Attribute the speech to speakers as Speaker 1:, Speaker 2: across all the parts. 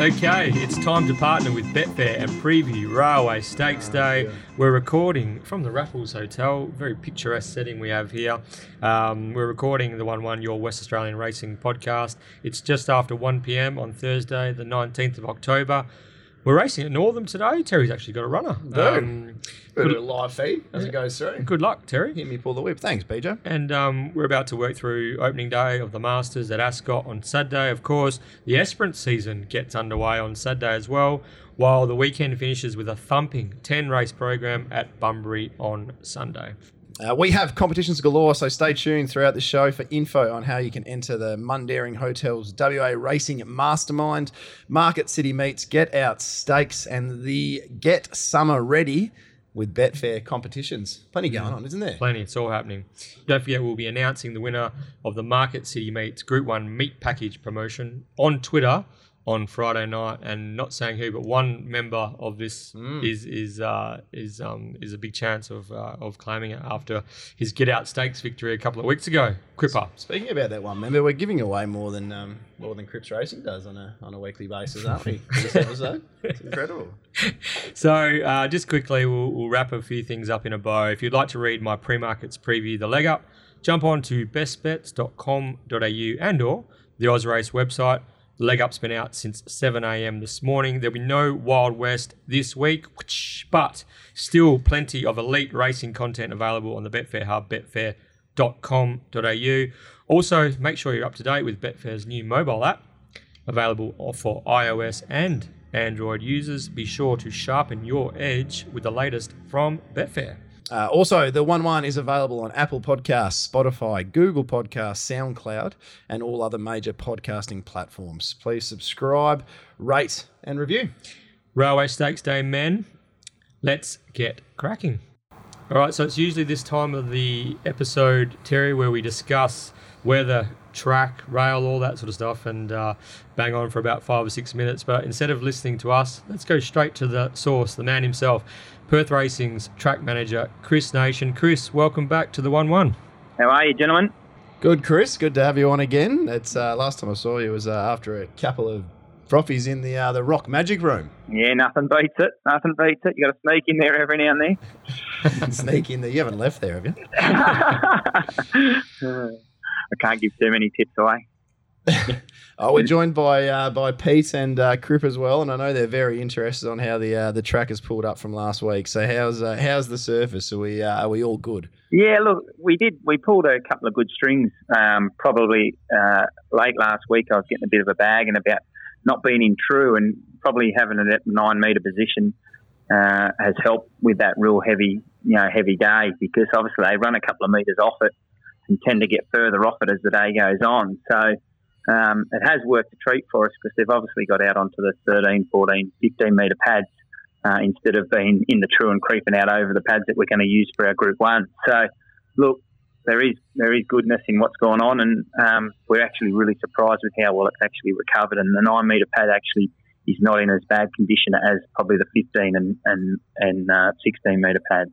Speaker 1: Okay, it's time to partner with Betfair and preview Railway Stakes Day. We're recording from the Raffles Hotel, very picturesque setting we have here. Um, we're recording the 1 1 Your West Australian Racing podcast. It's just after 1 pm on Thursday, the 19th of October. We're racing at Northam today. Terry's actually got a runner. Um,
Speaker 2: Bit of a live feed as it goes through.
Speaker 1: good luck, Terry.
Speaker 2: Hit me pull the whip. Thanks, BJ.
Speaker 1: And um, we're about to work through opening day of the Masters at Ascot on Saturday. Of course, the Esperance season gets underway on Saturday as well, while the weekend finishes with a thumping 10 race program at Bunbury on Sunday.
Speaker 2: Uh, we have competitions galore, so stay tuned throughout the show for info on how you can enter the Mundaring Hotels WA Racing Mastermind, Market City Meets, Get Out Stakes, and the Get Summer Ready with Betfair competitions. Plenty going on, isn't there?
Speaker 1: Plenty, it's all happening. Don't forget, we'll be announcing the winner of the Market City Meets Group 1 Meat Package promotion on Twitter on Friday night, and not saying who, but one member of this is is uh, is um, is a big chance of uh, of claiming it after his Get Out Stakes victory a couple of weeks ago. Cripper.
Speaker 2: Speaking about that one, member, we're giving away more than um, more than Crips Racing does on a on a weekly basis, aren't we? This episode, it's incredible.
Speaker 1: So, uh, just quickly, we'll, we'll wrap a few things up in a bow. If you'd like to read my pre-markets preview, the leg up, jump on to bestbets.com.au and or the Oz Race website. Leg up's been out since 7 a.m. this morning. There'll be no Wild West this week, but still plenty of elite racing content available on the Betfair Hub, betfair.com.au. Also, make sure you're up to date with Betfair's new mobile app available for iOS and Android users. Be sure to sharpen your edge with the latest from Betfair.
Speaker 2: Uh, also, the one one is available on Apple Podcasts, Spotify, Google Podcasts, SoundCloud, and all other major podcasting platforms. Please subscribe, rate, and review.
Speaker 1: Railway Stakes Day men, let's get cracking. All right, so it's usually this time of the episode, Terry, where we discuss weather, track, rail, all that sort of stuff, and uh, bang on for about five or six minutes. But instead of listening to us, let's go straight to the source, the man himself, Perth Racing's track manager, Chris Nation. Chris, welcome back to the 1 1.
Speaker 3: How are you, gentlemen?
Speaker 2: Good, Chris. Good to have you on again. It's uh, last time I saw you was uh, after a couple of frothies in the uh, the Rock Magic Room.
Speaker 3: Yeah, nothing beats it. Nothing beats it. You got to sneak in there every now and then.
Speaker 2: Sneak in there. You haven't left there, have you?
Speaker 3: I can't give too many tips away.
Speaker 2: Oh, we're joined by uh, by Pete and uh, Crip as well, and I know they're very interested on how the uh, the track has pulled up from last week. So how's uh, how's the surface? Are we uh, are we all good?
Speaker 3: Yeah, look, we did. We pulled a couple of good strings. Um, probably uh, late last week, I was getting a bit of a bag and about not being in true, and probably having at nine metre position uh, has helped with that real heavy, you know, heavy day because obviously they run a couple of metres off it and tend to get further off it as the day goes on. So. Um, it has worked a treat for us because they've obviously got out onto the 13, 14, 15 metre pads uh, instead of being in the true and creeping out over the pads that we're going to use for our Group One. So, look, there is there is goodness in what's going on, and um, we're actually really surprised with how well it's actually recovered. And the nine metre pad actually is not in as bad condition as probably the 15 and and and uh, 16 metre pads.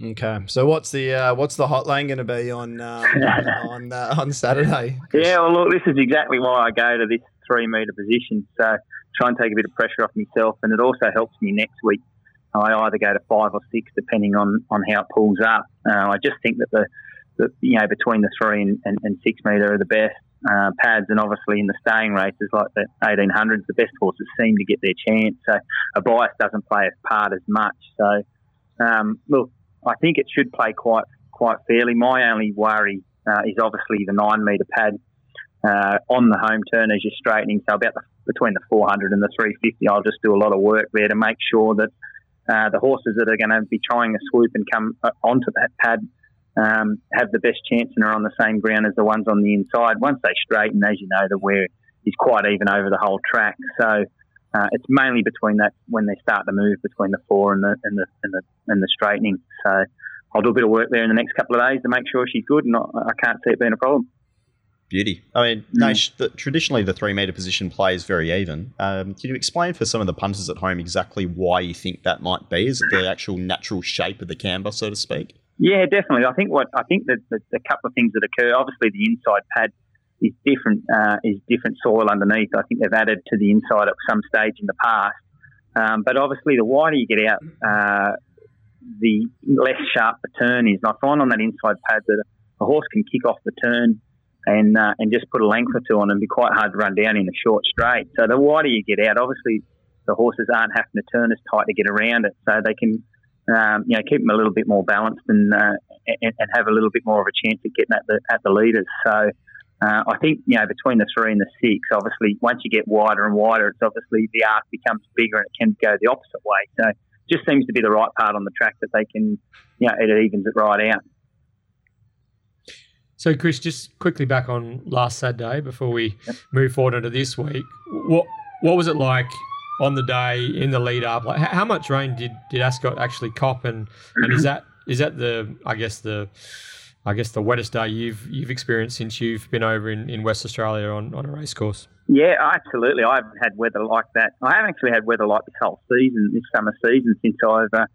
Speaker 2: Okay, so what's the uh, what's the hot lane going to be on um, on uh, on Saturday?
Speaker 3: Yeah, well, look, this is exactly why I go to this three metre position. So try and take a bit of pressure off myself, and it also helps me next week. I either go to five or six, depending on, on how it pulls up. Uh, I just think that the, the you know between the three and, and, and six metre are the best uh, pads, and obviously in the staying races like the 1800s, the best horses seem to get their chance. So a bias doesn't play a part as much. So um, look, I think it should play quite quite fairly. My only worry uh, is obviously the nine metre pad uh, on the home turn as you're straightening. So about the, between the 400 and the 350, I'll just do a lot of work there to make sure that uh, the horses that are going to be trying a swoop and come uh, onto that pad um, have the best chance and are on the same ground as the ones on the inside. Once they straighten, as you know, the wear is quite even over the whole track. So uh, it's mainly between that when they start to move between the four and the and the and the, and the straightening. So I'll do a bit of work there in the next couple of days to make sure she's good, and I, I can't see it being a problem.
Speaker 4: Beauty. I mean, no, sh- the, traditionally the three meter position play is very even. Um, can you explain for some of the punters at home exactly why you think that might be? Is it the actual natural shape of the camber, so to speak?
Speaker 3: Yeah, definitely. I think what I think that the, the couple of things that occur. Obviously, the inside pad is different uh, is different soil underneath. I think they've added to the inside at some stage in the past. Um, but obviously, the wider you get out, uh, the less sharp the turn is. And I find on that inside pad that a horse can kick off the turn and uh, and just put a length or two on and be quite hard to run down in a short straight. So the wider you get out, obviously the horses aren't having to turn as tight to get around it, so they can um, you know keep them a little bit more balanced and, uh, and, and have a little bit more of a chance at getting at the at the leaders. So. Uh, I think you know between the three and the six, obviously once you get wider and wider, it's obviously the arc becomes bigger and it can go the opposite way. So it just seems to be the right part on the track that they can, you know, it evens it right out.
Speaker 1: So, Chris, just quickly back on last Saturday before we move forward into this week. What what was it like on the day in the lead up? Like, how much rain did, did Ascot actually cop, and, and is that is that the I guess the I guess the wettest day you've you've experienced since you've been over in, in West Australia on, on a race course?
Speaker 3: Yeah, absolutely. I haven't had weather like that. I haven't actually had weather like this whole season, this summer season, since I've uh,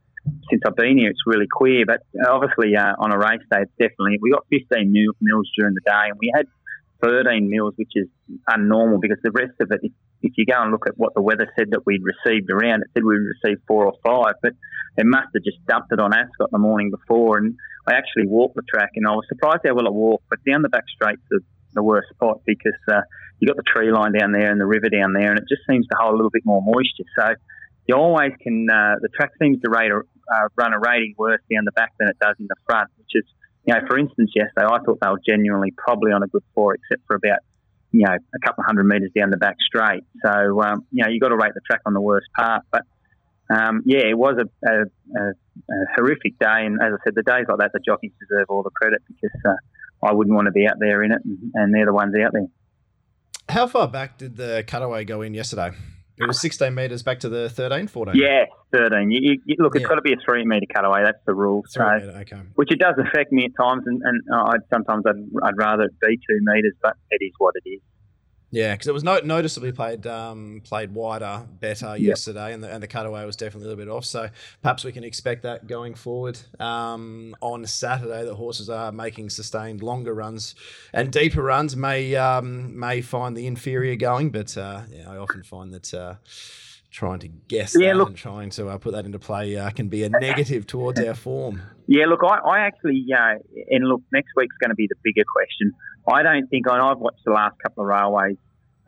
Speaker 3: since I've been here, it's really queer. But obviously, uh, on a race day, it's definitely we got 15 mil, mils during the day, and we had 13 mils, which is unnormal because the rest of it, if, if, you go and look at what the weather said that we'd received around, it said we'd received four or five, but it must have just dumped it on Ascot the morning before. And I actually walked the track, and I was surprised how well it walked. But down the back straight's the, the worst spot because uh, you got the tree line down there and the river down there, and it just seems to hold a little bit more moisture. So you always can. Uh, the track seems to rate a, uh, run a rating worse down the back than it does in the front, which is, you know, for instance, yesterday I thought they were genuinely probably on a good four, except for about, you know, a couple of hundred metres down the back straight. So, um, you know, you've got to rate the track on the worst part. But, um, yeah, it was a, a, a, a, horrific day. And as I said, the days like that, the jockeys deserve all the credit because uh, I wouldn't want to be out there in it, and, and they're the ones out there.
Speaker 2: How far back did the cutaway go in yesterday? It was 16 metres back to the 13, 14?
Speaker 3: Yeah, 13. You, you, look, it's yeah. got to be a three metre cutaway. That's the rule.
Speaker 2: So, metre, okay.
Speaker 3: Which it does affect me at times, and, and uh, I'd, sometimes I'd, I'd rather it be two metres, but it is what it is.
Speaker 2: Yeah, because it was no, noticeably played um, played wider, better yep. yesterday, and the, and the cutaway was definitely a little bit off. So perhaps we can expect that going forward. Um, on Saturday, the horses are making sustained longer runs and deeper runs. May um, may find the inferior going, but uh, yeah, I often find that. Uh, trying to guess yeah, that look, and trying to uh, put that into play uh, can be a negative towards our form.
Speaker 3: Yeah, look, I, I actually, uh, and look, next week's going to be the bigger question. I don't think, and I've watched the last couple of railways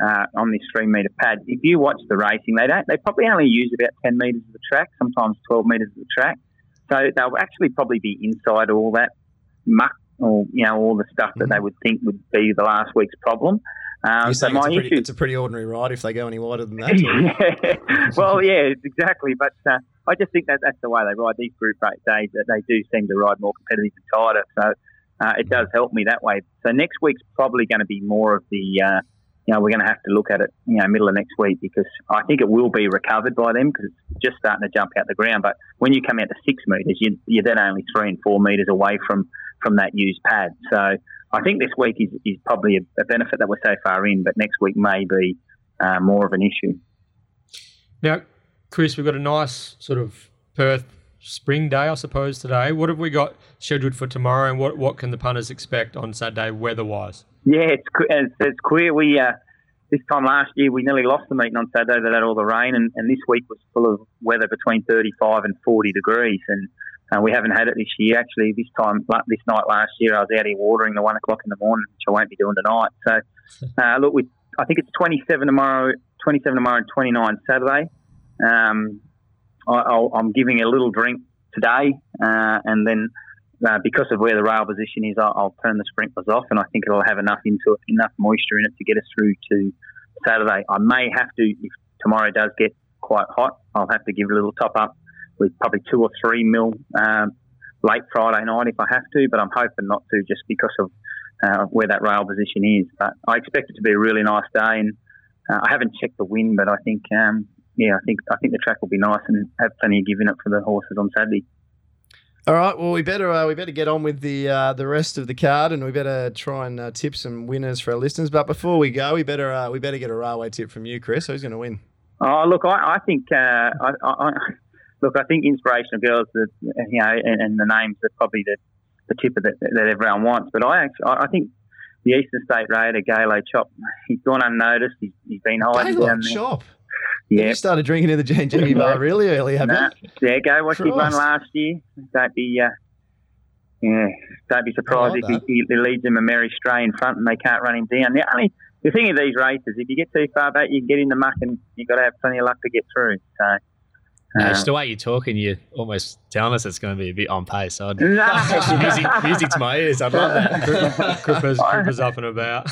Speaker 3: uh, on this three metre pad. If you watch the racing, they don't. They probably only use about ten metres of the track, sometimes twelve metres of the track. So they'll actually probably be inside all that muck or you know all the stuff that mm-hmm. they would think would be the last week's problem.
Speaker 2: Um, so my it's a, pretty, issue, it's a pretty ordinary ride if they go any wider than that.
Speaker 3: yeah. well, yeah, exactly. But uh, I just think that that's the way they ride these group race days. That they do seem to ride more competitive and tighter. So uh, it does help me that way. So next week's probably going to be more of the uh, you know, we're going to have to look at it, you know, middle of next week because I think it will be recovered by them because it's just starting to jump out the ground. But when you come out to six metres, you, you're then only three and four metres away from, from that used pad. So I think this week is, is probably a, a benefit that we're so far in, but next week may be uh, more of an issue.
Speaker 1: Now, Chris, we've got a nice sort of Perth spring day, I suppose, today. What have we got scheduled for tomorrow, and what, what can the punters expect on Saturday weather-wise?
Speaker 3: Yeah, it's it's, it's queer. We uh, this time last year we nearly lost the meeting on Saturday They had all the rain, and, and this week was full of weather between 35 and 40 degrees, and uh, we haven't had it this year. Actually, this time this night last year I was out here watering the one o'clock in the morning, which I won't be doing tonight. So uh, look, we I think it's 27 tomorrow, 27 tomorrow, and 29 Saturday. Um, I, am giving a little drink today, uh, and then uh, because of where the rail position is, I'll, I'll, turn the sprinklers off, and I think it'll have enough into it, enough moisture in it to get us through to Saturday. I may have to, if tomorrow does get quite hot, I'll have to give a little top up with probably two or three mil um, late Friday night if I have to, but I'm hoping not to just because of uh, where that rail position is. But I expect it to be a really nice day, and uh, I haven't checked the wind, but I think um, yeah, I think I think the track will be nice and have plenty of giving it for the horses on Saturday.
Speaker 2: All right. Well, we better uh, we better get on with the uh, the rest of the card, and we better try and uh, tip some winners for our listeners. But before we go, we better uh, we better get a railway tip from you, Chris. Who's going to win?
Speaker 3: Oh, look, I, I think uh, I, I, look, I think inspirational girls, that you know, and, and, the names are probably the, the tip that, that everyone wants. But I actually, I think the Eastern State Raider, Galo Chop, he's gone unnoticed. He's, he's been hiding
Speaker 2: Gaylord
Speaker 3: down there.
Speaker 2: shop.
Speaker 3: Yeah,
Speaker 2: You started drinking in the Jimmy Jimmy bar really early, have
Speaker 3: Nah,
Speaker 2: you?
Speaker 3: yeah, go watch his run last year. Don't be, uh, yeah, don't be surprised if he, he leads them a merry stray in front and they can't run him down. The only the thing of these races, if you get too far back, you can get in the muck and you've got to have plenty of luck to get through. So, uh,
Speaker 5: just the way you're talking, you're almost telling us it's going to be a bit on pace. I'd,
Speaker 3: No.
Speaker 5: music, music to my ears. I'd love that.
Speaker 1: Cripper's, Cripper's up and about.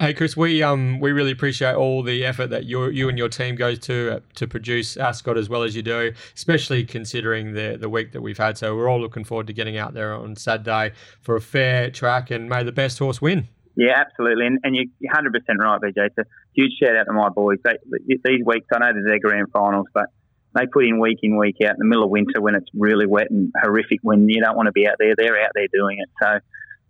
Speaker 1: hey, Chris, we um we really appreciate all the effort that you you and your team goes to uh, to produce Ascot as well as you do, especially considering the the week that we've had. So we're all looking forward to getting out there on Saturday for a fair track, and may the best horse win.
Speaker 3: Yeah, absolutely, and, and you're 100 percent right, BJ. It's a huge shout out to my boys. They, these weeks, I know they're their grand finals, but they put in week in week out in the middle of winter when it's really wet and horrific. When you don't want to be out there, they're out there doing it. So,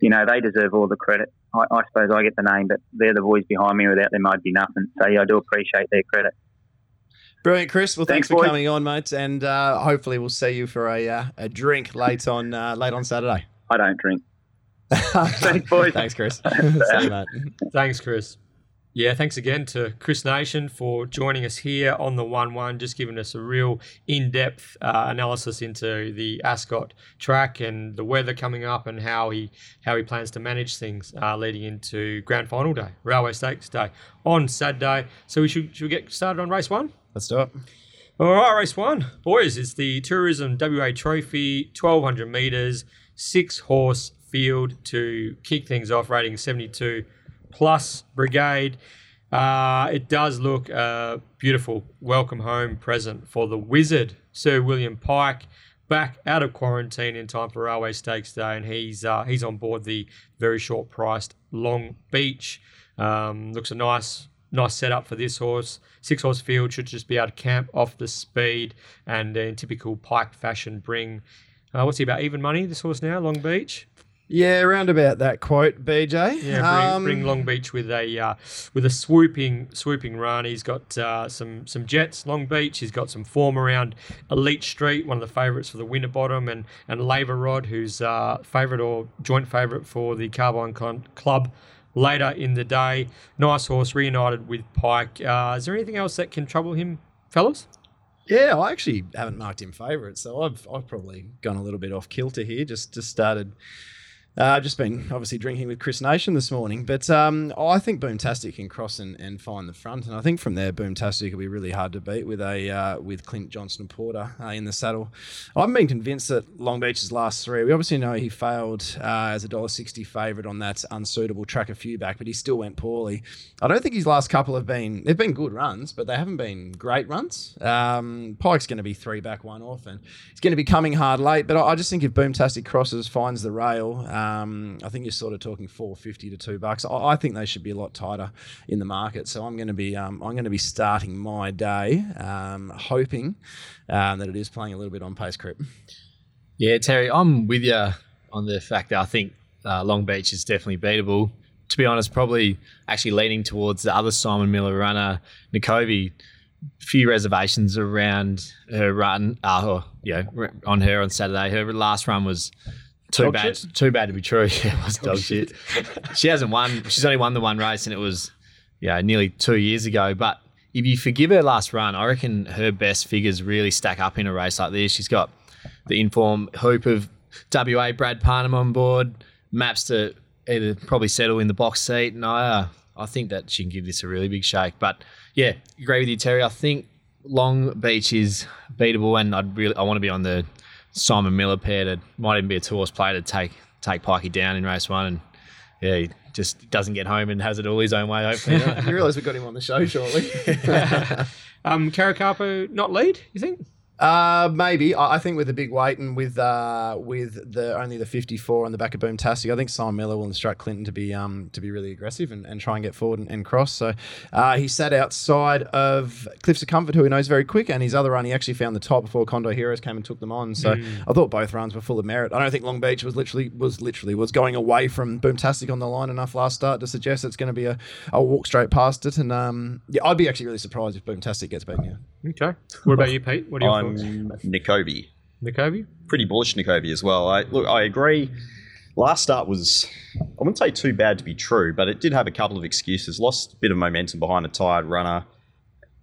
Speaker 3: you know, they deserve all the credit. I, I suppose I get the name, but they're the boys behind me. Without them, I'd be nothing. So, yeah, I do appreciate their credit.
Speaker 2: Brilliant, Chris. Well, thanks,
Speaker 3: Thanks,
Speaker 2: for
Speaker 3: boys.
Speaker 2: coming on, mate, and uh, hopefully we'll see you for a uh, a drink late on uh, late on Saturday.
Speaker 3: I don't drink. Thanks, boys.
Speaker 2: Thanks, Chris. see you, mate.
Speaker 1: Thanks, Chris. Yeah, thanks again to Chris Nation for joining us here on the 1 1, just giving us a real in depth uh, analysis into the Ascot track and the weather coming up and how he how he plans to manage things uh, leading into Grand Final Day, Railway Stakes Day on Saturday. So we should, should we get started on race one?
Speaker 2: Let's do it.
Speaker 1: All right, race one. Boys, it's the Tourism WA Trophy, 1200 metres, six horse field to kick things off, rating 72 plus brigade. Uh, it does look a beautiful welcome home present for the wizard, Sir William Pike, back out of quarantine in time for Railway Stakes Day, and he's uh, he's on board the very short priced Long Beach. Um, looks a nice nice setup for this horse. Six horse field should just be able to camp off the speed and uh, in typical Pike fashion bring. Uh, what's he about even money? This horse now, Long Beach.
Speaker 2: Yeah, around about that quote, BJ.
Speaker 1: Yeah, bring,
Speaker 2: Um,
Speaker 1: bring Long Beach with a uh, with a swooping swooping run. He's got uh, some some jets. Long Beach. He's got some form around Elite Street, one of the favourites for the Winterbottom, and and Labour Rod, who's uh, favourite or joint favourite for the Carbine Con- Club. Later in the day, nice horse reunited with Pike. Uh, is there anything else that can trouble him, fellas?
Speaker 2: Yeah, I actually haven't marked him favourite, so I've I've probably gone a little bit off kilter here. Just just started. Uh, I've just been obviously drinking with Chris Nation this morning, but um, I think Boomtastic can cross and, and find the front, and I think from there Boomtastic will be really hard to beat with a uh, with Clint Johnston and Porter uh, in the saddle. I've been convinced that Long Beach's last three. We obviously know he failed uh, as a dollar sixty favourite on that unsuitable track a few back, but he still went poorly. I don't think his last couple have been they've been good runs, but they haven't been great runs. Um, Pike's going to be three back, one off, and he's going to be coming hard late. But I, I just think if Boomtastic crosses, finds the rail, um, I think you're sort of talking four fifty to two bucks. I, I think they should be a lot tighter in the market. So I'm going to be um, I'm going to be starting my day um, hoping um, that it is playing a little bit on pace crip.
Speaker 5: Yeah, Terry, I'm with you on the fact that I think uh, Long Beach is definitely beatable. To be honest, probably actually leaning towards the other Simon Miller runner, Nikovi. Few reservations around her run. Uh, or, yeah, on her on Saturday. Her last run was too
Speaker 1: Dog
Speaker 5: bad.
Speaker 1: shit?
Speaker 5: Too bad to be true. Yeah, it was dog shit. She hasn't won. She's only won the one race, and it was yeah nearly two years ago. But if you forgive her last run, I reckon her best figures really stack up in a race like this. She's got the informed hoop of WA Brad Parnham on board, maps to either probably settle in the box seat, and I uh, I think that she can give this a really big shake. But yeah, agree with you, Terry. I think Long Beach is beatable, and I'd really I want to be on the Simon Miller pair. That might even be a two horse play to take take Pikey down in race one, and yeah, he just doesn't get home and has it all his own way. Hopefully,
Speaker 2: you realise we've got him on the show shortly.
Speaker 1: Um, Caracapo not lead, you think?
Speaker 2: Uh, maybe. I, I think with the big weight and with uh, with the only the 54 on the back of Boom Tastic, I think Simon Miller will instruct Clinton to be um to be really aggressive and, and try and get forward and, and cross. So uh, he sat outside of Cliffs of Comfort, who he knows very quick, and his other run he actually found the top before Condor Heroes came and took them on. So I thought both runs were full of merit. I don't think Long Beach was literally was literally was going away from Boom Tastic on the line enough last start to suggest it's going to be a, a walk straight past it. And um yeah, I'd be actually really surprised if Boom Tastic gets beaten here.
Speaker 1: Okay. What about you, Pete? What are your
Speaker 4: I'm
Speaker 1: thoughts?
Speaker 4: Nikovi? Pretty bullish Nikovi as well. I, look, I agree. Last start was, I wouldn't say too bad to be true, but it did have a couple of excuses. Lost a bit of momentum behind a tired runner.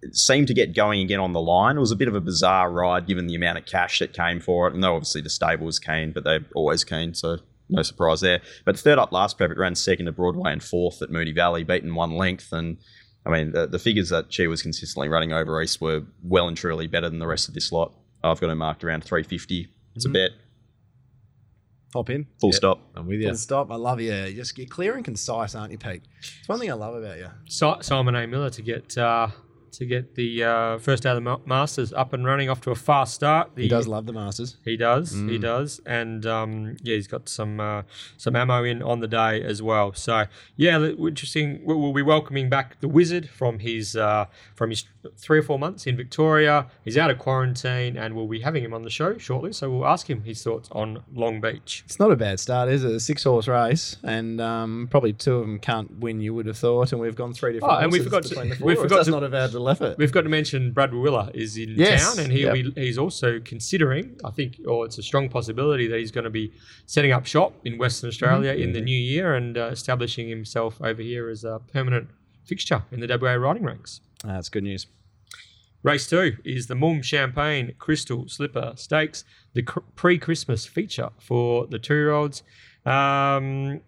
Speaker 4: It seemed to get going again on the line. It was a bit of a bizarre ride given the amount of cash that came for it. And though obviously the stable was keen, but they're always keen, so no surprise there. But third up last prep, it ran second to Broadway and fourth at Moonee Valley, beaten one length. And I mean, the, the figures that she was consistently running over East were well and truly better than the rest of this lot. I've got her marked around 350. It's a bet.
Speaker 2: Hop in.
Speaker 4: Full
Speaker 5: Yep.
Speaker 4: stop.
Speaker 5: I'm with you.
Speaker 2: Full stop. I love you. You're Just you're clear and concise, aren't you, Pete? It's one thing I love about you.
Speaker 1: Si- Simon A. Miller to get uh, to get the uh, first out of the Masters up and running off to a fast start. The,
Speaker 2: He does love the Masters.
Speaker 1: He does.
Speaker 2: Mm.
Speaker 1: He does. And um, yeah, he's got some uh, some ammo in on the day as well. So yeah, interesting. We'll, we'll be welcoming back the Wizard from his uh, from his three or four months in Victoria. He's out of quarantine, and we'll be having him on the show shortly. So we'll ask him his thoughts on Long Beach.
Speaker 2: It's not a bad start, is it? A six horse race, and um, probably two of them can't win. You would have thought, and we've gone three different.
Speaker 1: Oh, and we
Speaker 2: horses
Speaker 1: forgot to-
Speaker 2: between the
Speaker 1: we
Speaker 2: four.
Speaker 1: forgot
Speaker 2: That's
Speaker 1: to-
Speaker 2: not a effort.
Speaker 1: We've got to mention Brad Willer is in
Speaker 2: Yes,
Speaker 1: town, and he'll
Speaker 2: yep.
Speaker 1: be, he's also considering. I think, or it's a strong possibility that he's going to be setting up shop in Western Australia in the new year and uh, establishing himself over here as a permanent fixture in the WA riding ranks.
Speaker 2: That's good news.
Speaker 1: Race two is the Mumm Champagne Crystal Slipper Stakes, the cr- pre-Christmas feature for the two-year-olds. Um,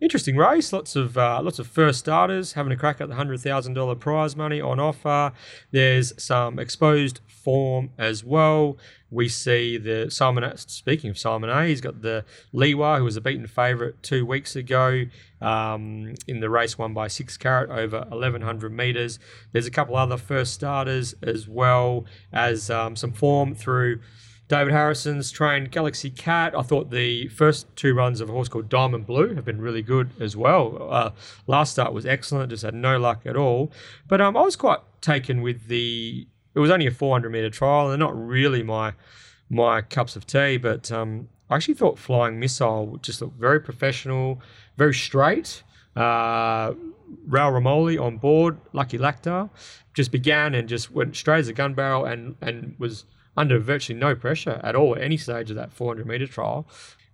Speaker 1: interesting race. Lots of uh, lots of first starters having a crack at the hundred thousand dollar prize money on offer. There's some exposed form as well. We see the Simon. Speaking of Simon A, he's got the Liwa, who was a beaten favourite two weeks ago um, in the race won by six carat over 1100 meters. There's a couple other first starters as well as um, some form through. David Harrison's trained Galaxy Cat. I thought the first two runs of a horse called Diamond Blue have been really good as well. Uh, last start was excellent, just had no luck at all. But um, I was quite taken with the. It was only a 400 meter trial, and not really my my cups of tea. But um, I actually thought Flying Missile just looked very professional, very straight. Uh, Raul Ramoli on board, Lucky Lactar, just began and just went straight as a gun barrel and and was under virtually no pressure at all at any stage of that 400 meter trial.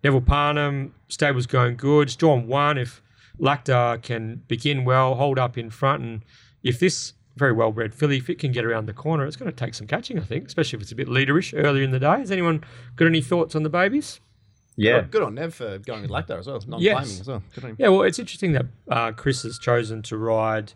Speaker 1: Neville Parnham, stable's going good. It's drawn one. If Lactar can begin well, hold up in front, and if this very well bred filly, if it can get around the corner, it's going to take some catching, I think, especially if it's a bit leaderish earlier in the day. Has anyone got any thoughts on the babies?
Speaker 4: Yeah.
Speaker 2: Good on Nev for going with Lactar as well. Non
Speaker 1: Yes.
Speaker 2: claiming as well. Good on.
Speaker 1: Yeah, well, it's interesting that uh, Chris has chosen to ride.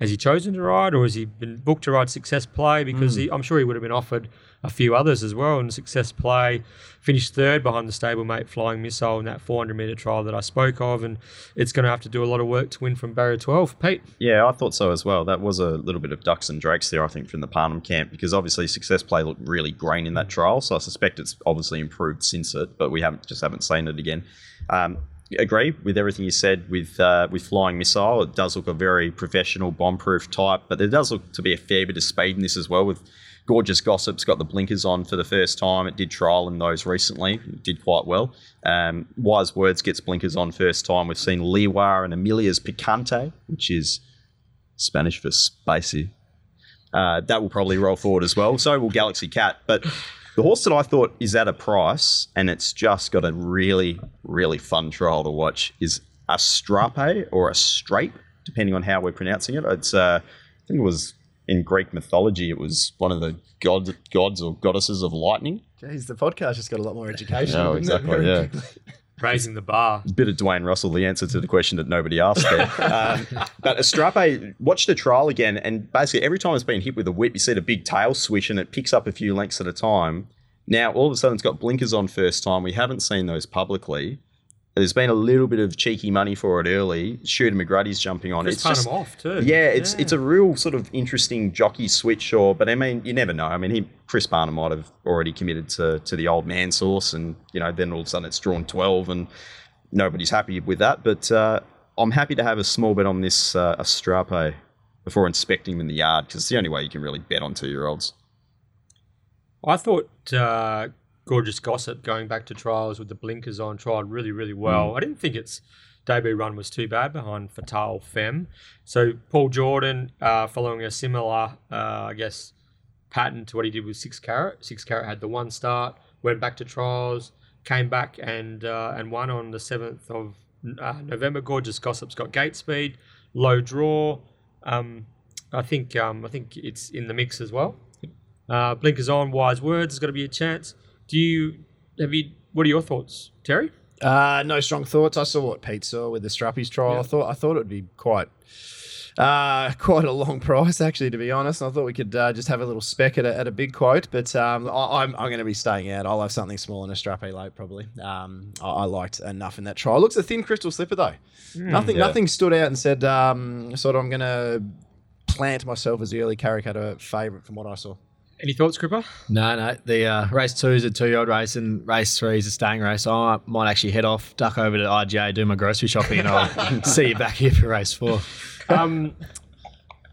Speaker 1: Has he chosen to ride, or has he been booked to ride Success Play? Because he, I'm sure he would have been offered a few others as well. And Success Play finished third behind the stablemate Flying Missile in that 400 meter trial that I spoke of, and it's going to have to do a lot of work to win from barrier 12. Pete,
Speaker 4: Yeah, I thought so as well. That was a little bit of ducks and drakes there, I think, from the Parnham camp because obviously success play looked really green in that trial. So I suspect it's obviously improved since it, but we haven't just haven't seen it again. Um, agree with everything you said with uh, with flying missile. It does look a very professional bomb-proof type, but there does look to be a fair bit of speed in this as well. With gorgeous gossip's got the blinkers on for the first time. It did trial in those recently. It did quite well. Um, Wise Words gets blinkers on first time. We've seen Liwa and Amelia's Picante, which is Spanish for spicy. Uh, that will probably roll forward as well. So will Galaxy Cat. But the horse that I thought is at a price, and it's just got a really, really fun trial to watch, is a Strape or a Strape, depending on how we're pronouncing it. It's, uh, I think it was in Greek mythology, it was one of the god, gods or goddesses of lightning.
Speaker 2: Jeez, the podcast just got a lot more education.
Speaker 4: Oh, exactly, yeah.
Speaker 1: raising the bar.
Speaker 4: bit of Dwayne Russell, the answer to the question that nobody asked there. um, but Astrape, watched the trial again, and basically every time it's been hit with a whip, you see the big tail swish and it picks up a few lengths at a time. Now, all of a sudden, it's got blinkers on first time. We haven't seen those publicly. There's been a little bit of cheeky money for it early. Shooter McGrady's jumping on.
Speaker 1: Chris
Speaker 4: it's just,
Speaker 1: off too.
Speaker 4: yeah, it's it's a real sort of interesting jockey switch, or but I mean, you never know. I mean, he Chris Parnham might have already committed to to the old man source, and you know, then all of a sudden it's drawn twelve, and nobody's happy with that. But uh, I'm happy to have a small bet on this uh, Astrape before inspecting them in the yard because it's the only way you can really bet on two year olds.
Speaker 1: I thought uh, Gorgeous Gossip going back to trials with the blinkers on tried really, really well. I didn't think its debut run was too bad behind Fatal Femme. So Paul Jordan, uh, following a similar, uh, I guess, pattern to what he did with Six Carat. Six Carat had the one start, went back to trials, came back and uh, and won on the seventh of uh, November. Gorgeous Gossip's got gate speed, low draw. Um, I think um, I think it's in the mix as well. Uh, blinkers on, wise words has got to be a chance. Do you have you? What are your thoughts, Terry?
Speaker 2: Uh, no strong thoughts. I saw what Pete saw with the Strappies trial.
Speaker 1: Yeah.
Speaker 2: I thought I thought it would be quite uh, quite a long price, actually, to be honest. I thought we could uh, just have a little spec at a, at a big quote, but um, I, I'm, I'm going to be staying out. I'll have something small in a Strappy late, probably. Um, I, I liked enough in that trial. Looks a thin crystal slipper though. nothing
Speaker 4: yeah.
Speaker 2: nothing stood out and said um, sort of I'm going to plant myself as the early Caricato favourite from what I saw.
Speaker 1: Any thoughts, Cripper?
Speaker 5: No, no. The uh, race two is a two-year-old race, and race three is a staying race. I might actually head off, duck over to IGA, do my grocery shopping, and I'll see you back here for race four.
Speaker 1: Um,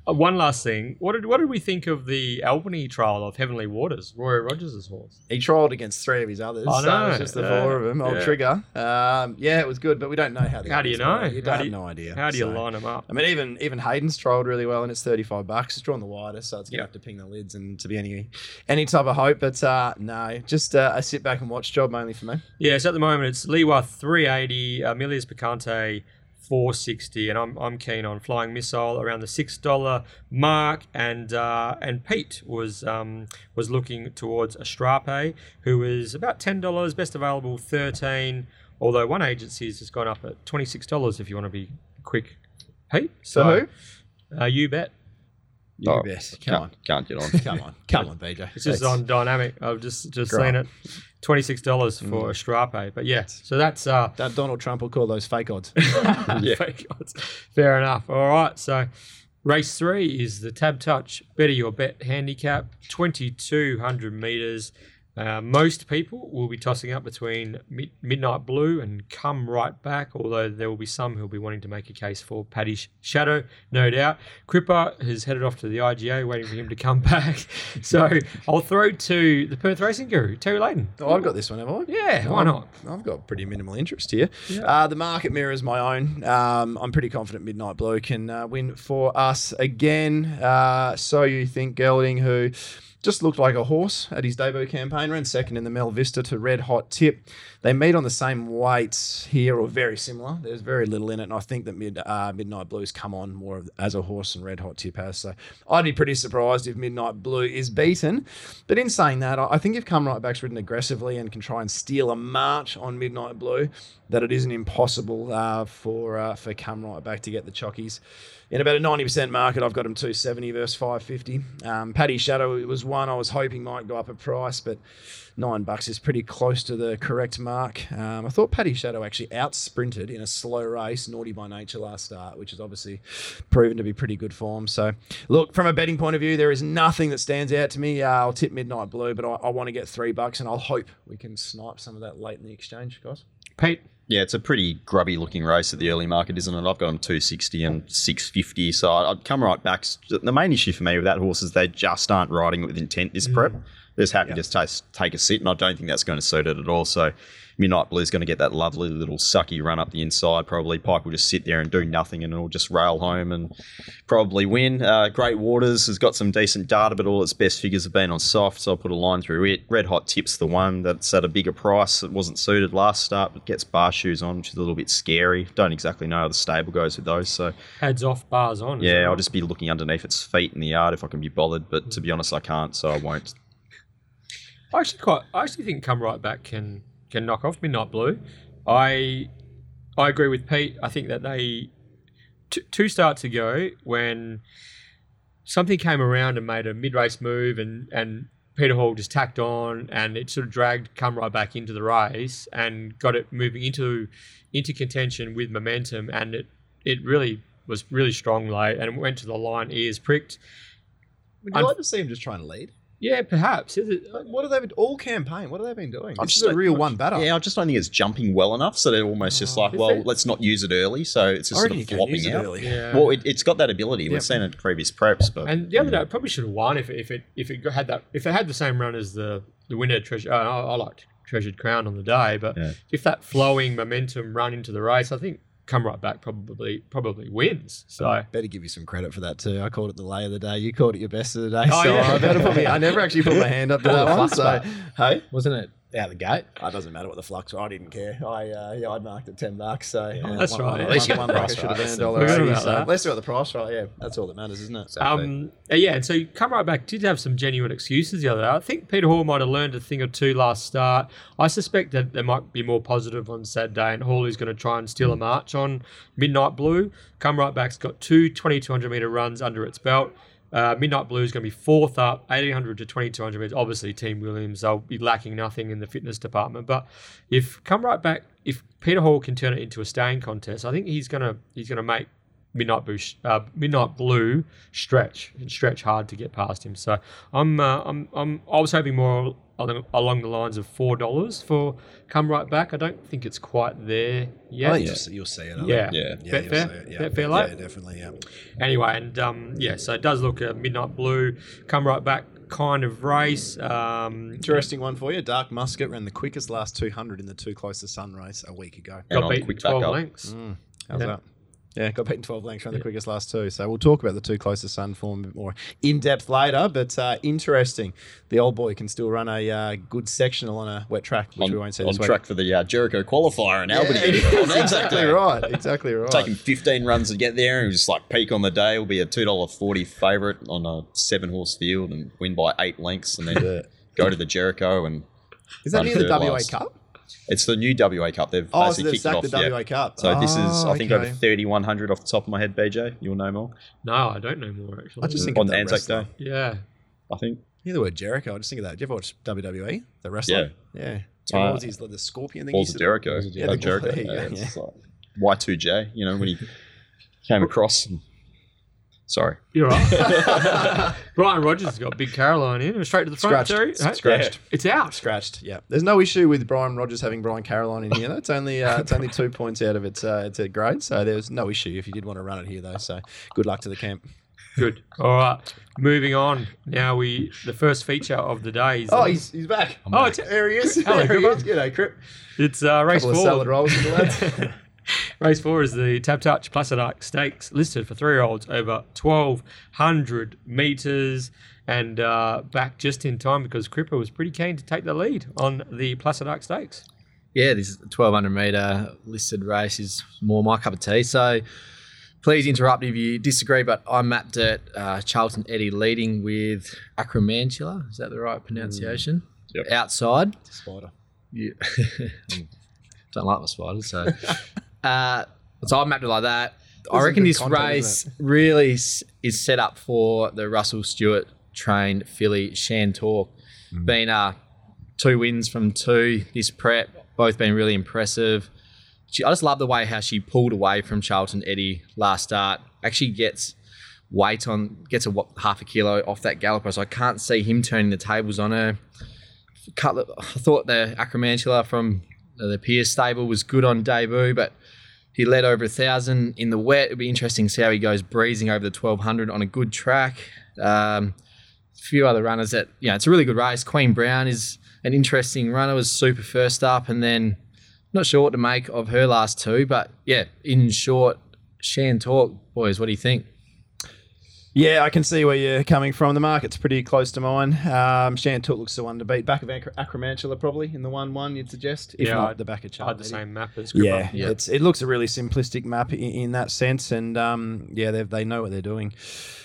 Speaker 1: uh, one last thing. What did what did we think of the Albany trial of Heavenly Waters, Roy Rogers' horse?
Speaker 2: He trialled against three of his others.
Speaker 1: I
Speaker 2: so
Speaker 1: know,
Speaker 2: it was just the
Speaker 1: yeah,
Speaker 2: four of them. Old
Speaker 1: yeah.
Speaker 2: Trigger. Um, yeah, it was good, but we don't know how. The
Speaker 1: How do you know?
Speaker 2: You have no idea.
Speaker 1: How do you
Speaker 2: So-
Speaker 1: line them up?
Speaker 2: I mean, even even Hayden's trialled really well, and it's thirty five bucks. It's drawn the widest, so it's gonna
Speaker 1: Yeah.
Speaker 2: have to ping the lids and to be any any type of hope. But uh, no, just uh, a sit back and watch job mainly for me.
Speaker 1: Yeah, so at the moment it's Liwa 380, Amelia's Picante 460, and I'm, I'm keen on Flying Missile around the six dollar mark, and uh, and Pete was um, was looking towards Astrape, who is about ten dollars, best available 13, although one agency's has gone up at twenty six dollars if you want to be quick. Pete,
Speaker 2: So who?
Speaker 1: uh, you bet.
Speaker 2: You
Speaker 4: Oh,
Speaker 2: bet. Come
Speaker 4: Can't,
Speaker 2: on,
Speaker 4: can't get on.
Speaker 2: come on, come on, BJ.
Speaker 1: It's just on dynamic. I've just just
Speaker 2: Great.
Speaker 1: seen it, twenty six dollars for Astrape, but yeah, so that's uh,
Speaker 2: That Donald Trump will call those fake odds.
Speaker 1: Fake odds. Fair enough. All right. So, race three is the Tab Touch Better Your Bet handicap, 2,200 meters. Uh, most people will be tossing up between mid- Midnight Blue and Come Right Back, although there will be some who'll be wanting to make a case for Paddy Shadow, no doubt. Cripper has headed off to the IGA, waiting for him to come back. So I'll throw to the Perth Racing Guru, Terry Leighton.
Speaker 2: Oh, I've got this one, have I?
Speaker 1: Yeah, why not?
Speaker 2: I've got pretty minimal interest here. Uh, the market mirrors my own. Um, I'm pretty confident Midnight Blue can uh, win for us again. Uh, so you think Gelding, who just looked like a horse at his debut campaign, ran second in the Mel Vista to Red Hot Tip. They meet on the same weights here, or very similar. There's very little in it, and I think that Mid, uh, Midnight Blue's come on more as a horse and Red Hot Tip has. So I'd be pretty surprised if Midnight Blue is beaten. But in saying that, I think if Come Right Back's ridden aggressively and can try and steal a march on Midnight Blue, that it isn't impossible uh, for uh, for Come Right Back to get the chockies. In about a 90% market, I've got him 270 versus 550. Um, Paddy Shadow was one I was hoping might go up a price, but nine bucks is pretty close to the correct mark. Um, I thought Paddy Shadow actually out sprinted in a slow race, naughty by nature last start, which is obviously proven to be pretty good form. So, look, from a betting point of view, there is nothing that stands out to me. Uh, I'll tip Midnight Blue, but I, I want to get three bucks, and I'll hope we can snipe some of that late in the exchange, guys.
Speaker 1: Pete.
Speaker 4: Yeah, it's a pretty grubby looking race at the early market, isn't it? I've got them 260 and 650, so I'd I'd come right back. The main issue for me with that horse is they just aren't riding with intent this prep. They're just happy to just take, a sit, and I don't think that's going to suit it at all. So Midnight Blue's going to get that lovely little sucky run up the inside. Probably Pike will just sit there and do nothing, and it'll just rail home and probably win. Uh, Great Waters has got some decent data, but all its best figures have been on soft, so I'll put a line through it. Red Hot Tips the one that's at a bigger price. It wasn't suited last start, but gets bar shoes on, which is a little bit scary. Don't exactly know how the stable goes with those, so
Speaker 1: Heads off, bars on.
Speaker 4: yeah, I'll
Speaker 1: right?
Speaker 4: just be looking underneath its feet in the yard if I can be bothered. But to be honest, I can't, so I won't.
Speaker 1: I actually quite. I actually think come right back can can knock off Midnight Blue. I I agree with Pete. I think that they t- two starts ago when something came around and made a mid race move and and Peter Hall just tacked on and it sort of dragged come right back into the race and got it moving into into contention with momentum and it it really was really strong late and went to the line ears pricked.
Speaker 2: Would
Speaker 1: I'm-
Speaker 2: you like to see him just trying to lead?
Speaker 1: Yeah, perhaps. Is it,
Speaker 2: What have they been all campaign? What have they been doing?
Speaker 4: I
Speaker 2: This is
Speaker 4: just
Speaker 2: a
Speaker 4: don't-
Speaker 2: real one batter.
Speaker 4: Yeah, I just don't think it's jumping well enough. So they're almost just like, well,
Speaker 1: it?
Speaker 4: let's not use it early. So it's just
Speaker 2: I
Speaker 4: sort of
Speaker 2: you
Speaker 4: flopping
Speaker 2: use it
Speaker 4: out.
Speaker 2: early.
Speaker 1: yeah.
Speaker 4: Well, it, it's got that ability.
Speaker 2: Yep.
Speaker 4: We've seen it in previous preps, but
Speaker 1: And the other day, it probably should have won if it, if it if it had that if it had the same run as the the winner treasure. Uh, I, I liked Treasured Crown on the day, but
Speaker 4: Yeah.
Speaker 1: if that flowing momentum run into the race, I think come right back probably probably wins. So
Speaker 2: Better give you some credit for that too. I called it the lay of the day. You called it your best of the day.
Speaker 1: Oh,
Speaker 2: so
Speaker 1: yeah.
Speaker 2: I better put me. I never actually put my hand up to
Speaker 5: oh,
Speaker 2: that one. So hey,
Speaker 5: Wasn't it out the gate.
Speaker 2: Oh, it doesn't matter what the flux. I didn't care. I uh, yeah, I'd marked it ten bucks. So uh,
Speaker 1: That's
Speaker 2: one-
Speaker 1: right.
Speaker 2: one-
Speaker 1: At
Speaker 5: least you
Speaker 2: one
Speaker 5: got the
Speaker 2: buck
Speaker 5: price
Speaker 2: should have
Speaker 5: right.
Speaker 2: earned dollar eighty.
Speaker 1: about
Speaker 2: So let's got the price right. Yeah, that's all that matters, isn't it?
Speaker 1: Um, uh, yeah, and so you come right back. Did have some genuine excuses the other day. I think Peter Hall might have learned a thing or two last start. I suspect that there might be more positive on Saturday, and Hall is going to try and steal a march on Midnight Blue. Come right back's got two 2200 meter runs under its belt. Uh, Midnight Blue is going to be fourth up, 1800 to 2200 meters. Obviously, Team Williams, they'll be lacking nothing in the fitness department. But if come right back, if Peter Hall can turn it into a staying contest, I think he's gonna he's gonna make Midnight Blue, uh, Midnight Blue stretch and stretch hard to get past him. So I'm, uh, I'm, I'm, I was hoping more along, along the lines of four dollars for come right back. I don't think it's quite there
Speaker 2: I
Speaker 1: yet.
Speaker 2: think you'll, see, you'll see it.
Speaker 1: Yeah.
Speaker 4: Yeah.
Speaker 2: Yeah,
Speaker 1: Betfair?
Speaker 2: see it, yeah.
Speaker 1: Betfair
Speaker 2: yeah, definitely. Yeah.
Speaker 1: Anyway, and um, yeah, so it does look a Midnight Blue come right back kind of race. Um,
Speaker 2: Interesting one for you. Dark Musket ran the quickest last 200 in the two closest sun race a week ago.
Speaker 4: And
Speaker 1: got
Speaker 4: on
Speaker 1: beaten
Speaker 4: quick
Speaker 1: twelve
Speaker 4: up.
Speaker 1: lengths.
Speaker 2: How's
Speaker 1: Yeah.
Speaker 2: that? Yeah, got beaten 12 lengths, ran the
Speaker 1: Yeah.
Speaker 2: quickest last two. So we'll talk about the two closest sun form a bit more in depth later. But uh, interesting. The old boy can still run a uh, good sectional on a wet track, which
Speaker 4: on,
Speaker 2: we won't see
Speaker 4: on
Speaker 2: week.
Speaker 4: track for the uh, Jericho qualifier in
Speaker 2: Yeah,
Speaker 4: Albany.
Speaker 2: it is.
Speaker 4: on
Speaker 2: exactly right. Exactly right.
Speaker 4: Taking 15 runs to get there and just like peak on the day. Will be a $2.40 favourite on a seven horse field and win by eight lengths and then
Speaker 2: Yeah.
Speaker 4: go to the Jericho. And
Speaker 2: Is that near the WA
Speaker 4: last.
Speaker 2: Cup?
Speaker 4: It's the new WA Cup. They've
Speaker 2: Oh, so they've
Speaker 4: kicked it off.
Speaker 2: sacked the
Speaker 4: yeah.
Speaker 2: WA Cup.
Speaker 4: So this is,
Speaker 2: Oh,
Speaker 4: I think,
Speaker 2: okay.
Speaker 4: over 3,100 off the top of my head, BJ. You'll know more.
Speaker 1: No, I don't know more actually.
Speaker 2: I just think
Speaker 4: On
Speaker 2: the that
Speaker 4: Anzac
Speaker 2: wrestler.
Speaker 4: Day,
Speaker 1: yeah,
Speaker 4: I think.
Speaker 2: Hear the word Jericho. I just think of that. Do you ever watch WWE? The wrestler? Yeah. Yeah.
Speaker 4: Uh,
Speaker 2: what was his, like, the scorpion thing? he
Speaker 4: Balls
Speaker 2: used
Speaker 4: of Jericho. Yeah,
Speaker 2: Jericho.
Speaker 4: Jericho.
Speaker 2: There you go,
Speaker 4: Yeah,
Speaker 2: yeah.
Speaker 4: like Y2J, you know, when he came across. And, sorry.
Speaker 1: you're right. Brian Rogers has got Big Caroline in straight to the front.
Speaker 2: Scratched.
Speaker 1: Terry. Hey?
Speaker 2: scratched.
Speaker 1: It's out.
Speaker 2: Scratched. Yeah. There's no issue with Brian Rogers having Brian Caroline in here. Though. It's only uh, it's only two points out of its uh, its grade, so there's no issue if you did want to run it here though. So good luck to the camp.
Speaker 1: Good. All right. Moving on. Now we the first feature of the day is
Speaker 2: Oh, he's, he's back.
Speaker 1: Oh, it's-
Speaker 2: there he is.
Speaker 1: Hello,
Speaker 2: there he is. G'day, Crip.
Speaker 1: it's uh, race
Speaker 2: Couple of salad rolls lads.
Speaker 1: Race four is the Tab Touch Placid Ark Stakes listed for three year olds over 1,200 metres and uh, back just in time because Cripper was pretty keen to take the lead on the Placid Ark Stakes.
Speaker 5: Yeah, this 1200 meter listed race is more my cup of tea. So please interrupt if you disagree, but I mapped it uh, Charlton Eddie leading with Acromantula. Is that the right pronunciation?
Speaker 4: Yep.
Speaker 5: Outside.
Speaker 2: Spider.
Speaker 5: Yeah. Don't like my spiders, so. uh, so I mapped it like that. I
Speaker 2: This is
Speaker 5: reckon this
Speaker 2: content,
Speaker 5: race really is set up for the Russell Stewart trained filly Shan Talk.
Speaker 2: Mm.
Speaker 5: Been uh, two wins from two this prep, both been really impressive. She, I just love the way how she pulled away from Charlton Eddie last start. Actually gets weight on, gets a half a kilo off that galloper, so I can't see him turning the tables on her. I thought the Acromantula from the Pierce stable was good on debut, but he led over a thousand in the wet. It'd be interesting to see how he goes breezing over the 1200 on a good track. Um, a few other runners that, know, it's a really good race. Queen Brown is an interesting runner, was super first up, and then not sure what to make of her last two, but yeah, in short, Shan Talk, boys, what do you think?
Speaker 2: Yeah, I can see where you're coming from. The market's pretty close to mine. Um, Shantook looks the one to beat. Back of Acro- Acromantula probably in the one one you'd suggest. If
Speaker 1: Yeah,
Speaker 2: not the back of
Speaker 1: I had the same map as.
Speaker 2: Yeah,
Speaker 5: Yeah.
Speaker 2: it's it looks a really simplistic map in, in that sense, and um, yeah, they know what they're doing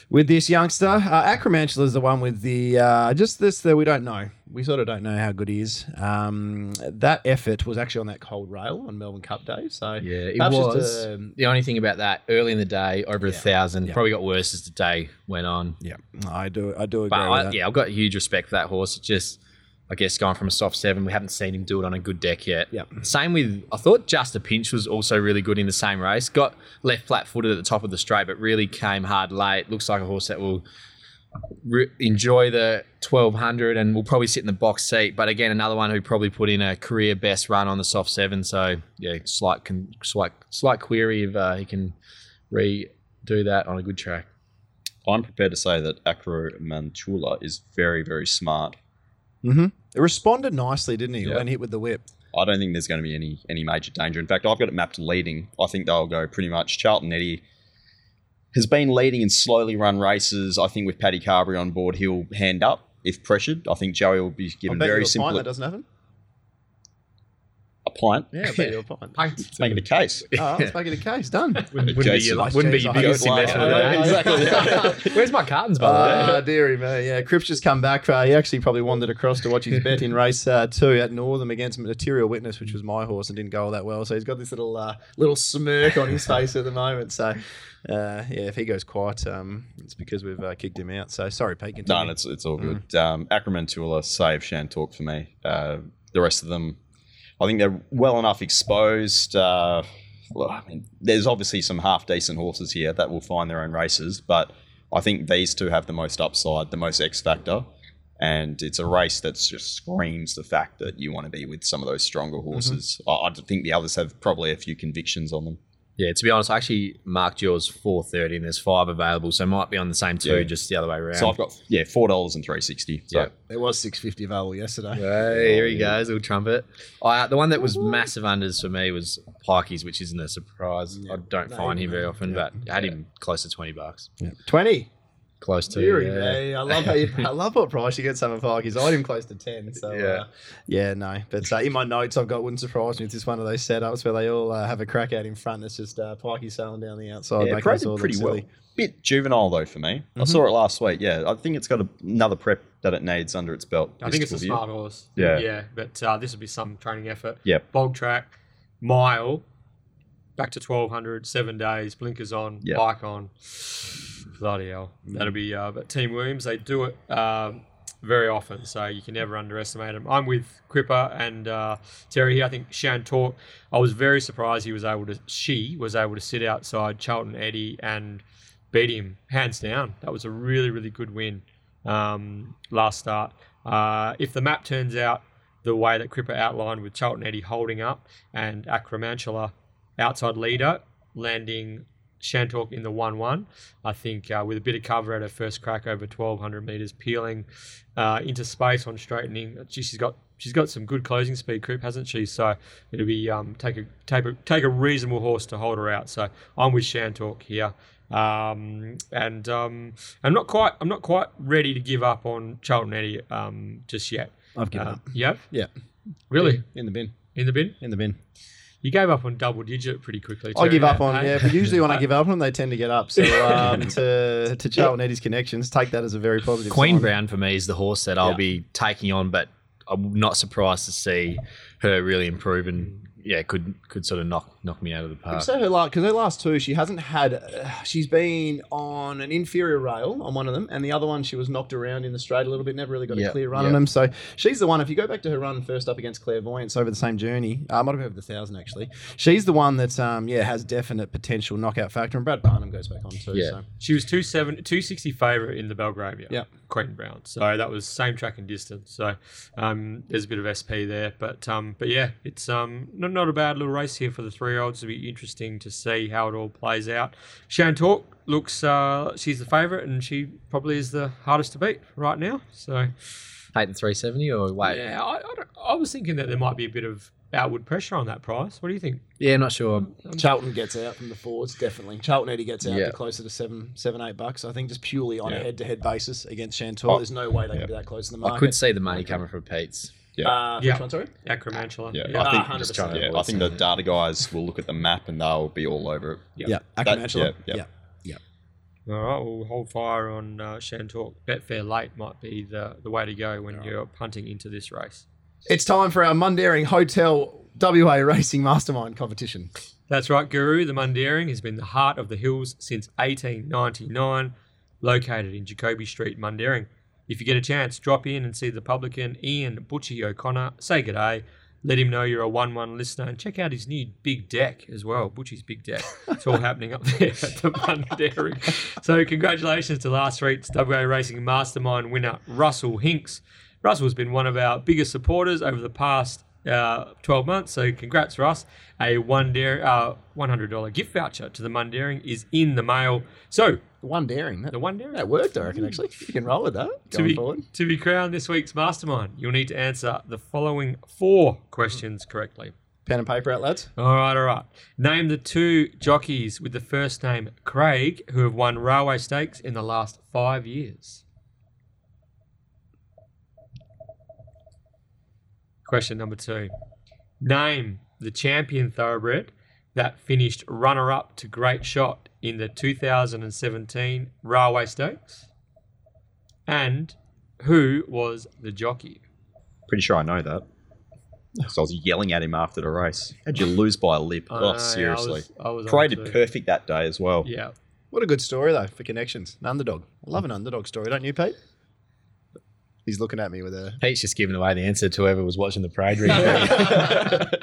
Speaker 2: with this youngster. Uh, Acromantula is the one with the uh, just this that we don't know. We sort of don't know how good he is. Um, that effort was actually on that cold rail on Melbourne Cup Day, so
Speaker 5: Yeah, it was.
Speaker 2: um,
Speaker 5: the only thing about that, early in the day, over a thousand,
Speaker 2: Yeah.
Speaker 5: probably got worse as the day went on.
Speaker 2: yeah, I do I do agree
Speaker 5: But I, yeah, I've got huge respect for that horse. It just, I guess, going from a soft seven, we haven't seen him do it on a good deck yet.
Speaker 2: Yep.
Speaker 5: Same with, I thought Just a Pinch was also really good in the same race. Got left flat footed at the top of the straight, but really came hard late. Looks like a horse that will re- enjoy the 1200 and will probably sit in the box seat. But again, another one who probably put in a career best run on the soft seven. So yeah, slight con- slight slight query if uh, he can redo that on a good track.
Speaker 4: I'm prepared to say that Acromantula is very, very smart.
Speaker 2: Mm-hmm. It responded nicely, didn't he?
Speaker 4: Yeah.
Speaker 2: When hit with the whip.
Speaker 4: I don't think there's going to be any any major danger. In fact, I've got it mapped leading. I think they'll go pretty much. Charlton Eddie has been leading in slowly run races. I think with Paddy Carberry on board, he'll hand up if pressured. I think Joey will be given very simple.
Speaker 2: that doesn't happen.
Speaker 4: Pint.
Speaker 2: Yeah, bet you a pint.
Speaker 1: Paint.
Speaker 4: Making a case.
Speaker 2: Oh, let's make it a case. Done.
Speaker 5: Wouldn't, wouldn't be
Speaker 4: Jason.
Speaker 5: your, wouldn't be your
Speaker 2: Jeez,
Speaker 5: biggest
Speaker 2: I-
Speaker 5: investment of the
Speaker 2: Yeah, exactly.
Speaker 5: Where's my cartons, by the way?
Speaker 2: Uh, dearie me, yeah. Cripps just come back. Uh, he actually probably wandered across to watch his bet in race uh, two at Northam against Material Witness, which was my horse, and didn't go all that well. So he's got this little uh, little smirk on his face at the moment. So uh, yeah, if he goes quiet, um, it's because we've uh, kicked him out. So sorry, Pete.
Speaker 4: No,
Speaker 2: Continue.
Speaker 4: it's it's all good. Um, Acromantula, Save, Shan Talk for me. Uh, the rest of them, I think they're well enough exposed. Uh, well, I mean, there's obviously some half decent horses here that will find their own races, but I think these two have the most upside, the most X factor, and it's a race that just screams the fact that you want to be with some of those stronger horses. I, I think the others have probably a few convictions on them.
Speaker 5: Yeah, to be honest, I actually marked yours four thirty, and there's five available, so might be on the same two,
Speaker 4: Yeah.
Speaker 5: just the other way around.
Speaker 4: So I've got yeah four dollars and three sixty. So
Speaker 5: Yeah.
Speaker 2: It was six fifty available yesterday.
Speaker 5: Hey, here he goes, little trumpet. I, uh, the one that was massive unders for me was Pikey's, which isn't a surprise. I don't
Speaker 2: No,
Speaker 5: find him very often,
Speaker 2: yeah.
Speaker 5: but I had him close to twenty bucks.
Speaker 2: Twenty.
Speaker 5: Close to.
Speaker 2: Deary
Speaker 5: yeah.
Speaker 2: me. I love how you, I love what price you get some of Pikey's. I had him close to ten. So yeah,
Speaker 5: Yeah.
Speaker 2: uh, yeah, no. But uh, in my notes, I've got wouldn't surprise me if it's one of those setups where they all uh, have a crack out in front. It's just uh, Pikey sailing down the outside,
Speaker 4: Yeah,
Speaker 2: making
Speaker 4: Prey
Speaker 2: us all
Speaker 4: did
Speaker 2: look
Speaker 4: pretty well. Bit juvenile though for me. I saw it last week. Yeah, I think it's got a, another prep that it needs under its belt.
Speaker 1: I think it's a
Speaker 4: View.
Speaker 1: smart horse.
Speaker 4: Yeah.
Speaker 1: Yeah. But uh, this would be some training effort.
Speaker 4: Yeah,
Speaker 1: Bog track, mile, back to 1200, seven days, blinkers on,
Speaker 4: Yep.
Speaker 1: bike on. Bloody hell. That'll be, uh, but Team Williams, they do it um, very often, so you can never underestimate them. I'm with Cripper and uh, Terry here. I think Shan Talk, I was very surprised he was able to, she was able to sit outside Charlton Eddie and beat him hands down. That was a really, really good win um, last start. Uh, if the map turns out the way that Cripper outlined with Charlton Eddie holding up and Acromantula outside leader landing Shantalk in the 1 1, I think uh, with a bit of cover at her first crack over 1200 metres, peeling uh, into space on straightening. Gee, she's got she's got some good closing speed, Crip, hasn't she? So it'll be um, take a take a take a reasonable horse to hold her out. So I'm with Shantalk here. Um, and um, I'm not quite I'm not quite ready to give up on Charlton Eddie um, just yet.
Speaker 2: I've given
Speaker 1: Uh,
Speaker 2: up.
Speaker 1: Yep.
Speaker 2: Yeah.
Speaker 1: Really?
Speaker 2: In the bin.
Speaker 1: In the bin?
Speaker 2: In the bin.
Speaker 1: You gave up on double digit pretty quickly.
Speaker 2: I give up
Speaker 1: eh?
Speaker 2: on yeah, but usually when I give up on them, they tend to get up. So um, to to Charlton Eddie's connections, take that as a very positive.
Speaker 5: Queen
Speaker 2: sign.
Speaker 5: Brown for me is the horse that I'll
Speaker 2: Yeah.
Speaker 5: be taking on, but I'm not surprised to see her really improve and yeah, could could sort of knock knock me out of the park.
Speaker 2: So her last, because her last two, she hasn't had. Uh, she's been on an inferior rail on one of them, and the other one she was knocked around in the straight a little bit. Never really got a clear run
Speaker 5: yep.
Speaker 2: on them. So she's the one. If you go back to her run first up against Clairvoyance over the same journey, uh, might have been over the thousand actually. She's the one that um yeah has definite potential knockout factor, and Brad Parnham goes back on too.
Speaker 5: Yeah.
Speaker 2: So.
Speaker 1: She was 270 260 favourite in the Belgravia.
Speaker 2: Yep.
Speaker 1: Queen Brown. So that was same track and distance. So um, there's a bit of SP there, but um, but yeah, it's um not, not a bad little race here for the three year olds. It'll be interesting to see how it all plays out. Shan Talk looks uh, she's the favourite, and she probably is the hardest to beat right now. So
Speaker 5: the 370 or wait?
Speaker 1: yeah, I, I, don't- I was thinking that there might be a bit of outward pressure on that price. What do you think?
Speaker 5: Yeah, I'm not sure.
Speaker 2: Charlton gets out from the forwards, definitely. Charlton Eddie gets out
Speaker 5: Yeah.
Speaker 2: to closer to seven, seven, eight bucks. I think just purely on a head-to-head basis against Chantal,
Speaker 4: Oh,
Speaker 2: There's no way they
Speaker 4: yeah.
Speaker 2: can be that close to the market.
Speaker 5: I could see the money coming from Pete's.
Speaker 4: Yeah.
Speaker 2: Uh,
Speaker 1: Yeah.
Speaker 2: Which one, sorry?
Speaker 1: Acromantula.
Speaker 4: Yeah,
Speaker 1: yeah.
Speaker 4: I think
Speaker 5: just
Speaker 2: 100%.
Speaker 5: trying to
Speaker 4: yeah, I think the data guys will look at the map and they'll be all over it.
Speaker 1: Yeah.
Speaker 2: Yeah,
Speaker 4: That-
Speaker 2: Acromantula.
Speaker 4: yeah, yeah.
Speaker 2: yeah.
Speaker 1: All right, we'll hold fire on uh, Shan Talk. Betfair late might be the, the way to go when you're punting into this race.
Speaker 2: It's time for our Mundaring Hotel WA Racing Mastermind competition.
Speaker 1: That's right, Guru. The Mundaring has been the heart of the hills since 1899, located in Jacoby Street, Mundaring. If you get a chance, drop in and see the publican Ian Butchie O'Connor. Say good day. Let him know you're a 1 1 listener and check out his new big deck as well. Butchie's big deck. It's all happening up there at the Mundaring. So, congratulations to last week's WA Racing Mastermind winner, Russell Hinks. Russell's been one of our biggest supporters over the past uh, 12 months. So congrats, Russ. A one dare, uh, $100 gift voucher to the Mundaring is in the mail. So the
Speaker 2: One daring. That,
Speaker 1: the one dare
Speaker 2: that worked, I reckon, actually. You can roll with that
Speaker 1: to be,
Speaker 2: forward.
Speaker 1: to be crowned this week's mastermind, you'll need to answer the following four questions correctly.
Speaker 2: Pen and paper out, lads.
Speaker 1: All right, all right. Name the two jockeys with the first name Craig who have won railway stakes in the last five years. Question number two. Name the champion thoroughbred that finished runner up to Great Shot in the 2017 Railway Stakes? And who was the jockey?
Speaker 4: Pretty sure I know that. So I was yelling at him after the race. How'd you lose by a lip?
Speaker 1: I oh, know, yeah,
Speaker 4: oh,
Speaker 1: I
Speaker 4: seriously.
Speaker 1: was- I was on
Speaker 4: Paraded perfect that day as well.
Speaker 1: Yeah.
Speaker 2: What a good story though for connections. An underdog. I love an underdog story, don't you, Pete? He's looking at me with a.
Speaker 5: Pete's just giving away the answer to whoever was watching the parade review.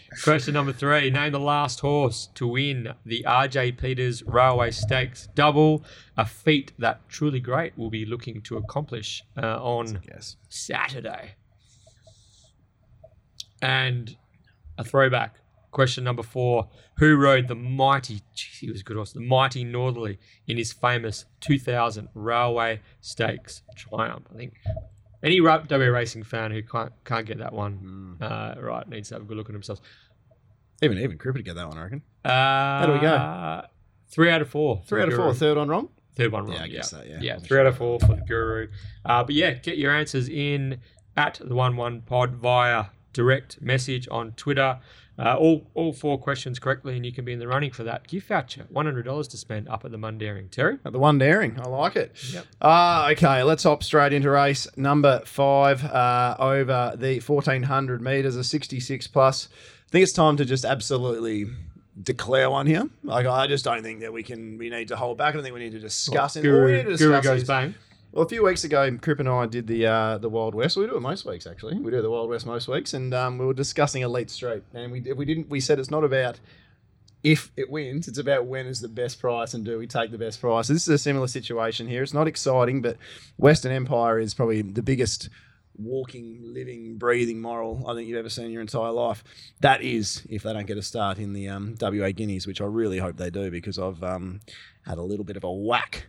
Speaker 1: Question number three. Name the last horse to win the RJ Peters Railway Stakes double, a feat that Truly Great will be looking to accomplish uh, on Saturday. And a throwback. Question number four. Who rode the mighty, geez, he was a good horse, the mighty Northerly in his famous 2000 Railway Stakes triumph? I think any W racing fan who can't, can't get that one uh, right needs to have a good look at themselves.
Speaker 2: Even even Cripper to get that one, I reckon.
Speaker 1: Uh,
Speaker 2: How do we go?
Speaker 1: Three out of four.
Speaker 2: Three out of
Speaker 1: Guru.
Speaker 2: four. Third on wrong.
Speaker 1: Third one wrong.
Speaker 2: Yeah, I
Speaker 1: Yeah,
Speaker 2: guess that, yeah.
Speaker 1: Yeah,
Speaker 2: Wasn't
Speaker 1: three out of four for the Guru. Uh, but yeah, get your answers in at the One One Pod via direct message on Twitter. Uh, all all four questions correctly, and you can be in the running for that gift voucher. One hundred dollars to spend up at the Mundaring. Terry.
Speaker 2: At the one daring. I like it.
Speaker 1: Yep.
Speaker 2: Uh, okay, let's hop straight into race number five uh, over the 1400 metres, a 66 plus. I think it's time to just absolutely declare one here. Like, I just don't think that we can, we need to hold back. I don't think we need to discuss it. All we
Speaker 1: Guru,
Speaker 2: need to
Speaker 1: Guru goes
Speaker 2: is-
Speaker 1: bang.
Speaker 2: Well, a few weeks ago, Crip and I did the uh, the Wild West. We do it most weeks, actually. We do the Wild West most weeks, and um, we were discussing Elite Street, and we we didn't. We said it's not about if it wins; it's about when is the best price, and do we take the best price. This is a similar situation here. It's not exciting, but Western Empire is probably the biggest walking, living, breathing moral I think you've ever seen in your entire life. That is, if they don't get a start in the um, WA Guineas, which I really hope they do, because I've um, had a little bit of a whack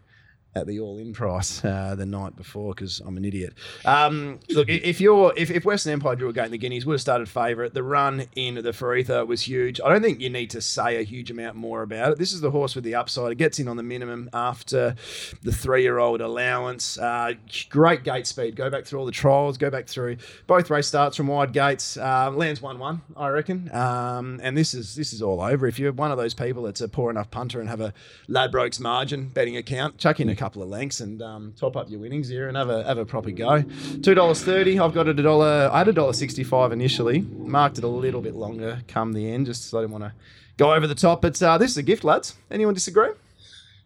Speaker 2: at the all-in price uh, the night before because I'm an idiot. Um, look, if you're if, if Western Empire drew a gate in the Guineas, would have started favourite. The run in the Faritha was huge. I don't think you need to say a huge amount more about it. This is the horse with the upside. It gets in on the minimum after the three-year-old allowance. Uh, great gate speed. Go back through all the trials. Go back through both race starts from wide gates. Uh, lands one-one, I reckon. Um, and this is this is all over. If you're one of those people that's a poor enough punter and have a Ladbrokes margin betting account, chuck in a couple of lengths and um, top up your winnings here and have a have a proper go. Two dollars thirty. I've got it a dollar. I had a dollar sixty-five initially. Marked it a little bit longer come the end, just so I didn't want to go over the top. But uh, this is a gift, lads. Anyone disagree?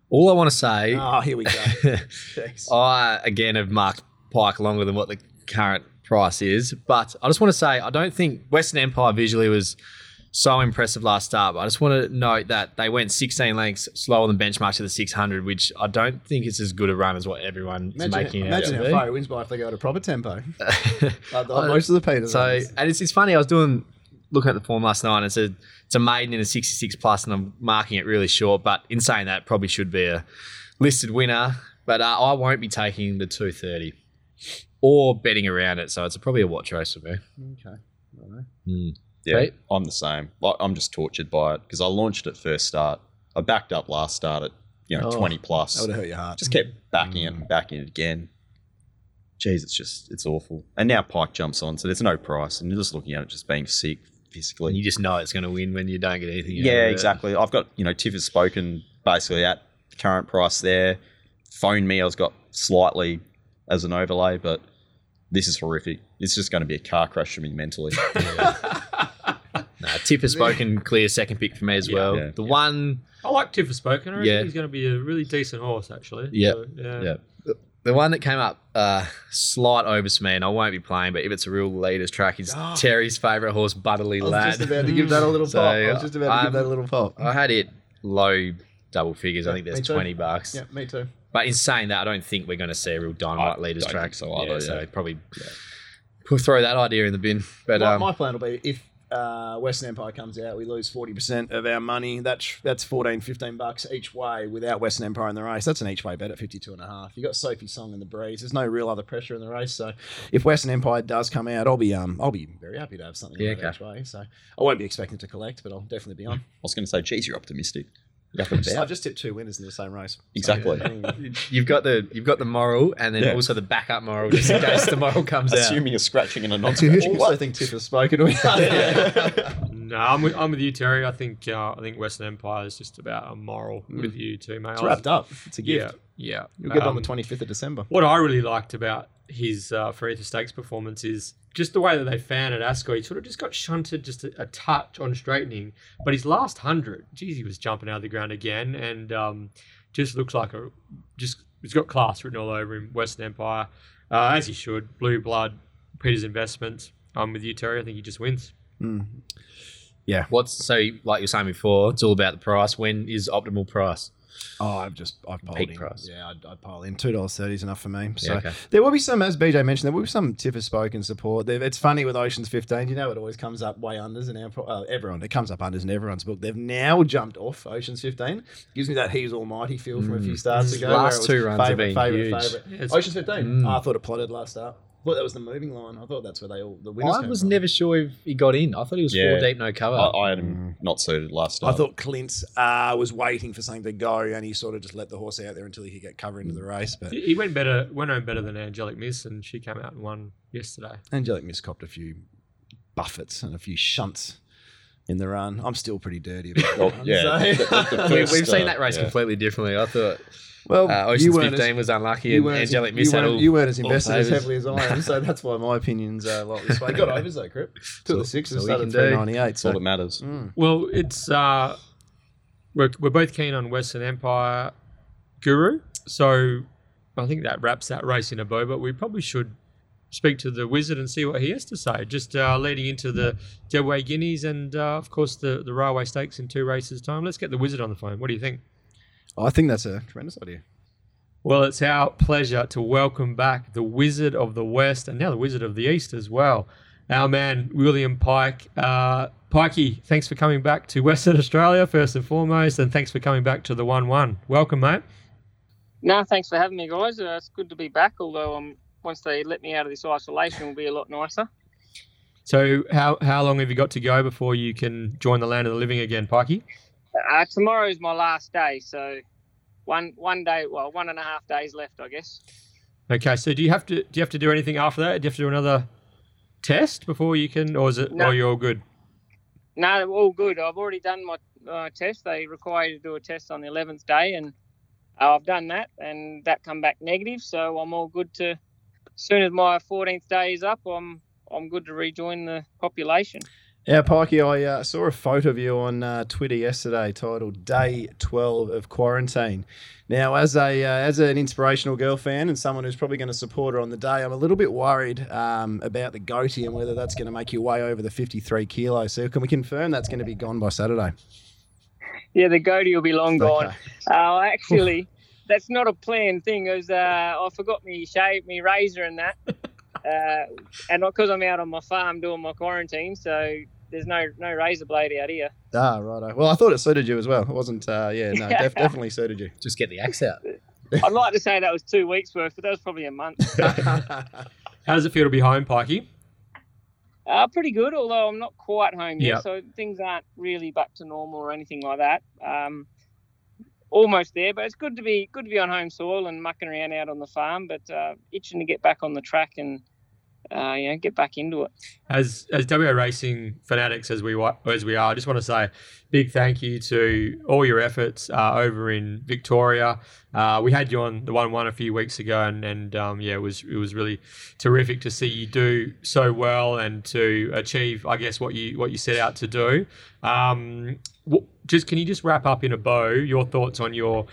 Speaker 5: All I want to say,
Speaker 2: Oh, here we go.
Speaker 5: I again have marked Pike longer than what the current price is, but I just want to say I don't think Western Empire visually was so impressive last start. But I just want to note that they went 16 lengths slower than benchmark to the 600, which I don't think is as good a run as what everyone's
Speaker 2: Imagine,
Speaker 5: making it
Speaker 2: imagine how far he wins by if they go at a proper tempo. Like most of the Peters.
Speaker 5: So,
Speaker 2: runs.
Speaker 5: and it's, it's funny. I was doing looking at the form last night, and it's a it's a maiden in a 66 plus, and I'm marking it really short. But in saying that, probably should be a listed winner. But uh, I won't be taking the 230 or betting around it. So it's probably a watch race for me.
Speaker 2: okay.
Speaker 4: Yeah,
Speaker 5: Right?
Speaker 4: I'm the same. Like, I'm just tortured by it because I launched at first start. I backed up last start at you know
Speaker 2: Oh,
Speaker 4: 20
Speaker 2: That
Speaker 4: plus.
Speaker 2: would hurt your heart.
Speaker 4: Just kept backing it and mm. backing it again. Jeez, it's just it's awful. And now Pike jumps on, so there's no price, and you're just looking at it just being sick
Speaker 5: And
Speaker 4: physically.
Speaker 5: you just know it's going to win when you don't get anything.
Speaker 4: Yeah,
Speaker 5: of it.
Speaker 4: exactly. I've got you know Tiff has spoken basically at the current price there. Phone me, I was got slightly as an overlay, but this is horrific. It's just going to be a car crash for me mentally.
Speaker 5: Nah, Tip has spoken clear second pick for me as well.
Speaker 4: Yeah.
Speaker 5: The one
Speaker 1: I like Tiffer Spoken. I reckon
Speaker 5: Yeah.
Speaker 1: he's going to be a really decent horse, actually.
Speaker 5: Yep.
Speaker 1: So, yeah.
Speaker 5: Yeah. The one that came up uh, slight overs for me, and I won't be playing, but if it's a real leaders track, is
Speaker 2: Oh.
Speaker 5: Terry's favourite horse, Butterly
Speaker 2: I was
Speaker 5: Lad.
Speaker 2: just about to give that a little
Speaker 5: So,
Speaker 2: pop. I was just about to give
Speaker 5: um,
Speaker 2: that a little pop.
Speaker 5: I had it low double figures. I think
Speaker 2: me
Speaker 5: there's 20 bucks.
Speaker 2: Yeah, me too.
Speaker 5: But in saying that, I don't think we're going to see a real dynamite
Speaker 4: I
Speaker 5: leaders track.
Speaker 4: so either,
Speaker 5: So
Speaker 4: yeah.
Speaker 5: probably we'll throw that idea in the bin. But
Speaker 2: my,
Speaker 5: um,
Speaker 2: my plan will be if uh, Western Empire comes out, we lose 40% of our money. That's that's 14, 15 bucks each way without Western Empire in the race. That's an each way bet at 52 and a half. You got Sophie Song in the breeze. There's no real other pressure in the race. So if Western Empire does come out, I'll be um I'll be very happy to have something
Speaker 5: Yeah,
Speaker 2: that each way. So I won't be expecting to collect, but I'll definitely be on.
Speaker 4: I was going to say, geez, you're optimistic. You
Speaker 2: I've just tipped two winners in the same race. So,
Speaker 4: Exactly.
Speaker 2: yeah.
Speaker 5: you've got the you've got the moral, and then
Speaker 4: Yeah.
Speaker 5: also the backup moral, just in case the moral comes out.
Speaker 4: Assuming you're scratching in a non
Speaker 2: I also think Tiff has spoken.
Speaker 1: No, I'm with, I'm with you, Terry. I think uh, I think Western Empire is just about a moral with you too, mate.
Speaker 2: It's wrapped up. It's a gift.
Speaker 1: Yeah, yeah.
Speaker 2: You'll get it on
Speaker 1: Um,
Speaker 2: the 25th of December.
Speaker 1: What I really liked about his uh, Faretha Stakes performance is just the way that they fan at Ascot. He sort of just got shunted just a, a touch on straightening, but his last hundred, geez, he was jumping out of the ground again, and um, just looks like a just he's got class written all over him. Western Empire, uh, as he should. Blue blood, Peter's investments. I'm with you, Terry. I think he just wins.
Speaker 2: Mm.
Speaker 5: What's so like you're saying before? It's all about the price. When is optimal price?
Speaker 2: Oh, I've just I've piled
Speaker 5: Peak
Speaker 2: in.
Speaker 5: price.
Speaker 2: Yeah, I'd, I'd pile in two dollars thirty is enough for me. So
Speaker 5: Yeah, okay.
Speaker 2: there will be some, as BJ mentioned, there will be some Tipper spoken support. It's funny with Oceans fifteen. You know, it always comes up way unders and our, uh, everyone. It comes up unders in everyone's book. They've now jumped off Oceans fifteen. Gives me that He's Almighty feel from a few starts
Speaker 5: Mm.
Speaker 2: ago.
Speaker 5: Last two runs have been
Speaker 2: favourite,
Speaker 5: huge.
Speaker 2: favourite.
Speaker 1: Yeah,
Speaker 2: Oceans fifteen.
Speaker 5: Mm.
Speaker 2: Oh, I thought it plotted last start. I thought that was the moving line. I thought that's where they all the winners.
Speaker 5: I
Speaker 2: came
Speaker 5: was
Speaker 2: from.
Speaker 5: never sure if he got in. I thought he was
Speaker 4: Yeah.
Speaker 5: four deep, no cover.
Speaker 4: I, I had him not suited last time.
Speaker 2: I
Speaker 4: start.
Speaker 2: thought Clint uh, was waiting for something to go, and he sort of just let the horse out there until he could get cover into the race. But
Speaker 1: He went better, went home better than Angelic Miss, and she came out and won yesterday.
Speaker 2: Angelic Miss copped a few buffets and a few shunts in the run. I'm still pretty dirty about that one,
Speaker 4: yeah.
Speaker 2: so-
Speaker 4: The- the
Speaker 5: we,
Speaker 4: first,
Speaker 5: we've seen
Speaker 4: uh,
Speaker 5: that race
Speaker 4: yeah.
Speaker 5: completely differently. I thought
Speaker 2: well,
Speaker 5: uh,
Speaker 2: you
Speaker 5: Ocean's
Speaker 2: weren't
Speaker 5: 15
Speaker 2: as,
Speaker 5: was unlucky, and
Speaker 2: as,
Speaker 5: Angelic Miss had all.
Speaker 2: you weren't as invested as heavily as I am, so that's why my opinions are like this way. Got overs though, Crip. Took the six and
Speaker 5: that's all
Speaker 2: started
Speaker 5: we can do.
Speaker 2: 398.
Speaker 4: That's all that matters.
Speaker 2: Mm.
Speaker 1: Well, it's uh, we're we're both keen on Western Empire Guru, so I think that wraps that race in a bow. But we probably should speak to the wizard and see what he has to say. Just uh, leading into the Deadway Guineas and uh, of course the the Railway Stakes in two races time. Let's get the wizard on the phone. What do you think?
Speaker 2: I think that's a tremendous idea.
Speaker 1: Well, it's our pleasure to welcome back the Wizard of the West and now the Wizard of the East as well. Our man, William Pike. Uh, Pikey, thanks for coming back to Western Australia, first and foremost, and thanks for coming back to the 1 1. Welcome, mate.
Speaker 6: No, thanks for having me, guys. Uh, it's good to be back. Although um, once they let me out of this isolation, will be a lot nicer.
Speaker 1: So, how, how long have you got to go before you can join the land of the living again, Pikey?
Speaker 6: Uh, tomorrow's my last day, so one one day, well, one and a half days left, I guess.
Speaker 1: Okay, so do you have to do you have to do anything after that? Do you have to do another test before you can, or is it,
Speaker 6: No.
Speaker 1: or you're all good?
Speaker 6: No, all good. I've already done my uh, test. They require you to do a test on the eleventh day, and uh, I've done that, and that come back negative. So I'm all good to. As soon as my 14th day is up, I'm I'm good to rejoin the population.
Speaker 2: Yeah, Pikey, I uh, saw a photo of you on uh, Twitter yesterday titled "Day 12 of Quarantine." Now, as a uh, as an inspirational girl fan and someone who's probably going to support her on the day, I'm a little bit worried um, about the goatee and whether that's going to make you way over the 53 kilo. So, can we confirm that's going to be gone by Saturday?
Speaker 6: Yeah, the goatee will be long gone.
Speaker 2: Okay.
Speaker 6: Uh, actually, that's not a planned thing. It was, uh, I forgot me shave, me razor, and that. Uh, and not because I'm out on my farm doing my quarantine, so there's no no razor blade out here.
Speaker 2: Ah, right. Well, I thought it suited you as well. It wasn't. Uh, yeah, no, def- definitely suited you.
Speaker 5: Just get the axe out.
Speaker 6: I'd like to say that was two weeks worth, but that was probably a month.
Speaker 1: How does it feel to be home, Pikey?
Speaker 6: Uh, pretty good, although I'm not quite home yet,
Speaker 1: Yep.
Speaker 6: so things aren't really back to normal or anything like that. Um, almost there, but it's good to be good to be on home soil and mucking around out on the farm. But uh, itching to get back on the track and uh, you know get back into it.
Speaker 1: as as WA racing fanatics as we as we are, I just want to say big thank you to all your efforts uh, over in Victoria. Uh, we had you on the one one a few weeks ago, and and um, yeah, it was it was really terrific to see you do so well and to achieve, I guess, what you what you set out to do. Um, just can you just wrap up in a bow your thoughts on your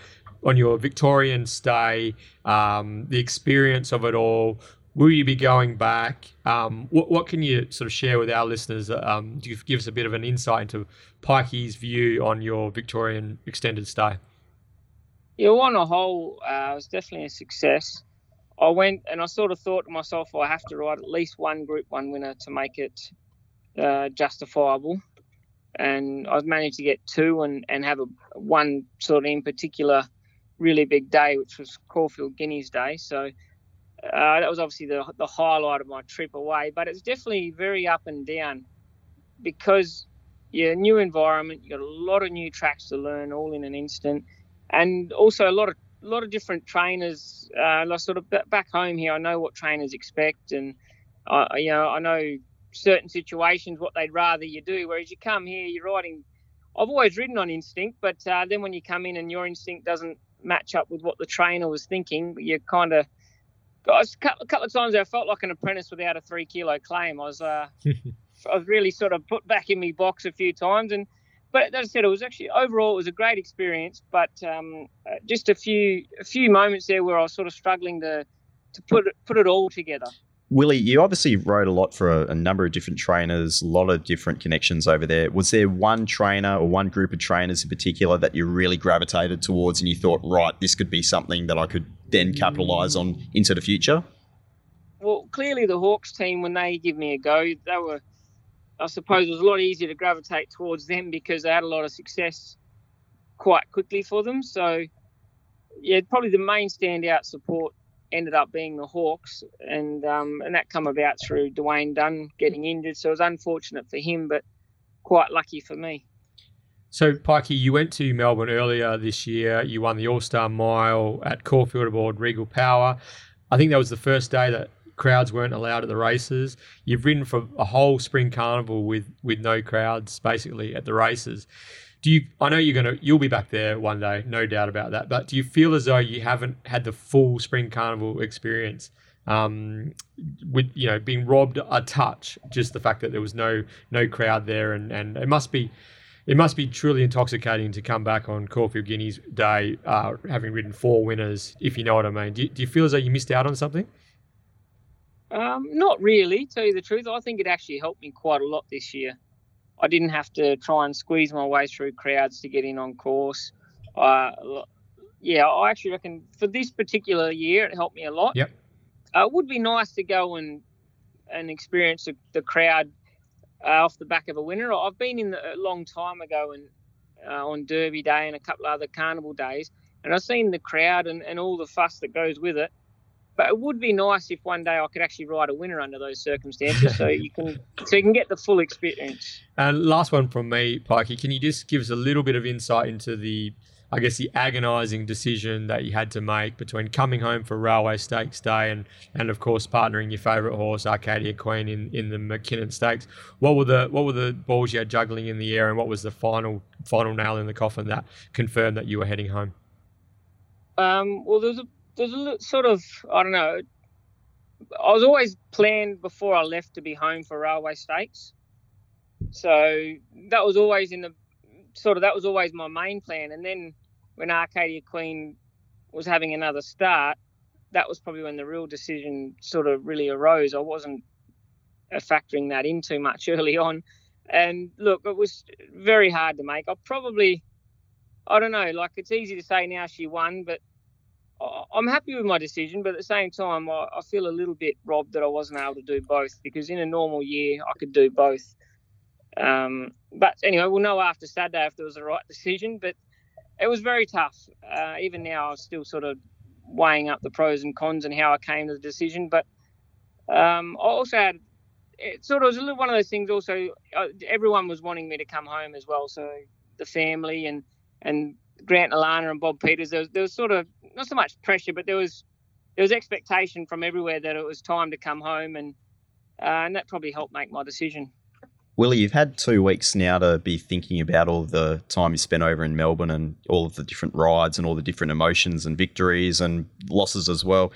Speaker 1: on your Victorian stay, um, the experience of it all. Will you be going back? Um, what, what can you sort of share with our listeners? Um, do you give us a bit of an insight into Pikey's view on your Victorian extended stay?
Speaker 6: Yeah, on a whole, uh, it was definitely a success. I went and I sort of thought to myself, I have to ride at least one Group One winner to make it uh, justifiable. And I've managed to get two and, and have a one sort of in particular really big day, which was Caulfield Guineas Day. So uh, that was obviously the the highlight of my trip away. But it's definitely very up and down because yeah, new environment. You got a lot of new tracks to learn, all in an instant and also a lot of a lot of different trainers. Uh, sort of back home here, I know what trainers expect, and I you know I know certain situations what they'd rather you do. Whereas you come here, you're riding. I've always ridden on instinct, but uh, then when you come in and your instinct doesn't match up with what the trainer was thinking, you're kind of. A couple of times I felt like an apprentice without a three kilo claim. I was, uh, I was really sort of put back in my box a few times, and but as I said, it was actually overall it was a great experience. But um, uh, just a few a few moments there where I was sort of struggling to to put it, put it all together.
Speaker 4: Willie, you obviously rode a lot for a, a, number of different trainers, a lot of different connections over there. Was there one trainer or one group of trainers in particular that you really gravitated towards and you thought, right, this could be something that I could then capitalise on into the future?
Speaker 6: Well, clearly the Hawks team, when they give me a go, they were I suppose it was a lot easier to gravitate towards them because they had a lot of success quite quickly for them. So, yeah, probably the main standout support ended up being the Hawks, and um, and that come about through Dwayne Dunn getting injured. So it was unfortunate for him, but quite lucky for me.
Speaker 1: So, Pikey, you went to Melbourne earlier this year. You won the All Star Mile at Caulfield aboard Regal Power. I think that was the first day that crowds weren't allowed at the races. You've ridden for a whole spring carnival with with no crowds basically at the races. Do you? I know you're gonna. You'll be back there one day, no doubt about that. But do you feel as though you haven't had the full spring carnival experience? Um, with you know being robbed a touch, just the fact that there was no no crowd there, and and it must be it must be truly intoxicating to come back on Caulfield Guineas Day, uh, having ridden four winners, if you know what I mean. Do you, do you feel as though you missed out on something?
Speaker 6: Um, not really, tell you the truth. I think it actually helped me quite a lot this year. I didn't have to try and squeeze my way through crowds to get in on course. Uh, yeah, I actually reckon for this particular year it helped me a lot.
Speaker 1: Yep.
Speaker 6: Uh, it would be nice to go and and experience the, the crowd uh, off the back of a winner. I've been in the, a long time ago and uh, on Derby Day and a couple of other carnival days, and I've seen the crowd and, and all the fuss that goes with it. But it would be nice if one day I could actually ride a winner under those circumstances, so you can so you can get the full experience.
Speaker 1: And last one from me, Pikey, can you just give us a little bit of insight into the, I guess, the agonising decision that you had to make between coming home for Railway Stakes Day and, and of course, partnering your favourite horse, Arcadia Queen, in, in the Mackinnon Stakes. What were the what were the balls you had juggling in the air, and what was the final final nail in the coffin that confirmed that you were heading home?
Speaker 6: Um, well, there was a there's a sort of I don't know. I was always planned before I left to be home for railway stakes, so that was always in the sort of that was always my main plan. And then when Arcadia Queen was having another start, that was probably when the real decision sort of really arose. I wasn't factoring that in too much early on. And look, it was very hard to make. I probably, I don't know, like it's easy to say now she won, but I'm happy with my decision, but at the same time, I, I, feel a little bit robbed that I wasn't able to do both because in a normal year, I could do both. Um, but anyway, we'll know after Saturday if it was the right decision. But it was very tough. Uh, even now, I'm still sort of weighing up the pros and cons and how I came to the decision. But um, I also had it sort of was a little one of those things. Also, uh, everyone was wanting me to come home as well, so the family and and Grant Alana and Bob Peters, there was, there was sort of not so much pressure, but there was there was expectation from everywhere that it was time to come home, and uh, and that probably helped make my decision.
Speaker 4: Willie, you've had two weeks now to be thinking about all the time you spent over in Melbourne and all of the different rides and all the different emotions and victories and losses as well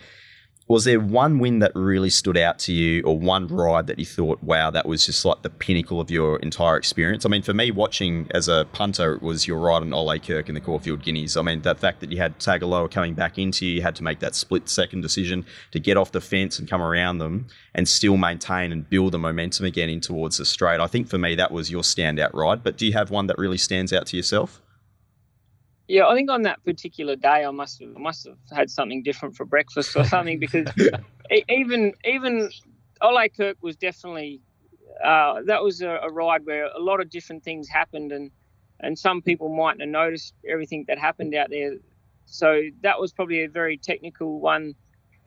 Speaker 4: was there one win that really stood out to you or one ride that you thought wow that was just like the pinnacle of your entire experience i mean for me watching as a punter it was your ride on Ole Kirk in the Caulfield Guineas. I mean the fact that you had Tagaloa coming back into you you had to make that split second decision to get off the fence and come around them and still maintain and build the momentum again in towards the straight i think for me that was your standout ride. But do you have one that really stands out to yourself
Speaker 6: yeah, I think on that particular day, I must have must have had something different for breakfast or something because even even Ole Kirk was definitely uh, that was a, a, ride where a lot of different things happened and and some people mightn't have noticed everything that happened out there. So that was probably a very technical one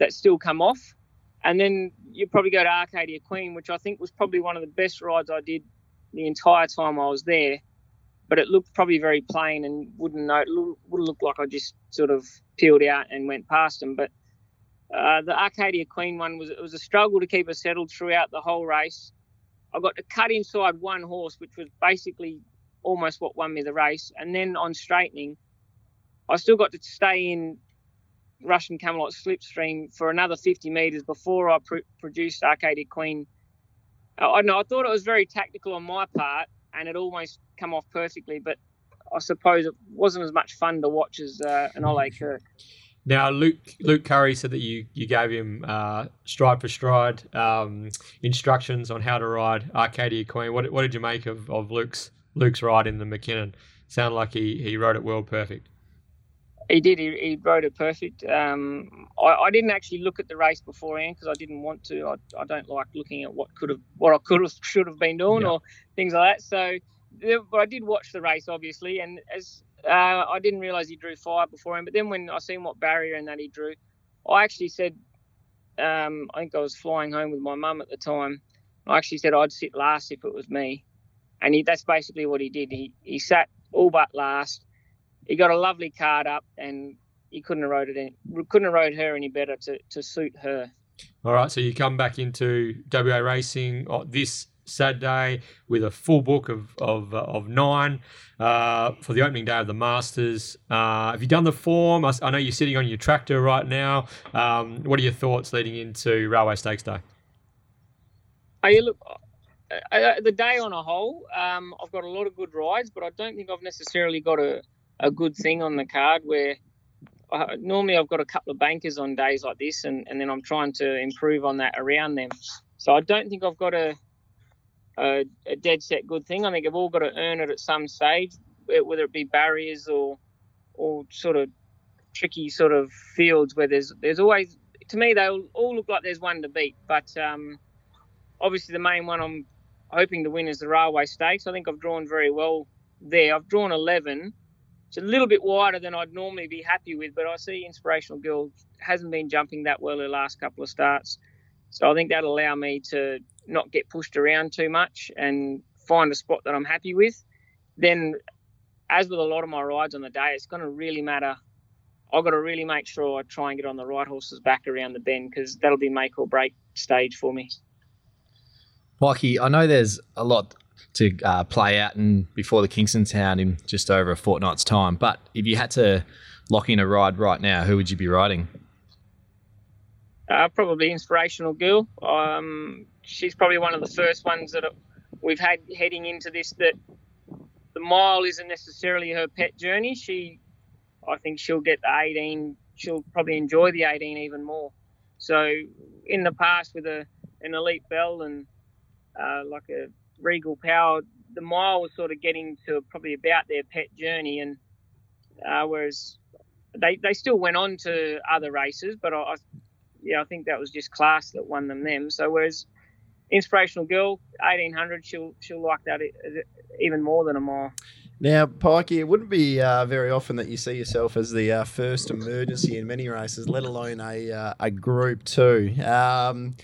Speaker 6: that still come off. And then you probably go to Arcadia Queen, which I think was probably one of the best rides I did the entire time I was there but it looked probably very plain and wouldn't know would look like I just sort of peeled out and went past them. But uh, the Arcadia Queen one was it was a struggle to keep us settled throughout the whole race. I got to cut inside one horse, which was basically almost what won me the race. And then on straightening, I still got to stay in Russian Camelot slipstream for another 50 metres before I pr- produced Arcadia Queen. I know I thought it was very tactical on my part, and it almost come off perfectly. But I suppose it wasn't as much fun to watch as uh, an Ole Kirk.
Speaker 1: Now, Luke Luke Currie said that you, you gave him uh, stride for stride um, instructions on how to ride Arcadia Queen. What, what did you make of, of Luke's Luke's ride in the Mackinnon? Sounded like he, he rode it well perfect.
Speaker 6: He did. He, he rode it perfect. Um, I, I, didn't actually look at the race beforehand because I didn't want to. I, I, don't like looking at what could have, what I could have, should have been doing, yeah. or things like that. So, but I did watch the race, obviously, and as uh, I didn't realise he drew fire beforehand. But then when I seen what barrier and that he drew, I actually said, um, I think I was flying home with my mum at the time. I actually said I'd sit last if it was me, and he, that's basically what he did. He he sat all but last he got a lovely card up, and he couldn't have rode it any, couldn't have rode her any better to, to suit her.
Speaker 1: All right, so you come back into WA racing this Saturday with a full book of of, uh, of nine uh, for the opening day of the Masters. Uh, have you done the form? I, I, know you're sitting on your tractor right now. Um, what are your thoughts leading into Railway Stakes Day?
Speaker 6: Are you look? Uh, uh, the day on a whole, um, I've got a lot of good rides, but I don't think I've necessarily got a a good thing on the card where I, normally I've got a couple of bankers on days like this, and, and then I'm trying to improve on that around them. So I don't think I've got a, a, a dead set good thing. I think I've all got to earn it at some stage, whether it be barriers or or sort of tricky sort of fields where there's there's always to me they all look like there's one to beat, but um, obviously the main one I'm hoping to win is the Railway Stakes. I think I've drawn very well there. I've drawn 11 it's a little bit wider than I'd normally be happy with, but I see Inspirational Girl hasn't been jumping that well the last couple of starts. So I think that'll allow me to not get pushed around too much and find a spot that I'm happy with. Then, as with a lot of my rides on the day, it's going to really matter. I've got to really make sure I try and get on the right horse's back around the bend because that'll be make or break stage for me.
Speaker 5: Mikey, I know there's a lot to uh, play out and before the Kingston Town in just over a fortnight's time. But if you had to lock in a ride right now, who would you be riding?
Speaker 6: Uh, probably inspirational girl. Um, she's probably one of the first ones that we've had heading into this. That the mile isn't necessarily her pet journey. She, I think she'll get the 18. She'll probably enjoy the 18 even more. So in the past with a an elite bell and uh, like a Regal Power, the mile was sort of getting to probably about their pet journey, and uh, whereas they they still went on to other races, but I, I yeah I think that was just class that won them them. So whereas Inspirational Girl, 1800, she'll she'll like that even more than a mile.
Speaker 2: Now, Pikey, it wouldn't be uh, very often that you see yourself as the uh, first emergency in many races, let alone a uh, a Group Two. Um,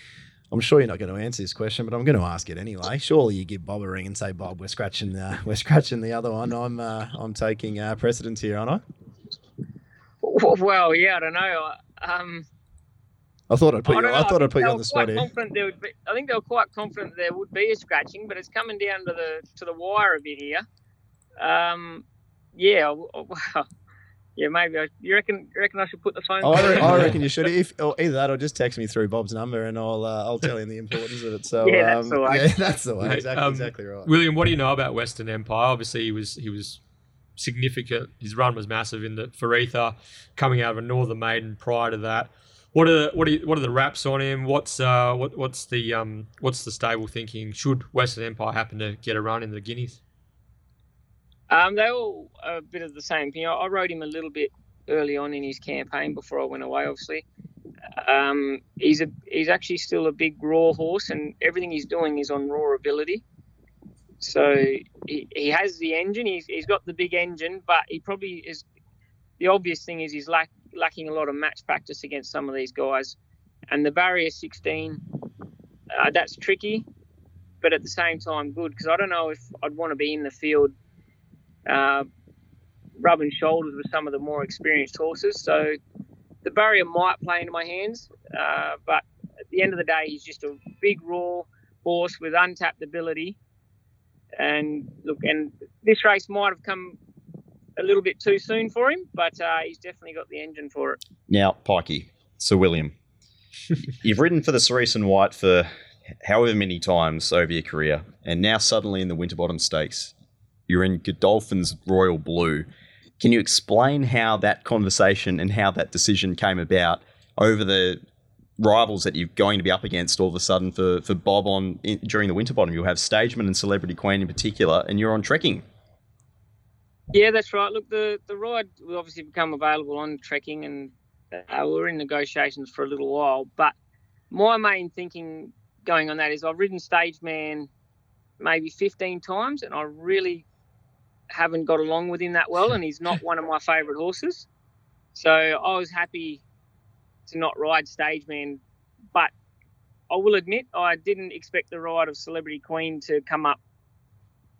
Speaker 2: I'm sure you're not going to answer this question, but I'm going to ask it anyway. Surely you give Bob a ring and say, Bob, we're scratching the we're scratching the other one. I'm uh, I'm taking uh, precedence here, aren't I?
Speaker 6: Well, yeah, I don't know. Um,
Speaker 2: I thought I'd put you. I, I thought I would put you on the spot here.
Speaker 6: There would be, I think they were quite confident there would be a scratching, but it's coming down to the to the wire a bit here. Um, yeah, well, yeah, maybe. I, you reckon? You reckon I should put the phone?
Speaker 2: I, reckon, I reckon you should. If or either that, or just text me through Bob's number, and I'll uh, I'll tell him the importance of it. So
Speaker 6: yeah, that's um, the way.
Speaker 2: Yeah, that's the way. Exactly, um, exactly right.
Speaker 1: William, what do you know about Western Empire? Obviously, he was he was significant. His run was massive in the Faritha, coming out of a Northern Maiden prior to that. What are the, what are you, what are the wraps on him? What's uh what what's the um what's the stable thinking? Should Western Empire happen to get a run in the Guineas?
Speaker 6: Um, they all a bit of the same thing. I, I rode him a little bit early on in his campaign before I went away, obviously. Um, he's a he's actually still a big raw horse, and everything he's doing is on raw ability. So he, he has the engine. He's, he's got the big engine, but he probably is. The obvious thing is he's lack, lacking a lot of match practice against some of these guys, and the barrier 16. Uh, that's tricky, but at the same time good because I don't know if I'd want to be in the field uh, rubbing shoulders with some of the more experienced horses. So the barrier might play into my hands, uh, but at the end of the day, he's just a big raw horse with untapped ability. And look, and this race might have come a little bit too soon for him, but uh, he's definitely got the engine for it.
Speaker 4: Now, Pikey, Sir William, you've ridden for the Cerise and White for however many times over your career, and now suddenly in the Winterbottom Stakes, you're in Godolphin's Royal Blue. Can you explain how that conversation and how that decision came about over the rivals that you're going to be up against all of a sudden for, for Bob on in, during the Winterbottom? You'll have Stageman and Celebrity Queen in particular, and you're on trekking.
Speaker 6: Yeah, that's right. Look, the, the ride will obviously become available on trekking, and uh, we are in negotiations for a little while. But my main thinking going on that is I've ridden Stageman maybe 15 times, and I really haven't got along with him that well, and he's not one of my favourite horses. So I was happy to not ride Stageman, but I will admit I didn't expect the ride of Celebrity Queen to come up.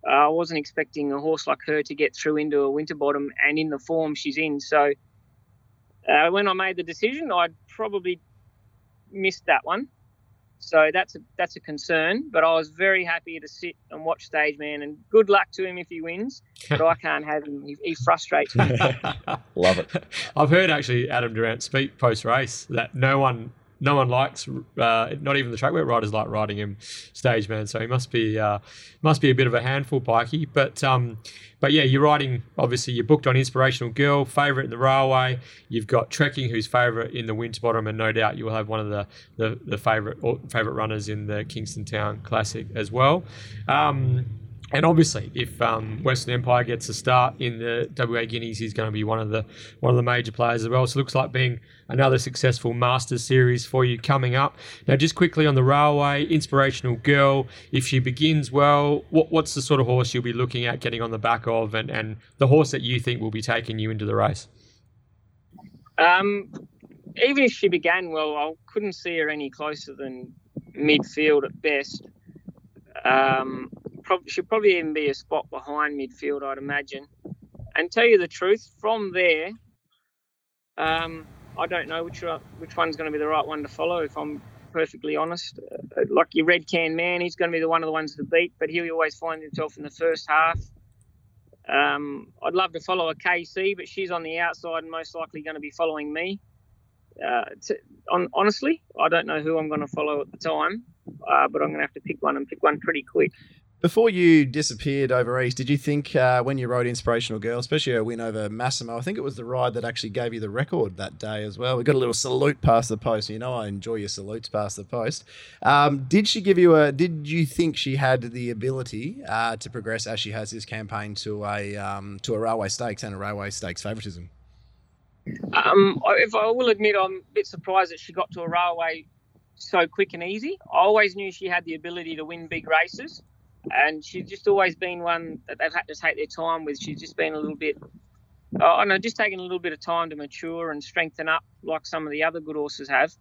Speaker 6: Uh, I wasn't expecting a horse like her to get through into a Winterbottom and in the form she's in. So uh, when I made the decision, I'd probably missed that one. So that's a, that's a concern. But I was very happy to sit and watch Stage Man, and good luck to him if he wins. But I can't have him; he, he frustrates me.
Speaker 4: Love it.
Speaker 1: I've heard actually Adam Durrant speak post race that no one no one likes, uh, not even the track work riders like riding him stage man. So he must be uh, must be a bit of a handful, Pikey. But um, but yeah, you're riding. Obviously, you're booked on Inspirational Girl, favourite in the railway. You've got Trekking, who's favourite in the Winterbottom, and no doubt you will have one of the the, the favourite favourite runners in the Kingston Town Classic as well. Um, and obviously, if um, Western Empire gets a start in the WA Guineas, he's going to be one of the one of the major players as well. So it looks like being another successful Masters series for you coming up. Now, just quickly on the railway, inspirational girl. If she begins well, what, what's the sort of horse you'll be looking at getting on the back of, and, and the horse that you think will be taking you into the race?
Speaker 6: Um, even if she began well, I couldn't see her any closer than midfield at best. Um, should probably even be a spot behind midfield, I'd imagine. And tell you the truth, from there, um, I don't know which which one's going to be the right one to follow. If I'm perfectly honest, uh, like your red can man, he's going to be the one of the ones to beat, but he'll always find himself in the first half. Um, I'd love to follow a KC, but she's on the outside and most likely going to be following me. Uh, to, on, honestly, I don't know who I'm going to follow at the time, uh, but I'm going to have to pick one and pick one pretty quick.
Speaker 2: Before you disappeared over east, did you think uh, when you rode Inspirational Girl, especially a win over Massimo, I think it was the ride that actually gave you the record that day as well. We got a little salute past the post. You know, I enjoy your salutes past the post. Um, did she give you a? Did you think she had the ability uh, to progress as she has this campaign to a um, to a railway stakes and a railway stakes favouritism?
Speaker 6: Um, if I will admit, I'm a bit surprised that she got to a railway so quick and easy. I always knew she had the ability to win big races and she's just always been one that they've had to take their time with. She's just been a little bit, I know, just taking a little bit of time to mature and strengthen up like some of the other good horses have.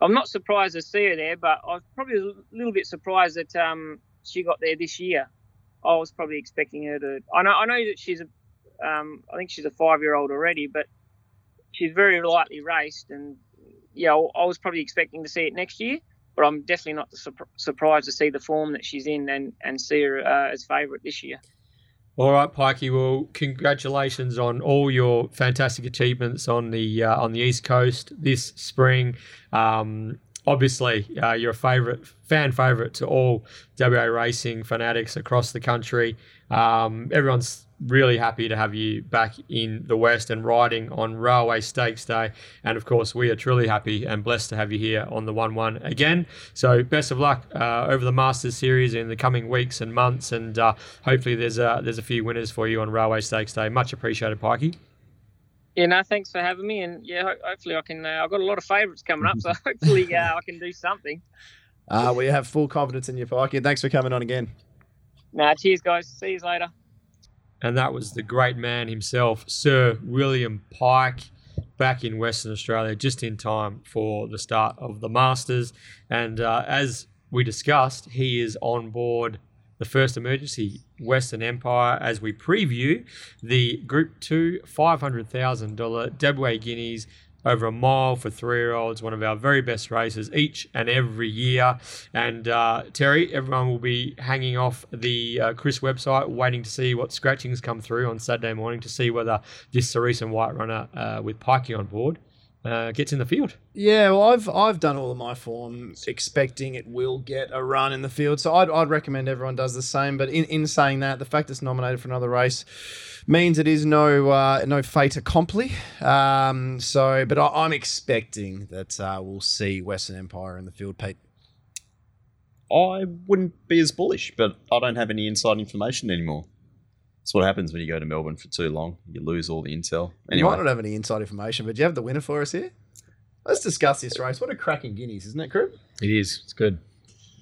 Speaker 6: I'm not surprised to see her there, but I was probably a little bit surprised that um, she got there this year. I was probably expecting her to. I know, I know that she's a, um, I think she's a five-year-old already, but she's very lightly raced, and yeah, I was probably expecting to see it next year but I'm definitely not surprised to see the form that she's in and, and see her uh, as favourite this year.
Speaker 1: All right, Pikey. Well, congratulations on all your fantastic achievements on the uh, on the East Coast this spring. Um, obviously, uh, you're a favourite fan favourite to all WA racing fanatics across the country. Um, everyone's really happy to have you back in the West and riding on Railway Stakes Day. And of course, we are truly happy and blessed to have you here on the 1 1 again. So, best of luck uh, over the Masters Series in the coming weeks and months. And uh, hopefully, there's a, there's a few winners for you on Railway Stakes Day. Much appreciated, Pikey.
Speaker 6: Yeah, no, thanks for having me. And yeah, hopefully, I can. Uh, I've got a lot of favourites coming up, so hopefully, uh, I can do something.
Speaker 2: Uh, we have full confidence in you, Pikey. Thanks for coming on again.
Speaker 6: Nah, cheers, guys. See you later
Speaker 1: and that was the great man himself, Sir William Pike, back in Western Australia just in time for the start of the Masters. And uh, as we discussed, he is on board the first emergency Western Empire as we preview the Group 2 $500,000 WA Guineas over a mile for three year olds, one of our very best races each and every year. And uh, Terry, everyone will be hanging off the uh, Chris website, waiting to see what scratchings come through on Saturday morning to see whether this Cerise and White Runner uh, with Pikey on board uh, gets in the field.
Speaker 2: Yeah, well, I've I've done all of my form expecting it will get a run in the field, so I'd, I'd recommend everyone does the same. But in, in saying that, the fact it's nominated for another race means it is no uh, no fait accompli. Um, so, but I, I'm expecting that uh, we'll see Western Empire in the field, Pete.
Speaker 4: I wouldn't be as bullish, but I don't have any inside information anymore. That's what happens when you go to Melbourne for too long. You lose all the intel.
Speaker 2: You might not have any inside information, but do you have the winner for us here? Let's discuss this race. What a cracking guineas, isn't it, Crib?
Speaker 5: It is. It's good.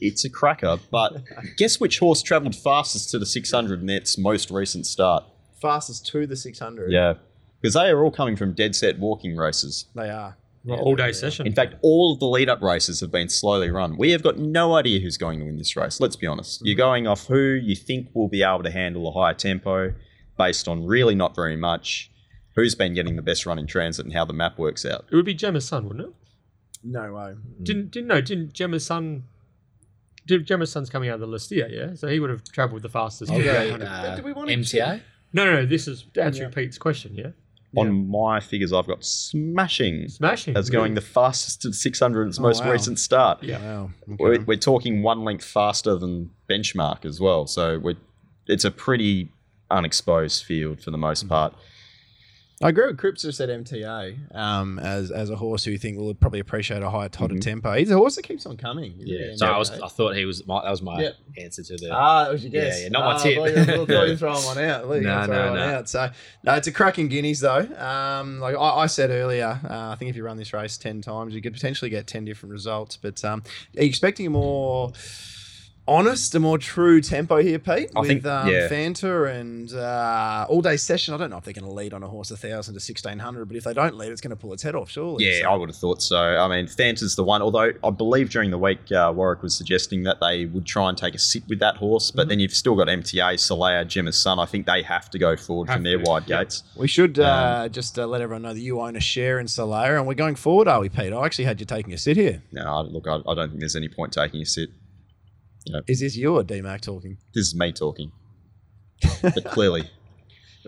Speaker 4: it's a cracker. But guess which horse travelled fastest to the 600 in its most recent start?
Speaker 2: Fastest to the 600.
Speaker 4: Yeah, because they are all coming from dead set walking races.
Speaker 2: They are.
Speaker 1: Well,
Speaker 2: Yeah,
Speaker 1: all day
Speaker 2: are.
Speaker 1: session.
Speaker 4: In fact, all of the lead up races have been slowly run. We have got no idea who's going to win this race. Let's be honest. You're going off who you think will be able to handle a higher tempo based on really not very much. Who's been getting the best run in transit and how the map works out.
Speaker 1: it would be Gemma's son, wouldn't it?
Speaker 2: No way.
Speaker 1: Didn't didn't no didn't Gemma's son? Did Gemma's son's coming out of the list here? Yeah, so he would have travelled the fastest.
Speaker 5: I'll
Speaker 1: Yeah.
Speaker 5: go,
Speaker 1: 100.
Speaker 5: uh,
Speaker 2: Do we want
Speaker 5: MTA.
Speaker 1: No, no, no. This is answering
Speaker 2: Yeah.
Speaker 1: Pete's question. Yeah,
Speaker 4: On my figures, I've got smashing
Speaker 1: smashing.
Speaker 4: as going the fastest at 600 in its
Speaker 2: Oh,
Speaker 4: most
Speaker 2: wow.
Speaker 4: recent start.
Speaker 1: Yeah.
Speaker 2: Wow.
Speaker 4: We're, we're talking one length faster than benchmark as well. So we're, it's a pretty unexposed field for the most mm. part.
Speaker 2: I agree with Cripps who said MTA um, as as a horse who you think will probably appreciate a higher todder
Speaker 4: Mhm.
Speaker 2: tempo. He's a horse that keeps on coming.
Speaker 5: Yeah. So I was. I thought he was. My, that was my
Speaker 2: Yeah.
Speaker 5: answer to the.
Speaker 2: Ah, that was your guess.
Speaker 5: Yeah, yeah, not my
Speaker 2: Ah,
Speaker 5: tip.
Speaker 2: I thought you were- I thought you were throwing one out. I thought you were
Speaker 5: No, no, no.
Speaker 2: out. So, no, it's a cracking guineas though. Um, like I, I said earlier, uh, I think if you run this race ten times, you could potentially get ten different results. But um, are you expecting a more honest, a more true tempo here, Pete?
Speaker 4: I
Speaker 2: with
Speaker 4: think-
Speaker 2: um,
Speaker 4: yeah.
Speaker 2: Fanta and uh, all day session. I don't know if they're going to lead on a horse a thousand to sixteen hundred, but if they don't lead, it's going to pull its head off. Surely.
Speaker 4: Yeah,
Speaker 2: So-
Speaker 4: I would have thought so. I mean, Fanta's the one, although I believe during the week uh, Warwick was suggesting that they would try and take a sit with that horse, but then you've still got MTA, Solea, Gemma's son. I think they have to go forward
Speaker 1: Have
Speaker 4: from their
Speaker 1: to,
Speaker 4: wide
Speaker 1: yeah.
Speaker 4: gates.
Speaker 2: We should uh, just uh, let everyone know that you own a share in Solaire, and we're going forward, are we, Pete? I actually had you taking a sit here.
Speaker 4: No, look, I, I don't think there's any point taking a sit.
Speaker 2: Is this you or DMAC talking?
Speaker 4: This is me talking. but clearly,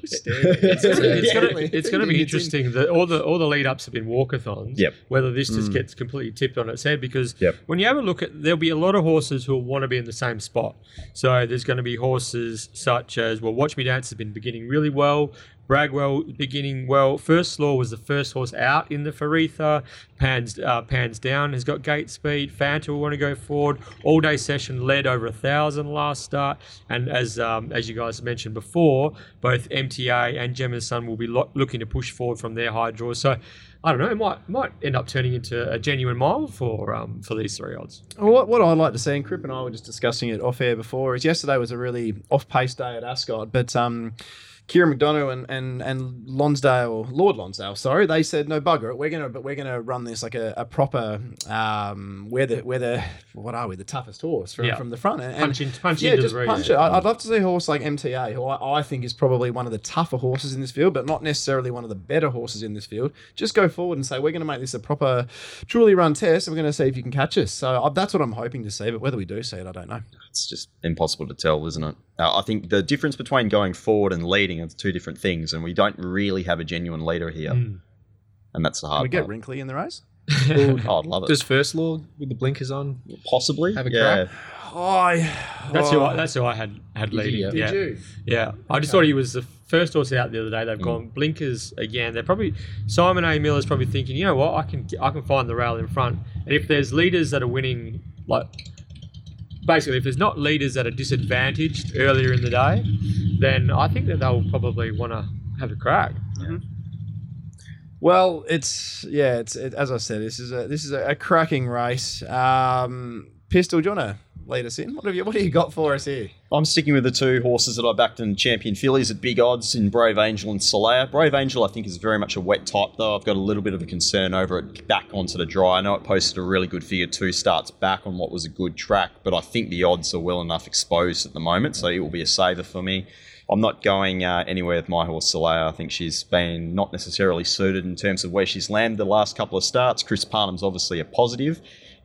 Speaker 1: It's, it's
Speaker 2: Yeah.
Speaker 1: gonna, it's gonna be interesting. that all the all the lead ups have been walkathons.
Speaker 4: Yep.
Speaker 1: Whether this just
Speaker 4: Mm.
Speaker 1: gets completely tipped on its head because
Speaker 4: Yep.
Speaker 1: when you have a look at, there'll be a lot of horses who will want to be in the same spot. So there's going to be horses such as well, Watch Me Dance has been beginning really well. Bragwell beginning well. First Law was the first horse out in the Faritha. Pans uh, pans down has got gate speed. Fanta will want to go forward. All day session led over a thousand last start. And as um, as you guys mentioned before, both MTA and Gemma's Son will be lo- looking to push forward from their high draws. So I don't know. It might might end up turning into a genuine mile for um, for these three odds.
Speaker 2: What, what I'd like to see, and Crip and I were just discussing it off air before, is yesterday was a really off pace day at Ascot, but um, Kieran McDonough and, and, and Lonsdale, Lord Lonsdale, sorry, they said no bugger it. We're gonna but we're gonna run this like a, a proper um, we're the we're the what are we the toughest horse from,
Speaker 1: Yeah.
Speaker 2: from the front and, and
Speaker 1: Punch, in, punch
Speaker 2: yeah,
Speaker 1: into
Speaker 2: just
Speaker 1: the
Speaker 2: punch it. I- I'd love to see a horse like MTA, who I, I think is probably one of the tougher horses in this field, but not necessarily one of the better horses in this field. Just go forward and say we're going to make this a proper, truly run test, and we're going to see if you can catch us. So uh, that's what I'm hoping to see. But whether we do see it, I don't know.
Speaker 4: it's just impossible to tell, isn't it? Uh, I think the difference between going forward and leading are two different things, and we don't really have a genuine leader here,
Speaker 1: Mm.
Speaker 4: and that's the
Speaker 2: Can
Speaker 4: hard
Speaker 2: we get
Speaker 4: part.
Speaker 2: wrinkly in the race?
Speaker 4: Oh, I'd love it.
Speaker 5: Does First Law with the blinkers on?
Speaker 4: Possibly.
Speaker 5: Have a
Speaker 4: yeah.
Speaker 5: crack?
Speaker 2: Oh,
Speaker 1: That's who I, that's who I had had leading.
Speaker 5: you?
Speaker 1: Yeah.
Speaker 2: you?
Speaker 1: Yeah, I just thought he was the first horse out the other day. They've gone blinkers again. They're probably Simon A. Miller's probably thinking, you know what, I can I can find the rail in front. And if there's leaders that are winning, like basically, if there's not leaders that are disadvantaged earlier in the day, then I think that they'll probably want to have a crack.
Speaker 2: Well, it's yeah, it's it, as I said, this is a this is a, a cracking race. Um, Pistol, do you want to lead us in? What have you What have you got for us here?
Speaker 4: I'm sticking with the two horses that I backed in Champion Fillies at big odds in Brave Angel and Solaya. Brave Angel, I think, is very much a wet type, though. I've got a little bit of a concern over it back onto the dry. I know it posted a really good figure two starts back on what was a good track, but I think the odds are well enough exposed at the moment, so it will be a saver for me. I'm not going uh, anywhere with my horse Solaya. I think she's been not necessarily suited in terms of where she's landed the last couple of starts. Chris Parnham's obviously a positive.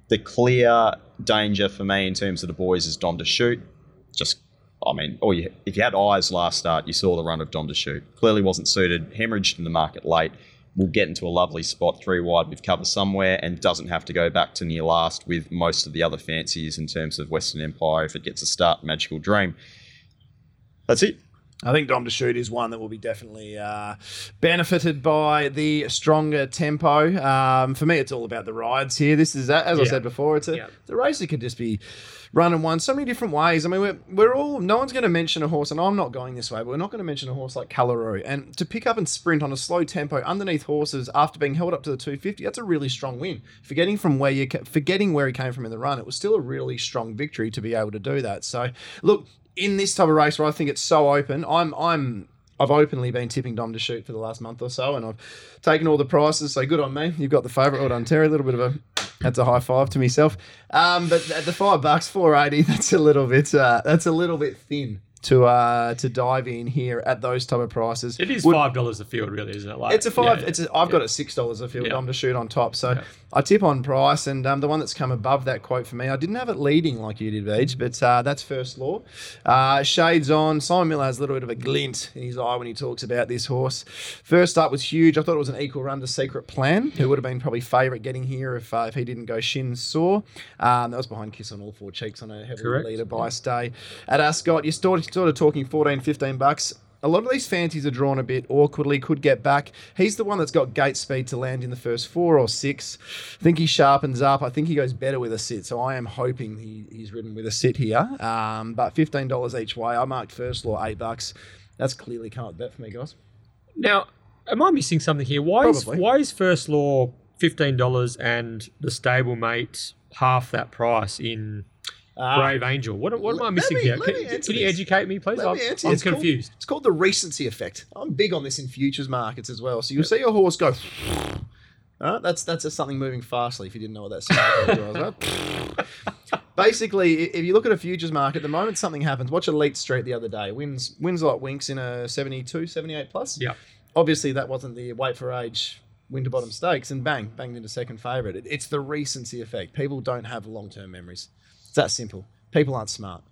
Speaker 4: The clear danger for me in terms of the boys is Dom to shoot. Just, I mean, oh, or you, if you had eyes last start, you saw the run of Dom to shoot. Clearly wasn't suited, hemorrhaged in the market late. Will get into a lovely spot three wide with cover somewhere and doesn't have to go back to near last with most of the other fancies in terms of Western Empire if it gets a start, Magical Dream. That's it.
Speaker 2: I think Dom to shoot is one that will be definitely uh, benefited by the stronger tempo. Um, for me, it's all about the rides here. This is, as I
Speaker 1: Yeah.
Speaker 2: said before, it's a
Speaker 1: Yeah.
Speaker 2: the race that could just be run and won so many different ways. I mean, we're, we're all no one's going to mention a horse, and I'm not going this way, but we're not going to mention a horse like Callaroo. And to pick up and sprint on a slow tempo underneath horses after being held up to the 250, that's a really strong win. Forgetting from where you forgetting where he came from in the run, it was still a really strong victory to be able to do that. So look, in this type of race where I think it's so open, I'm I'm I've openly been tipping Dom to shoot for the last month or so, and I've taken all the prices. So good on me. You've got the favourite. Well done, Terry. A little bit of a that's a high five to myself. Um, but at the five bucks, four eighty. That's a little bit. Uh, that's a little bit thin to uh to dive in here at those type of prices.
Speaker 1: It is
Speaker 2: Would-
Speaker 1: five dollars a field, really, isn't it? Like,
Speaker 2: it's a five.
Speaker 1: yeah,
Speaker 2: It's a, I've got a six dollars a field.
Speaker 1: Yeah.
Speaker 2: I'm to shoot on top. So
Speaker 1: Yeah.
Speaker 2: I tip on price, and um, the one that's come above that quote for me, I didn't have it leading like you did, Veach, but uh, that's first law. Uh, shades on. Simon Miller has a little bit of a glint in his eye when he talks about this horse. First up was huge. I thought it was an equal run to Secret Plan, who would have been probably favourite getting here if uh, if he didn't go shin sore. Um, that was behind Kiss on all four cheeks on a heavily
Speaker 1: Correct.
Speaker 2: leader by stay at Ascot. You're sort of talking 14, 15 bucks a lot of these fancies are drawn a bit awkwardly, could get back. He's the one that's got gate speed to land in the first four or six. I think he sharpens up. I think he goes better with a sit. So I am hoping he, he's ridden with a sit here. Um, but $15 each way. I marked first law, eight bucks. That's clearly can't bet for me, guys.
Speaker 1: Now, am I missing something here? Why is why is First Law fifteen dollars and the stablemate half that price in Brave Angel? What, what am I missing
Speaker 2: me-
Speaker 1: here? Can, can you educate me, please? I'm,
Speaker 2: me.
Speaker 1: I'm
Speaker 2: It's called-
Speaker 1: confused.
Speaker 2: it's called the recency effect. I'm big on this in futures markets as well. So you'll see a horse go. Uh, that's that's just something moving fastly. If you didn't know what that right? Basically, if you look at a futures market, the moment something happens, watch Elite Street the other day. Wins wins like Winx in a 72, 78 plus.
Speaker 1: Yeah.
Speaker 2: Obviously, that wasn't the weight for age Winterbottom Stakes, and bang, banged into second favourite. It, it's the recency effect. People don't have long term memories. It's that simple. People aren't smart.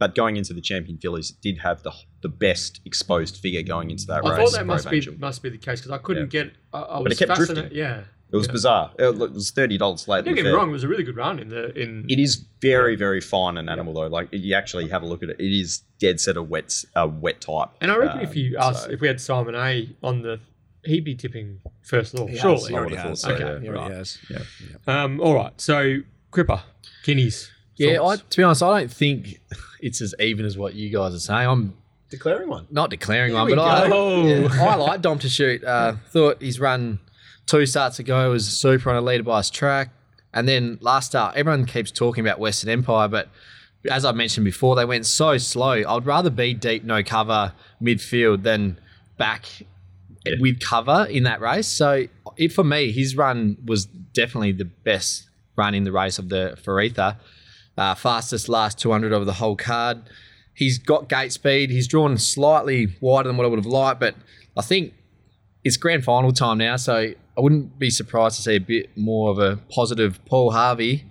Speaker 4: But going into the Champion Fillies, it did have the the best exposed figure going into that
Speaker 1: I
Speaker 4: race.
Speaker 1: I thought that
Speaker 4: Brave
Speaker 1: must be must be the case because I couldn't get. I, I was
Speaker 4: it kept
Speaker 1: fascinated.
Speaker 4: drifting.
Speaker 1: Yeah.
Speaker 4: It was
Speaker 1: Yeah.
Speaker 4: bizarre. It was thirty dollars late.
Speaker 1: Don't get me wrong; it was a really good run in the in.
Speaker 4: It is very, very fine an animal though. Like you actually have a look at it. It is dead set of wet, uh, wet type.
Speaker 1: and I reckon if
Speaker 4: Um,
Speaker 1: you asked,
Speaker 4: so-
Speaker 1: if we had Simon A on the, he'd be tipping First Law,
Speaker 2: He has.
Speaker 1: surely.
Speaker 2: He already
Speaker 4: I would have
Speaker 2: has.
Speaker 4: thought so,
Speaker 1: Okay,
Speaker 2: He
Speaker 1: right.
Speaker 2: already has.
Speaker 1: Um, all right, so Cripper, Kinney's.
Speaker 5: Yeah, I, to be honest, I don't think it's as even as what you guys are saying. I'm
Speaker 2: Declaring one.
Speaker 5: not declaring
Speaker 2: Here
Speaker 5: one, but I, yeah, I like Dom to shoot. Uh, thought his run two starts ago was super on a leader bias track. And then last start, everyone keeps talking about Western Empire, but as I mentioned before, they went so slow. I'd rather be deep, no cover, midfield than back with cover in that race. So it, for me, his run was definitely the best run in the race of the Faretha. Uh, fastest last 200 over the whole card. He's got gate speed. He's drawn slightly wider than what I would have liked, but I think it's grand final time now, so I wouldn't be surprised to see a bit more of a positive Paul Harvey.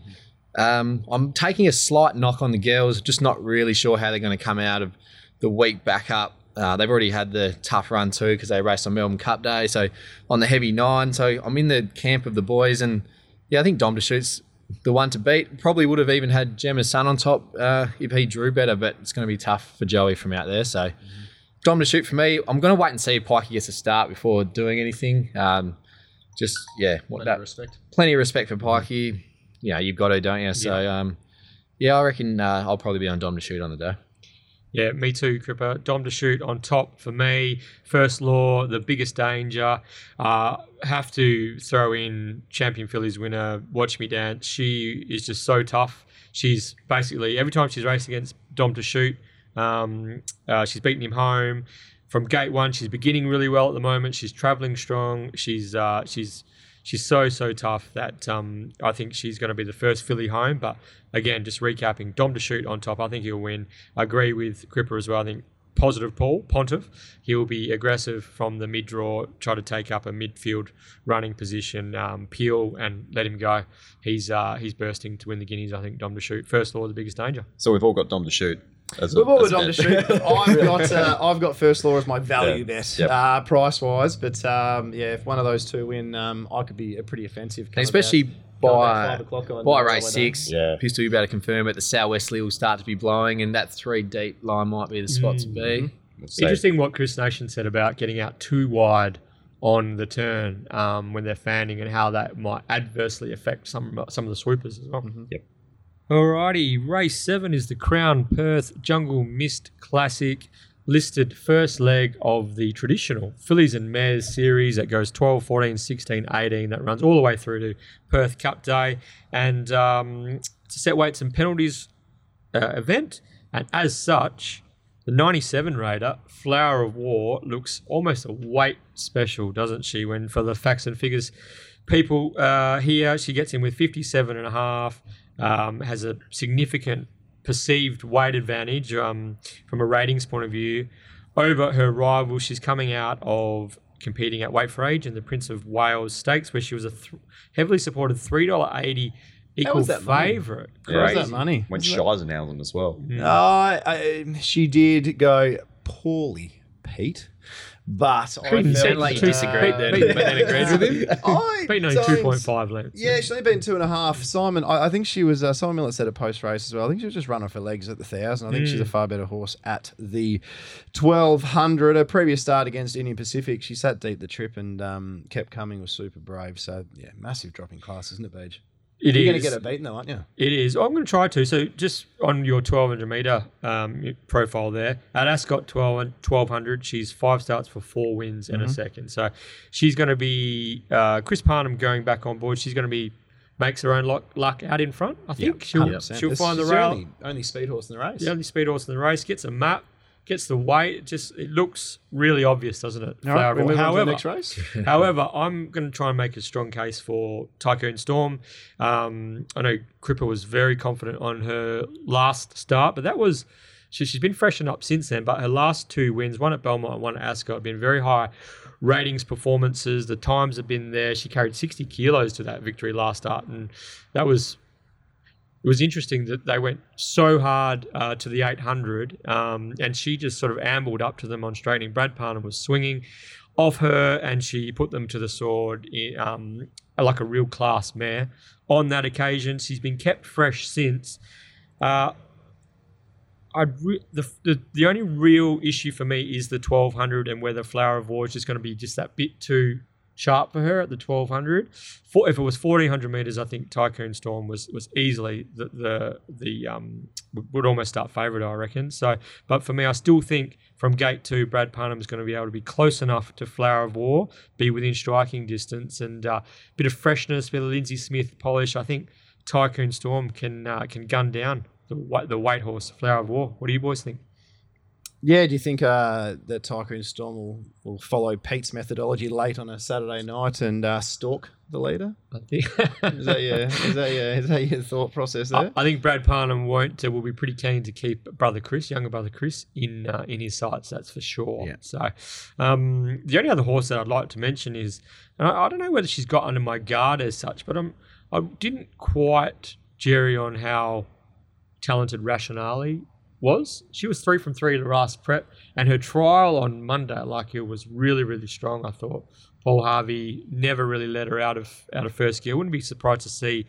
Speaker 5: Um, I'm taking a slight knock on the girls, just not really sure how they're going to come out of the week back up. Uh, they've already had the tough run too because they raced on Melbourne Cup Day, so on the heavy nine. So I'm in the camp of the boys, and yeah, I think Dom Deschutes the one to beat. Probably would have even had Gemma's son on top uh, if he drew better, but it's going to be tough for Joey from out there. So Dom to shoot for me. I'm going to wait and see if Pikey gets a start before doing anything. Um, just yeah, what that,
Speaker 2: respect.
Speaker 5: plenty of respect for Pikey. You know, you've got to, don't you? So um, yeah, I reckon uh, I'll probably be on Dom to shoot on the day.
Speaker 1: Yeah, me too, Cripper. Dom to shoot on top for me. First law, the biggest danger. Uh, have to throw in champion fillies winner, Watch Me Dance. She is just so tough. She's basically every time she's racing against Dom to shoot, um, uh, she's beaten him home. From gate one, she's beginning really well at the moment. She's traveling strong. She's uh, she's she's so so tough that um, I think she's going to be the first filly home. But again, just recapping, Dom to shoot on top. I think he'll win. I agree with Cripper as well. I think positive Paul Pontiff. He'll be aggressive from the mid draw, try to take up a midfield running position, um, peel and let him go. He's uh, he's bursting to win the guineas. I think Dom to shoot first law the biggest danger.
Speaker 4: So we've all got Dom to shoot. As a,
Speaker 2: We've all
Speaker 4: as
Speaker 2: got
Speaker 4: a
Speaker 2: Dom shoot. I've got uh, I've got first law as my value
Speaker 4: Yeah.
Speaker 2: bet,
Speaker 4: Yep.
Speaker 2: uh, price wise. But um, yeah, if one of those two win, um, I could be a pretty offensive.
Speaker 5: especially
Speaker 2: about-
Speaker 5: by
Speaker 2: five o'clock on
Speaker 5: by
Speaker 2: November
Speaker 5: race
Speaker 2: Day.
Speaker 5: six.
Speaker 4: Yeah.
Speaker 5: Pistol, you better confirm it. The southwesterly will start to be blowing, and that three deep line might be the spot to be.
Speaker 4: We'll
Speaker 1: Interesting what Chris Nation said about getting out too wide on the turn um, when they're fanning and how that might adversely affect some some of the swoopers as well.
Speaker 4: Yep.
Speaker 1: Alrighty, race seven is the Crown Perth Jungle Mist Classic, listed first leg of the traditional Fillies and Mares series that goes 12, 14, 16, 18. That runs all the way through to Perth Cup Day. And um, it's a set weights and penalties uh, event. And as such, the 97 Raider, Flower of War, looks almost a weight special, doesn't she? When for the facts and figures people uh, here, she gets in with 57 and a half, um, has a significant perceived weight advantage um, from a ratings point of view over her rival. She's coming out of competing at weight for age in the Prince of Wales Stakes, where she was a th- heavily supported $3.80 equal
Speaker 2: was that
Speaker 1: favourite.
Speaker 4: Yeah,
Speaker 2: Where's
Speaker 1: Crazy.
Speaker 2: that money?
Speaker 4: Went
Speaker 2: Isn't that-
Speaker 4: as well.
Speaker 1: Mm.
Speaker 2: Uh, I, she did go poorly, Pete. But I felt,
Speaker 1: sound like
Speaker 5: you disagreed then,
Speaker 1: but then agreed with him.
Speaker 2: I
Speaker 1: Beaten only 2.5 lengths.
Speaker 2: Yeah, she's only been two and a half. Simon, I, I think she was. Uh, Simon Miller said a post race as well. I think she was just running for legs at the thousand. I think she's a far better horse at the twelve hundred. Her previous start against Indian Pacific, she sat deep the trip and um, kept coming. Was super brave. So yeah, massive drop in class, isn't it, Beige?
Speaker 1: It
Speaker 2: You're going to get her beaten though, aren't you?
Speaker 1: It is. I'm going to try to. So just on your 1200 meter um, profile there, at Ascot 12 1200, she's five starts for four wins and a second. So she's going to be uh, Chris Parnham going back on board. She's going to be makes her own luck, luck out in front. I think she'll
Speaker 2: 100%.
Speaker 1: she'll find the rail.
Speaker 2: Only, only speed horse in the race.
Speaker 1: The only speed horse in the race gets a map, gets the weight. It just it looks really obvious, doesn't it?
Speaker 2: All right,
Speaker 1: Flower
Speaker 2: we
Speaker 1: Ball.
Speaker 2: move on to
Speaker 1: However,
Speaker 2: the next race.
Speaker 1: However, I'm going to try and make a strong case for Tycoon Storm. Um, I know Cripper was very confident on her last start, but that was she, she's been freshened up since then. But her last two wins, one at Belmont and one at Ascot, have been very high ratings performances. The times have been there. She carried 60 kilos to that victory last start, and that was it was interesting that they went so hard uh, to the 800, um, and she just sort of ambled up to them on straightening. Brad Parnham was swinging off her, and she put them to the sword i- um, like a real class mare. On that occasion, she's been kept fresh since. Uh, re- the, the the only real issue for me is the 1200 and whether Flower of War is just going to be just that bit too sharp for her at the 1200. For, if it was 1400 meters, I think Tycoon Storm was was easily the the the um would- almost start favourite, I reckon. So, but for me, I still think from gate two, Brad Parnham is going to be able to be close enough to Flower of War, be within striking distance, and a uh, bit of freshness, bit of Lindsay Smith polish. I think Tycoon Storm can uh, can gun down the the weight horse Flower of War. What do you boys think?
Speaker 2: Yeah, do you think uh, that Tycoon Storm will, will follow Pete's methodology late on a Saturday night and uh, stalk the leader? Is that your is that your is that your thought process
Speaker 1: I,
Speaker 2: there?
Speaker 1: I think Brad Parnham won't. Uh, will be pretty keen to keep brother Chris, younger brother Chris, in uh, in his sights. That's for sure.
Speaker 2: Yeah.
Speaker 1: So, um, the only other horse that I'd like to mention is, and I, I don't know whether she's got under my guard as such, but I'm I didn't quite jerry on how talented Rationale was. She was three from three the last prep, and her trial on Monday, like it was really really strong. I thought Paul Harvey never really let her out of out of first gear. Wouldn't be surprised to see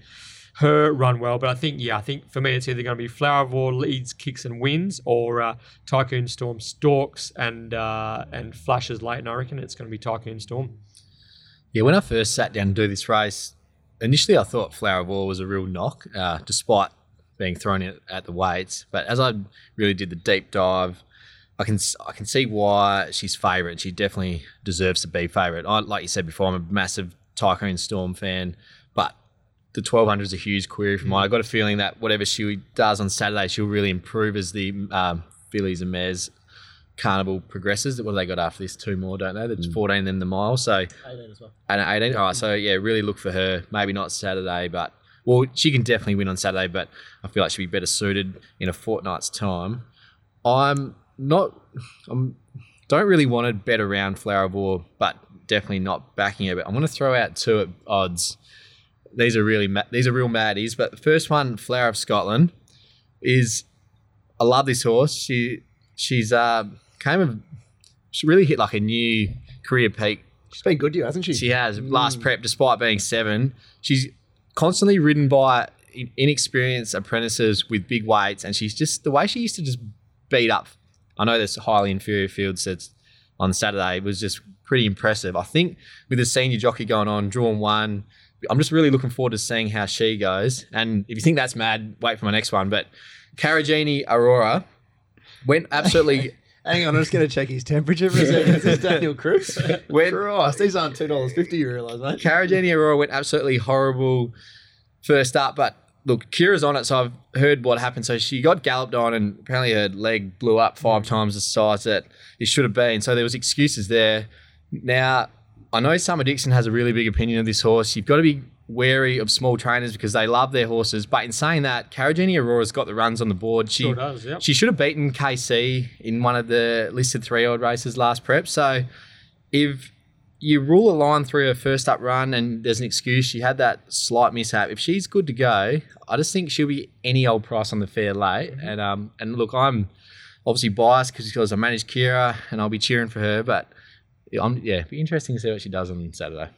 Speaker 1: her run well, but I think yeah, I think for me it's either going to be Flower of War leads, kicks and wins, or uh, Tycoon Storm stalks and uh, and flashes late. And I reckon it's going to be Tycoon Storm.
Speaker 5: Yeah, when I first sat down to do this race, initially I thought Flower of War was a real knock, uh, despite being thrown at, the weights. But as I really did the deep dive, I can I can see why she's favourite. She definitely deserves to be favourite. I, like you said before, I'm a massive Tycoon Storm fan, but the 1200 is a huge query for mine. I got a feeling that whatever she does on Saturday, she'll really improve as the um, fillies and mares carnival progresses. What have they got after this? Two more, don't they? That's 14 then the mile. So
Speaker 7: 18 as well.
Speaker 5: and 18. All right, so yeah, really look for her. Maybe not Saturday, but well, she can definitely win on Saturday. But I feel like she'd be better suited in a fortnight's time. I'm not. I'm don't really want to bet around Flower of War, but definitely not backing her. But I'm going to throw out two at odds. These are really ma- these are real maddies. But the first one, Flower of Scotland, is I love this horse. She she's uh came of she really hit like a new career peak
Speaker 2: She's been good to you, hasn't she?
Speaker 5: she has.
Speaker 2: Mm.
Speaker 5: Last prep, despite being seven, she's constantly ridden by inexperienced apprentices with big weights, and she's just the way she used to just beat up. I know there's highly inferior field sets on Saturday it was just pretty impressive. I think with the senior jockey going on, drawn one. I'm just really looking forward to seeing how she goes. And if you think that's mad, wait for my next one. But Caragini Aurora went absolutely
Speaker 2: Hang on, I'm just going to check his temperature for a second. Is this Daniel?
Speaker 5: When-
Speaker 2: Christ, these aren't $2.50, you realise, mate?
Speaker 5: Caragini Aurora went absolutely horrible first up, but look, Kira's on it, so I've heard what happened. So she got galloped on, and apparently her leg blew up five times the size that it should have been. So there was excuses there. Now I know Summer Dixon has a really big opinion of this horse. You've got to be wary of small trainers because they love their horses. But in saying that, Caragini Aurora's got the runs on the board. She
Speaker 1: Sure does, yep.
Speaker 5: she should have beaten KC in one of the listed three odd races last prep. So if you rule a line through her first up run and there's an excuse, she had that slight mishap. If she's good to go, I just think she'll be any old price on the fair late.
Speaker 1: Mm-hmm.
Speaker 5: And um and look, I'm obviously biased because I manage Kira and I'll be cheering for her, but I'm yeah, be interesting to see what she does on Saturday.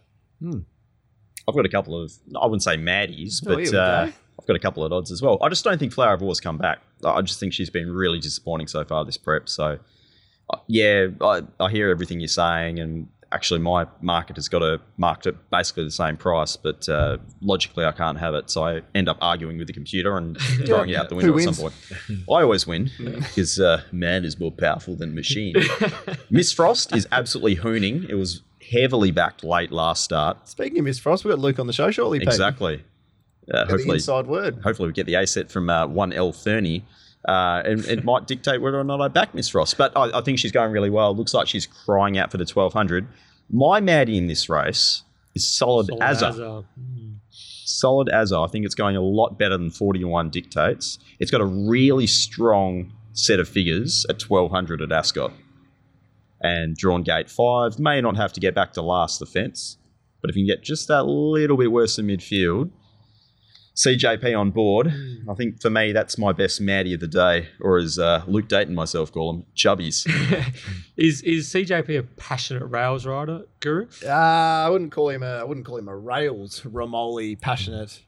Speaker 4: I've got a couple of, I wouldn't say maddies,
Speaker 2: Oh,
Speaker 4: but uh. I've got a couple of odds as well. I just don't think Flower of War's come back. I just think she's been really disappointing so far this prep. So, uh, yeah, I, I hear everything you're saying, and actually, my market has got a marked at basically the same price, but uh, logically, I can't have it. So I end up arguing with the computer and throwing it out the window at some point. I always win because uh, man is more powerful than machine. Miss Frost is absolutely hooning. It was heavily backed late last start.
Speaker 2: Speaking of Miss Frost, we've got Luke on the show shortly, Pete.
Speaker 4: Exactly. Uh,
Speaker 2: Get the
Speaker 4: hopefully,
Speaker 2: inside word.
Speaker 4: hopefully we get the A set from uh, one L Thurney. Uh, and it might dictate whether or not I back Miss Frost. But I, I think she's going really well. Looks like she's crying out for the 1200. My Maddie in this race is solid,
Speaker 1: Solid
Speaker 4: as a
Speaker 1: Azar.
Speaker 4: solid as a. I think it's going a lot better than 41 dictates. It's got a really strong set of figures at 1200 at Ascot. And drawn gate five may not have to get back to last the fence, but if you can get just that little bit worse in midfield, CJP on board, I think for me that's my best Maddie of the day, or as uh, Luke Dayton myself call them, chubbies.
Speaker 1: is is CJP a passionate rails rider, Guru?
Speaker 2: Uh, I wouldn't call him a. I wouldn't call him a rails Romoli passionate.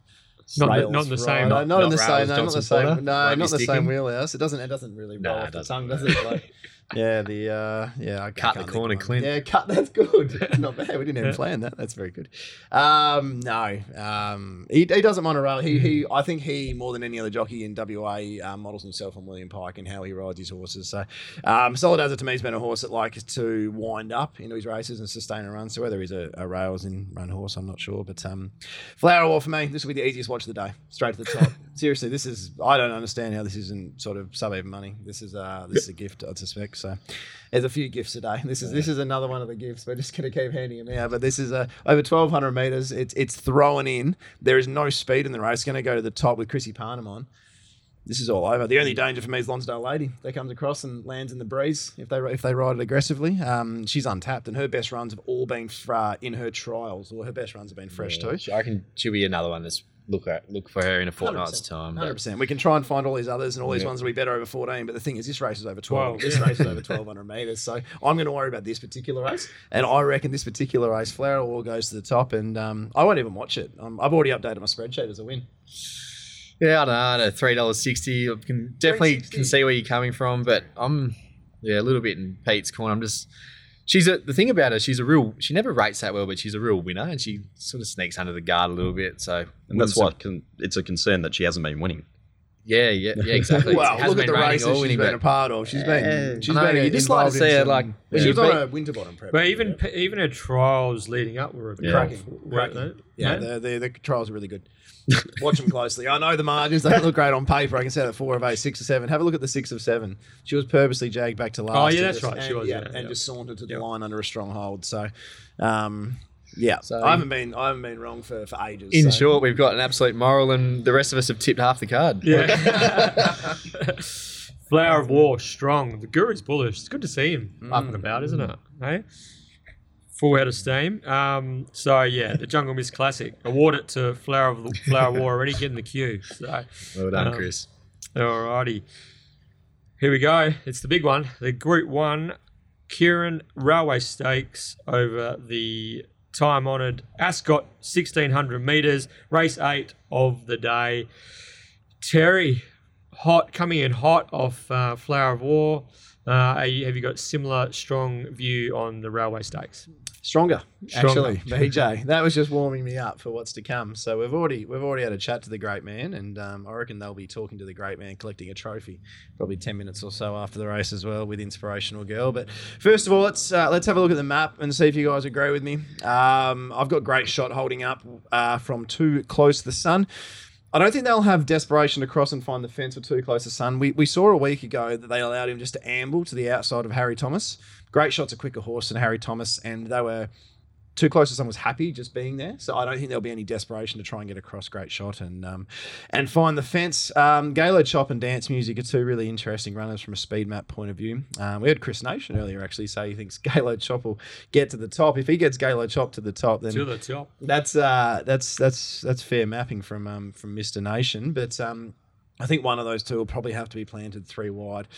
Speaker 1: Not the- not in the same-
Speaker 2: rider.
Speaker 1: not-
Speaker 2: not, in the
Speaker 5: Rails
Speaker 2: same. No, not the same.
Speaker 5: Porter,
Speaker 2: No, not the same wheelhouse. It doesn't. It doesn't really roll
Speaker 5: Nah,
Speaker 2: off
Speaker 5: it
Speaker 2: the
Speaker 5: doesn't.
Speaker 2: tongue, does it? Like, yeah, the uh, yeah. I
Speaker 5: Cut the corner. Clint.
Speaker 2: Yeah, cut. That's good. not bad. We didn't even plan that. That's very good. Um, no, um, he, he doesn't mind a rail. He he. I think he more than any other jockey in WA uh, models himself on William Pike and how he rides his horses. So, um, Solid as to me He's been a horse that likes to wind up into his races and sustain a run. So whether he's a, a rails in run horse, I'm not sure. But um, Flower War for me, this will be the easiest watch of the day. Straight to the top. Seriously, this is I don't understand how this isn't sort of sub even money. This is uh this is a gift, I suspect. So there's a few gifts today. This is this is another one of the gifts. We're just gonna keep handing them out. But this is uh, over 1,200 meters. It's it's thrown in. There is no speed in the race. Going to go to the top with Chrissy Parnham on. This is all over. The only danger for me is Lonsdale Lady. That comes across and lands in the breeze if they if they ride it aggressively. Um, she's untapped, and her best runs have all been fra- in her trials, or her best runs have been fresh too.
Speaker 5: I can. she'll be another one that's look at look for her in a fortnight's time.
Speaker 2: Hundred percent. We can try and find all these others, and all these
Speaker 5: Yeah.
Speaker 2: ones will be better over fourteen. But the thing is, this race is over twelve.
Speaker 1: 12,
Speaker 2: This race is over twelve hundred meters. So I'm going to worry about this particular race, and I reckon this particular race, Flower War goes to the top, and um, I won't even watch it. Um, I've already updated my spreadsheet as a win.
Speaker 5: Yeah, I don't know. At three dollars sixty, I can definitely
Speaker 2: $3.60.
Speaker 5: can see where you're coming from, but I'm yeah a little bit in Pete's corner. I'm just she's a the thing about her. She's a real. She never rates that well, but she's a real winner, and she sort of sneaks under the guard a little bit. So
Speaker 4: And that's why con- it's a concern that she hasn't been winning.
Speaker 5: Yeah, yeah, yeah, exactly.
Speaker 2: Well,
Speaker 5: It hasn't
Speaker 2: look at the
Speaker 5: raining
Speaker 2: races
Speaker 5: all
Speaker 2: she's
Speaker 5: winning,
Speaker 2: been
Speaker 5: but-
Speaker 2: a part of. She's been, she's
Speaker 5: I know,
Speaker 2: been
Speaker 5: you just like to see
Speaker 2: in
Speaker 5: her, like, when
Speaker 2: she
Speaker 5: you
Speaker 2: was on
Speaker 5: beat-
Speaker 2: a Winterbottom prep.
Speaker 1: But even even her trials leading up were a bit
Speaker 4: Yeah.
Speaker 2: Cracking.
Speaker 1: weren't
Speaker 2: Cracking. Yeah, the, the, the trials are really good. Watch them closely. I know the margins; they don't look great on paper. I can say that four of eight, six of seven. Have a look at the six of seven. She was purposely jagged back to last.
Speaker 1: Oh, yeah,
Speaker 2: and
Speaker 1: that's
Speaker 2: just-
Speaker 1: right. She
Speaker 2: and-
Speaker 1: was,
Speaker 2: yeah,
Speaker 1: yeah,
Speaker 2: and
Speaker 1: yeah.
Speaker 2: just sauntered to the
Speaker 1: Yeah.
Speaker 2: line under a strong hold. So, um, yeah,
Speaker 5: So-
Speaker 2: I haven't been I haven't been wrong for, for ages.
Speaker 5: In
Speaker 2: so.
Speaker 5: short, we've got an absolute moral, and the rest of us have tipped half the card.
Speaker 1: Yeah. Flower of War, strong. The Guru's bullish. It's good to see him up and about, isn't it? Hey? Full head of steam. Um, so yeah, the Jungle Mist Classic. Award it to Flower of Flower of War already getting the queue. So
Speaker 5: Well done,
Speaker 1: Um,
Speaker 5: Chris.
Speaker 1: Alrighty. Here we go. It's the big one. The Group 1 Kieran Railway Stakes over the time honoured Ascot 1600 metres, race 8 of the day. Terry, hot, coming in hot off uh, Flower of War. Uh, you, have you got similar strong view on the Railway Stakes?
Speaker 2: Stronger,
Speaker 1: Stronger.
Speaker 2: actually, BJ. That was just warming me up for what's to come. So we've already we've already had a chat to the great man, and um, I reckon they'll be talking to the great man, collecting a trophy, probably ten minutes or so after the race as well, with inspirational girl. But first of all, let's uh, let's have a look at the map and see if you guys agree with me. Um, I've got great shot holding up uh, from too close to the sun. I don't think they'll have desperation to cross and find the fence or too close to sun. We, we saw a week ago that they allowed him just to amble to the outside of Harry Thomas. Great shots, a quicker horse than Harry Thomas, and they were too close to was happy just being there. So I don't think there'll be any desperation to try and get across. Great shot and um, and find the fence. Um, Galo Chop and Dance Music are two really interesting runners from a speed map point of view. Um, we had Chris Nation earlier actually say he thinks Galo Chop will get to the top. If he gets Galo Chop to the top, then
Speaker 1: To the top.
Speaker 2: that's uh, that's that's that's fair mapping from um, from Mr. Nation, but um, I think one of those two will probably have to be planted three wide,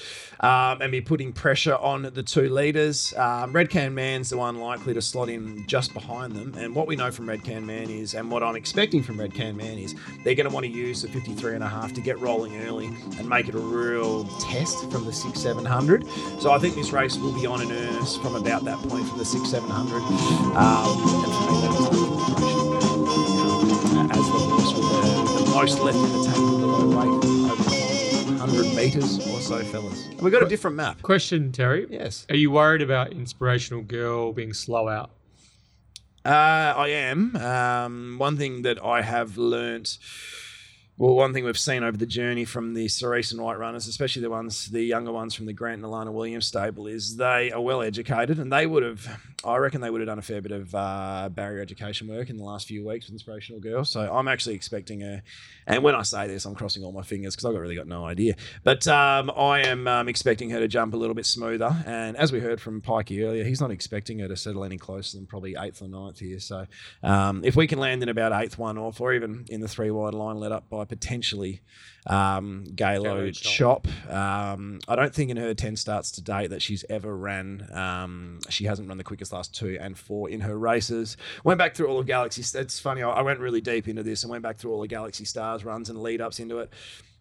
Speaker 2: um, and be putting pressure on the two leaders. Um, Red Can Man's the one likely to slot in just behind them, and what we know from Red Can Man is, and what I'm expecting from Red Can Man is, they're going to want to use the 53 and a half to get rolling early and make it a real test from the six seven hundred. So I think this race will be on in earnest from about that point from the six seven hundred. Um, as the horse with the, the most left in the tank 100 metres or so, fellas. And we've got a different map.
Speaker 1: Question, Terry.
Speaker 2: Yes.
Speaker 1: Are you worried about Inspirational Girl being slow out?
Speaker 2: Uh, I am. Um, one thing that I have learnt, well, one thing we've seen over the journey from the Cerise and White runners, especially the ones, the younger ones from the Grant and Alana Williams stable, is they are well educated and they would have, I reckon they would have done a fair bit of uh, barrier education work in the last few weeks with Inspirational Girl. So I'm actually expecting a, and when I say this, I'm crossing all my fingers because I've really got no idea. But um, I am um, expecting her to jump a little bit smoother. And as we heard from Pikey earlier, he's not expecting her to settle any closer than probably eighth or ninth here. So um, if we can land in about eighth one off, or even in the three wide line led up by potentially um, Galo Chop,
Speaker 1: Chop.
Speaker 2: um, I don't think in her 10 starts to date that she's ever ran, um, she hasn't run the quickest last two and four in her races. Went back through all of Galaxy. It's funny, I I went really deep into this and went back through all the Galaxy Stars runs and lead ups into it.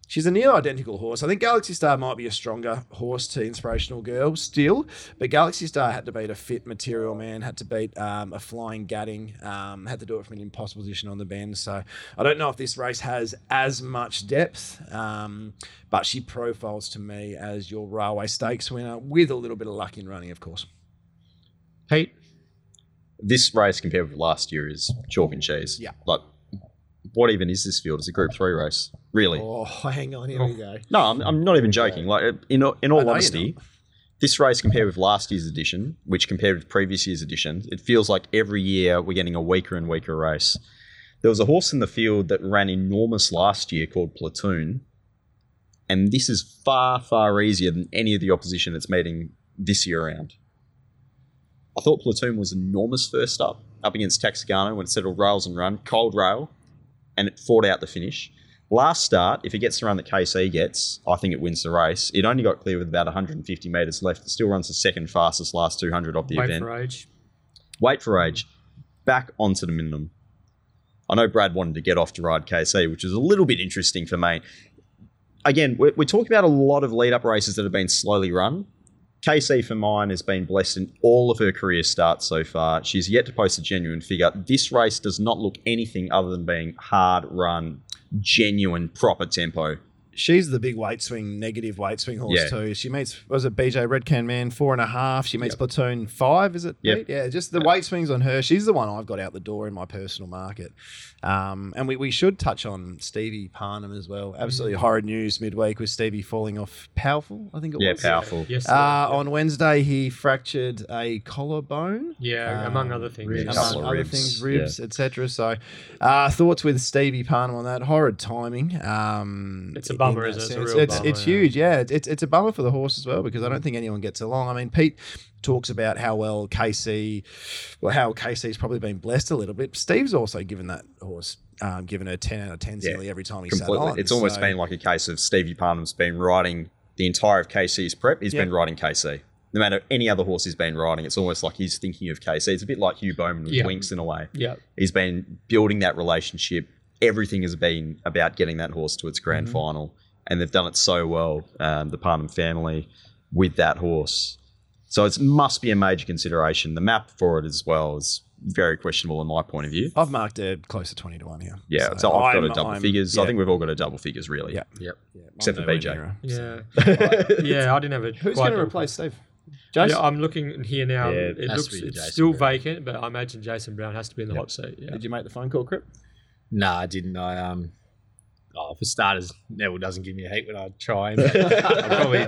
Speaker 2: She's a near identical horse. I think Galaxy Star might be a stronger horse to Inspirational Girl still, but Galaxy Star had to beat a fit Material Man, had to beat um, a Flying Gadding, um, had to do it from an impossible position on the bend. So I don't know if this race has as much depth, um, but she profiles to me as your Railway Stakes winner with a little bit of luck in running, of course.
Speaker 1: Pete?
Speaker 4: This race compared with last year is chalk and cheese.
Speaker 2: Yeah.
Speaker 4: Like, what even is this field? It's a Group Three race, really.
Speaker 2: Oh, hang on, here oh. we go.
Speaker 4: No, I'm, I'm not even joking. Like in all- in all honesty, this race compared with last year's edition, which compared with previous year's edition, it feels like every year we're getting a weaker and weaker race. There was a horse in the field that ran enormous last year called Platoon, and this is far far easier than any of the opposition that's meeting this year around. I thought Platoon was enormous first up, up against Texicano when it settled rails and run, cold rail, and it fought out the finish. Last start, if it gets the run that KC gets, I think it wins the race. It only got clear with about 150 metres left. It still runs the second fastest last 200 of the
Speaker 1: Wait
Speaker 4: event.
Speaker 1: for age.
Speaker 4: Wait for age. Back onto the minimum. I know Brad wanted to get off to ride KC, which is a little bit interesting for me. Again, we're, we're talking about a lot of lead up races that have been slowly run. KC for mine has been blessed in all of her career starts so far. She's yet to post a genuine figure. This race does not look anything other than being hard run, genuine, proper tempo.
Speaker 2: She's the big weight swing, negative weight swing horse
Speaker 4: Yeah.
Speaker 2: too. She meets was it BJ Redcan Man four and a half. She meets
Speaker 4: Yep.
Speaker 2: Platoon five. Is it?
Speaker 4: Yep.
Speaker 2: Yeah, just the weight swings on her. She's the one I've got out the door in my personal market. Um, and we, we should touch on Stevie Parnham as well. Absolutely horrid news midweek with Stevie falling off. Powerful, I think it
Speaker 4: Yeah,
Speaker 2: was.
Speaker 4: powerful.
Speaker 1: Yes.
Speaker 2: Uh, on Wednesday, he fractured a collarbone.
Speaker 1: yeah, among
Speaker 2: um,
Speaker 1: other things.
Speaker 4: ribs.
Speaker 1: yes.
Speaker 4: Couple
Speaker 2: among other
Speaker 4: ribs,
Speaker 2: things, ribs, etc. So, uh, thoughts with Stevie Parnham on that? Horrid timing. Um,
Speaker 1: It's a
Speaker 2: in
Speaker 1: bummer,
Speaker 2: that
Speaker 1: isn't it? It's a real
Speaker 2: It's,
Speaker 1: bummer,
Speaker 2: it's
Speaker 1: yeah.
Speaker 2: huge. Yeah, it's it's a bummer for the horse as well because I don't think anyone gets along. I mean, Pete talks about how well KC, well, how KC's probably been blessed a little bit. Steve's also given that horse, um, given her ten out of ten
Speaker 4: Yeah,
Speaker 2: nearly every time he sat on.
Speaker 4: It's almost
Speaker 2: So-
Speaker 4: been like a case of Stevie Parnham's been riding the entire of KC's prep. He's been
Speaker 2: Yeah.
Speaker 4: riding KC. No matter any other horse he's been riding, it's almost like he's thinking of KC. It's a bit like Hugh Bowman with
Speaker 1: Yeah.
Speaker 4: Winx in a way.
Speaker 1: Yeah.
Speaker 4: He's been building that relationship. Everything has been about getting that horse to its grand
Speaker 2: Mhm.
Speaker 4: final, and they've done it so well. Um, the Parnham family with that horse, so it must be a major consideration. The map for it as well is very questionable in my point of view.
Speaker 2: I've marked it close to twenty to one here.
Speaker 4: Yeah, so, I've got
Speaker 2: I'm-
Speaker 4: a double
Speaker 2: I'm-
Speaker 4: figures.
Speaker 2: yeah.
Speaker 4: I think we've all got a double figures, really.
Speaker 2: Yeah.
Speaker 4: Yep.
Speaker 2: Yeah,
Speaker 4: Except for
Speaker 2: nowhere
Speaker 4: BJ.
Speaker 2: near her, so.
Speaker 1: Yeah. yeah, I didn't have a.
Speaker 2: Who's going to
Speaker 1: a-
Speaker 2: replace Steve? Jason?
Speaker 1: Yeah, I'm looking here now.
Speaker 5: Yeah,
Speaker 1: it
Speaker 5: it
Speaker 1: looks it's
Speaker 5: Jason
Speaker 1: still
Speaker 5: Brown.
Speaker 1: vacant, but I imagine Jason Brown has to be in the
Speaker 2: Yep.
Speaker 1: hot seat. Yeah.
Speaker 2: Did you make the phone call, Crip?
Speaker 5: No, I didn't. I um. Oh, for starters, Neville doesn't give me a heat when I try. But I probably,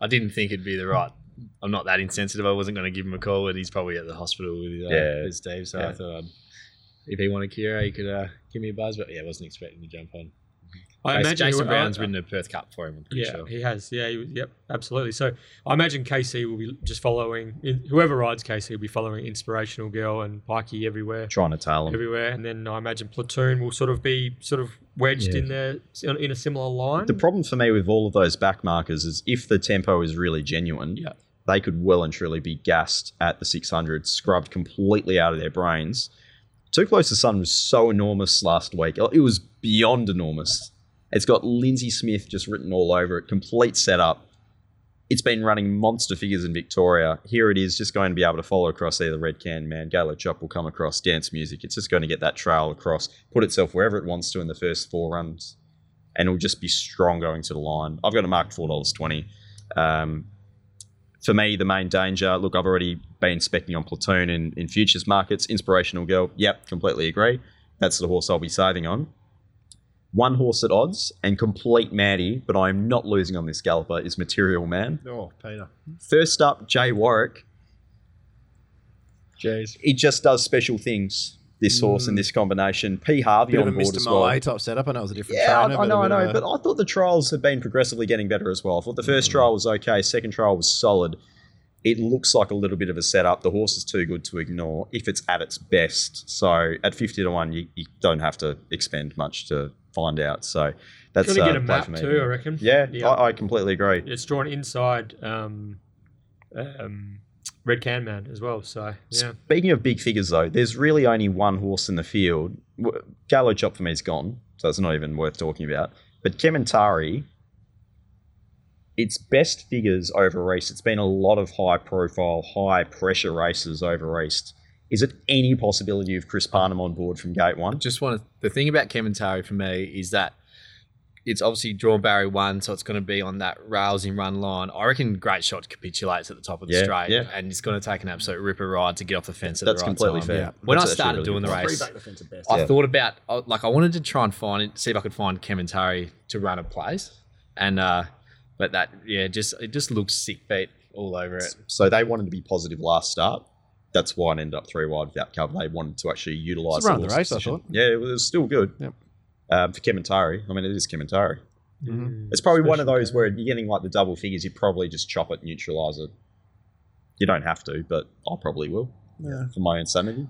Speaker 5: I didn't think it'd be the right. I'm not that insensitive. I wasn't going to give him a call, but he's probably at the hospital with, uh,
Speaker 4: Yeah.
Speaker 5: with Steve. So
Speaker 2: Yeah.
Speaker 5: I thought I'd, if he wanted Kira, he could uh, give me a buzz. But yeah, I wasn't expecting to jump on.
Speaker 1: I
Speaker 5: Jason,
Speaker 1: imagine
Speaker 5: Jason Brown's
Speaker 1: I-
Speaker 5: ridden a Perth Cup for him. I'm pretty
Speaker 1: Yeah,
Speaker 5: sure.
Speaker 1: he has. Yeah, he, yep, absolutely. So I imagine KC will be just following. In, whoever rides KC will be following Inspirational Girl and Pikey everywhere,
Speaker 4: Trying to tail them.
Speaker 1: everywhere, and then I imagine Platoon will sort of be sort of wedged
Speaker 5: Yeah.
Speaker 1: in there in a similar line.
Speaker 4: The problem for me with all of those back markers is if the tempo is really genuine,
Speaker 1: Yeah.
Speaker 4: they could well and truly be gassed at the 600, scrubbed completely out of their brains. Too Close to Sun was so enormous last week. It was beyond enormous. It's got Lindsay Smith just written all over it, complete setup. It's been running monster figures in Victoria. Here it is, just going to be able to follow across either Red Can Man, Gala Chop will come across, dance music. It's just going to get that trail across, put itself wherever it wants to in the first four runs, and it'll just be strong going to the line. I've got four dollars twenty. Um, for me, the main danger. Look, I've already been specking on Platoon in, in futures markets. Inspirational Girl. Yep, completely agree. That's the horse I'll be saving on. One horse at odds and complete Maddie, but I am not losing on this galloper, is Material Man.
Speaker 2: Oh, Peter.
Speaker 4: First up, Jay Warwick.
Speaker 5: Jeez.
Speaker 4: He just does special things, this horse and mm. this combination. P. Harvey
Speaker 2: Bit of
Speaker 4: on
Speaker 2: a
Speaker 4: board
Speaker 2: Mr.
Speaker 4: as well.
Speaker 2: Moe type setup. I know it was a different
Speaker 4: Yeah, I,
Speaker 2: trainer.
Speaker 4: I know, I
Speaker 2: but a
Speaker 4: know.
Speaker 2: bit of
Speaker 4: But
Speaker 2: a-
Speaker 4: I thought the trials have been progressively getting better as well. I thought the first mm. trial was okay. Second trial was solid. It looks like a little bit of a setup. The horse is too good to ignore if it's at its best. So at 50 to 1, you, you don't have to expend much to find out. So that's
Speaker 1: Going to
Speaker 4: uh,
Speaker 1: get a map
Speaker 4: for me.
Speaker 1: too, I reckon.
Speaker 4: Yeah,
Speaker 1: Yeah.
Speaker 4: I, I completely agree.
Speaker 1: It's drawn inside um, um, Red Can Man as well. So yeah,
Speaker 4: Speaking of big figures, though, there's really only one horse in the field. Gallo Chop for me is gone, so it's not even worth talking about. But Kementari, its best figures over race. It's been a lot of high profile, high pressure races over raced. Is it any possibility of Chris Parnham on board from gate one?
Speaker 5: Just want to, the thing about Kementari for me is that it's obviously drawn Barry one, so it's going to be on that rails in run line. I reckon Great Shot capitulates at the top of the
Speaker 4: Yeah,
Speaker 5: straight,
Speaker 4: yeah.
Speaker 5: and it's going to take an absolute ripper ride to get off the fence at
Speaker 4: That's
Speaker 5: the right
Speaker 4: completely
Speaker 5: time.
Speaker 4: fair.
Speaker 2: Yeah.
Speaker 5: When
Speaker 4: That's
Speaker 5: I started
Speaker 4: really
Speaker 5: doing the
Speaker 4: good.
Speaker 5: race, I
Speaker 4: Yeah.
Speaker 5: thought about like I wanted to try and find it, see if I could find Kementari to run a place, and uh, but that yeah, just it just looks sick beat all over it.
Speaker 4: So they wanted to be positive last start. That's why it ended up three wide without cover. They wanted to actually utilise
Speaker 2: It's a run the
Speaker 4: horse
Speaker 2: race, I
Speaker 4: position.
Speaker 2: thought.
Speaker 4: Yeah, it was still good.
Speaker 2: Yep.
Speaker 4: Um, for Kementari, I mean, it is Kementari.
Speaker 2: Mhm.
Speaker 4: It's probably one of those where you're getting like the double figures. You probably just chop it, neutralise it. You don't have to, but I probably will
Speaker 2: Yeah.
Speaker 4: for my own sanity.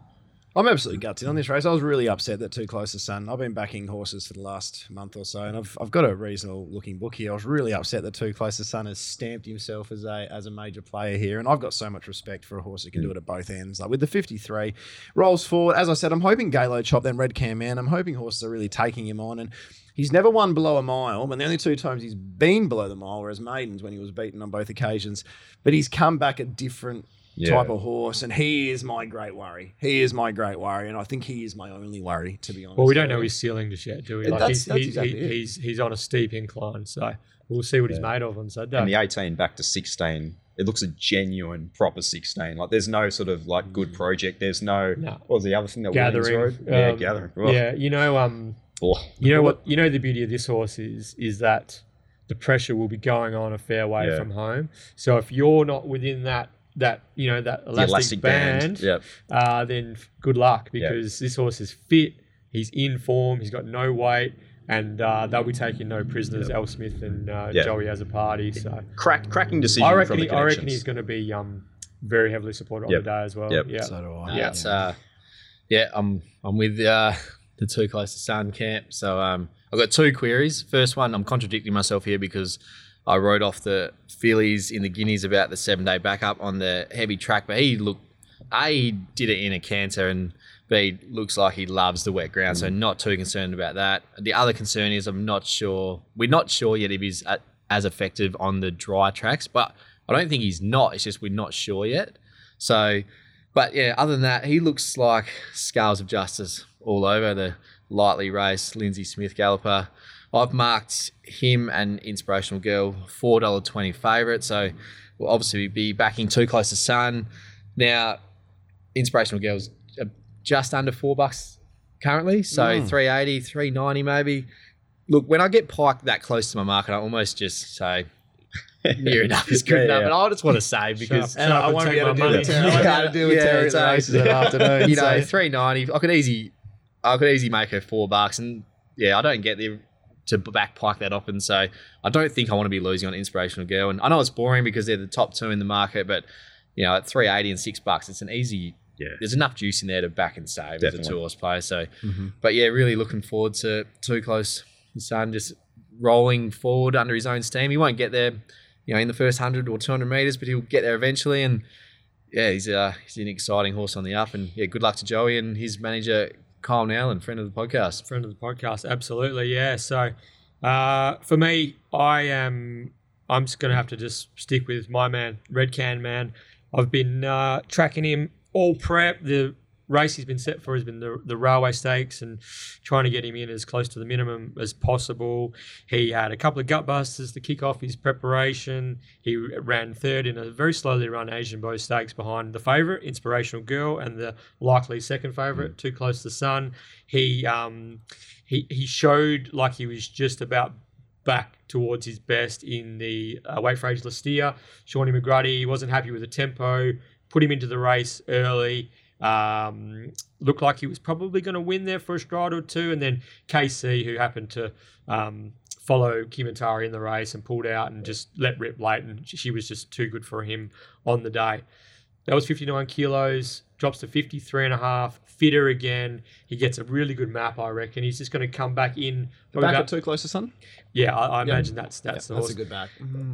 Speaker 2: I'm absolutely gutted on this race. I was really upset that Too Close to Sun. I've been backing horses for the last month or so, and I've, I've got a reasonable looking book here. I was really upset that Too Close to Sun has stamped himself as a as a major player here, and I've got so much respect for a horse that can do hmm. it at both ends. Like with the 53, rolls forward. As I said, I'm hoping Galo Chop, then Red Can Man. I'm hoping horses are really taking him on, and he's never won below a mile. And the only two times he's been below the mile were as maidens when he was beaten on both occasions. But he's come back at different
Speaker 4: Yeah.
Speaker 2: type of horse, and he is my great worry. He is my great worry, and I think he is my only worry, to be honest.
Speaker 1: Well, we don't know his ceiling just yet, do we? Like
Speaker 2: that's-
Speaker 1: he's,
Speaker 2: that's
Speaker 1: he's,
Speaker 2: exactly
Speaker 1: he-
Speaker 2: it.
Speaker 1: he's he's on a steep incline, so we'll see what he's made of on Saturday.
Speaker 4: And the 18 back to 16, it looks a genuine, proper 16. Like there's no sort of like good project. There's no.
Speaker 1: No.
Speaker 4: What was the other thing that Williams
Speaker 1: gathering,
Speaker 4: rode? yeah,
Speaker 1: um,
Speaker 4: gathering. Ugh.
Speaker 1: Yeah, you know, um,
Speaker 4: Ugh.
Speaker 1: you know what, you know, the beauty of this horse is is that the pressure will be going on a fair way
Speaker 4: Yeah.
Speaker 1: from home. So if you're not within that that you know that
Speaker 4: The
Speaker 1: elastic,
Speaker 4: elastic
Speaker 1: band,
Speaker 4: band. Yeah.
Speaker 1: uh, then good luck
Speaker 4: Yeah.
Speaker 1: because this horse is fit, he's in form, he's got no weight, and uh, they'll be taking no prisoners. El Smith and uh,
Speaker 4: Yeah.
Speaker 1: Joey as a party. So
Speaker 4: Crack, cracking decision
Speaker 1: I reckon
Speaker 4: from the
Speaker 1: he, I reckon he's going to be um, very heavily supported
Speaker 4: Yep.
Speaker 1: on the day as well.
Speaker 4: Yep.
Speaker 1: Yeah.
Speaker 2: So do I.
Speaker 5: Yeah, it's, uh, yeah, I'm I'm with uh, the too close to sun camp. So um, I've got two queries. First one, I'm contradicting myself here because I wrote off the fillies in the Guineas about the seven day backup on the heavy track, but he looked a he did it in a canter and. B looks like he loves the wet ground, so mm. not too concerned about that. The other concern is I'm not sure. We're not sure yet if he's at, as effective on the dry tracks, but I don't think he's not. It's just we're not sure yet. So but yeah, other than that, he looks like scales of justice all over the lightly race Lindsay Smith galloper. I've marked him and Inspirational Girl four dollar twenty favourite, so we'll obviously be backing too close to sun. Now, Inspirational Girl's just under four bucks currently, so
Speaker 2: Mm.
Speaker 5: 380, 390 maybe. Look, when I get Pike that close to my market, I almost just say near enough is good
Speaker 4: Yeah,
Speaker 5: enough.
Speaker 4: yeah.
Speaker 5: And I just want to say because
Speaker 2: And I
Speaker 1: up
Speaker 2: won't be able to
Speaker 1: take
Speaker 2: deal
Speaker 1: my
Speaker 2: with
Speaker 1: money.
Speaker 2: Terry. I won't be able to deal with
Speaker 5: Yeah,
Speaker 2: Terry the
Speaker 5: so-
Speaker 2: races that afternoon.
Speaker 5: you know,
Speaker 2: so-
Speaker 5: three ninety. I could easy, I could easily make her four bucks, and yeah, I don't get there to back pike that and so I don't think I want to be losing on inspirational girl. And I know it's boring because they're the top two in the market, but you know, at three eighty and six bucks, it's an easy.
Speaker 4: Yeah.
Speaker 5: There's enough juice in there to back and save as a two horse player. So,
Speaker 2: Mhm.
Speaker 5: but yeah, really looking forward to too close. His son just rolling forward under his own steam. He won't get there, you know, in the first hundred or two hundred meters, but he'll get there eventually. And yeah, he's uh, he's an exciting horse on the up. And yeah, good luck to Joey and his manager Kyle Nowlan, friend of the podcast.
Speaker 1: friend of the podcast. Absolutely, yeah. So uh, for me, I am. I'm just going to have to just stick with my man, Red Can Man. I've been uh, tracking him all prep. The race he's been set for has been the, the railway stakes and trying to get him in as close to the minimum as possible. He had a couple of gut busters to kick off his preparation. He ran third in a very slowly run Asian Beau Stakes behind the favourite, Inspirational Girl, and the likely second favourite, Too Close to Sun. He um, he he showed like he was just about back towards his best in the uh, weight for age Lee Steere. Shawnee McGruddy he wasn't happy with the tempo, put him into the race early. Um, looked like he was probably going to win there for a stride or two, and then KC, who happened to um, follow Kementari in the race and pulled out and just let rip late, and she was just too good for him on the day. That was 59 kilos, drops to 53 and a half, fitter again. He gets a really good map, I reckon. He's just going to come back in.
Speaker 2: Back
Speaker 1: about-
Speaker 2: too close to sun.
Speaker 1: yeah, I, I imagine that's that's the
Speaker 2: that's a good back.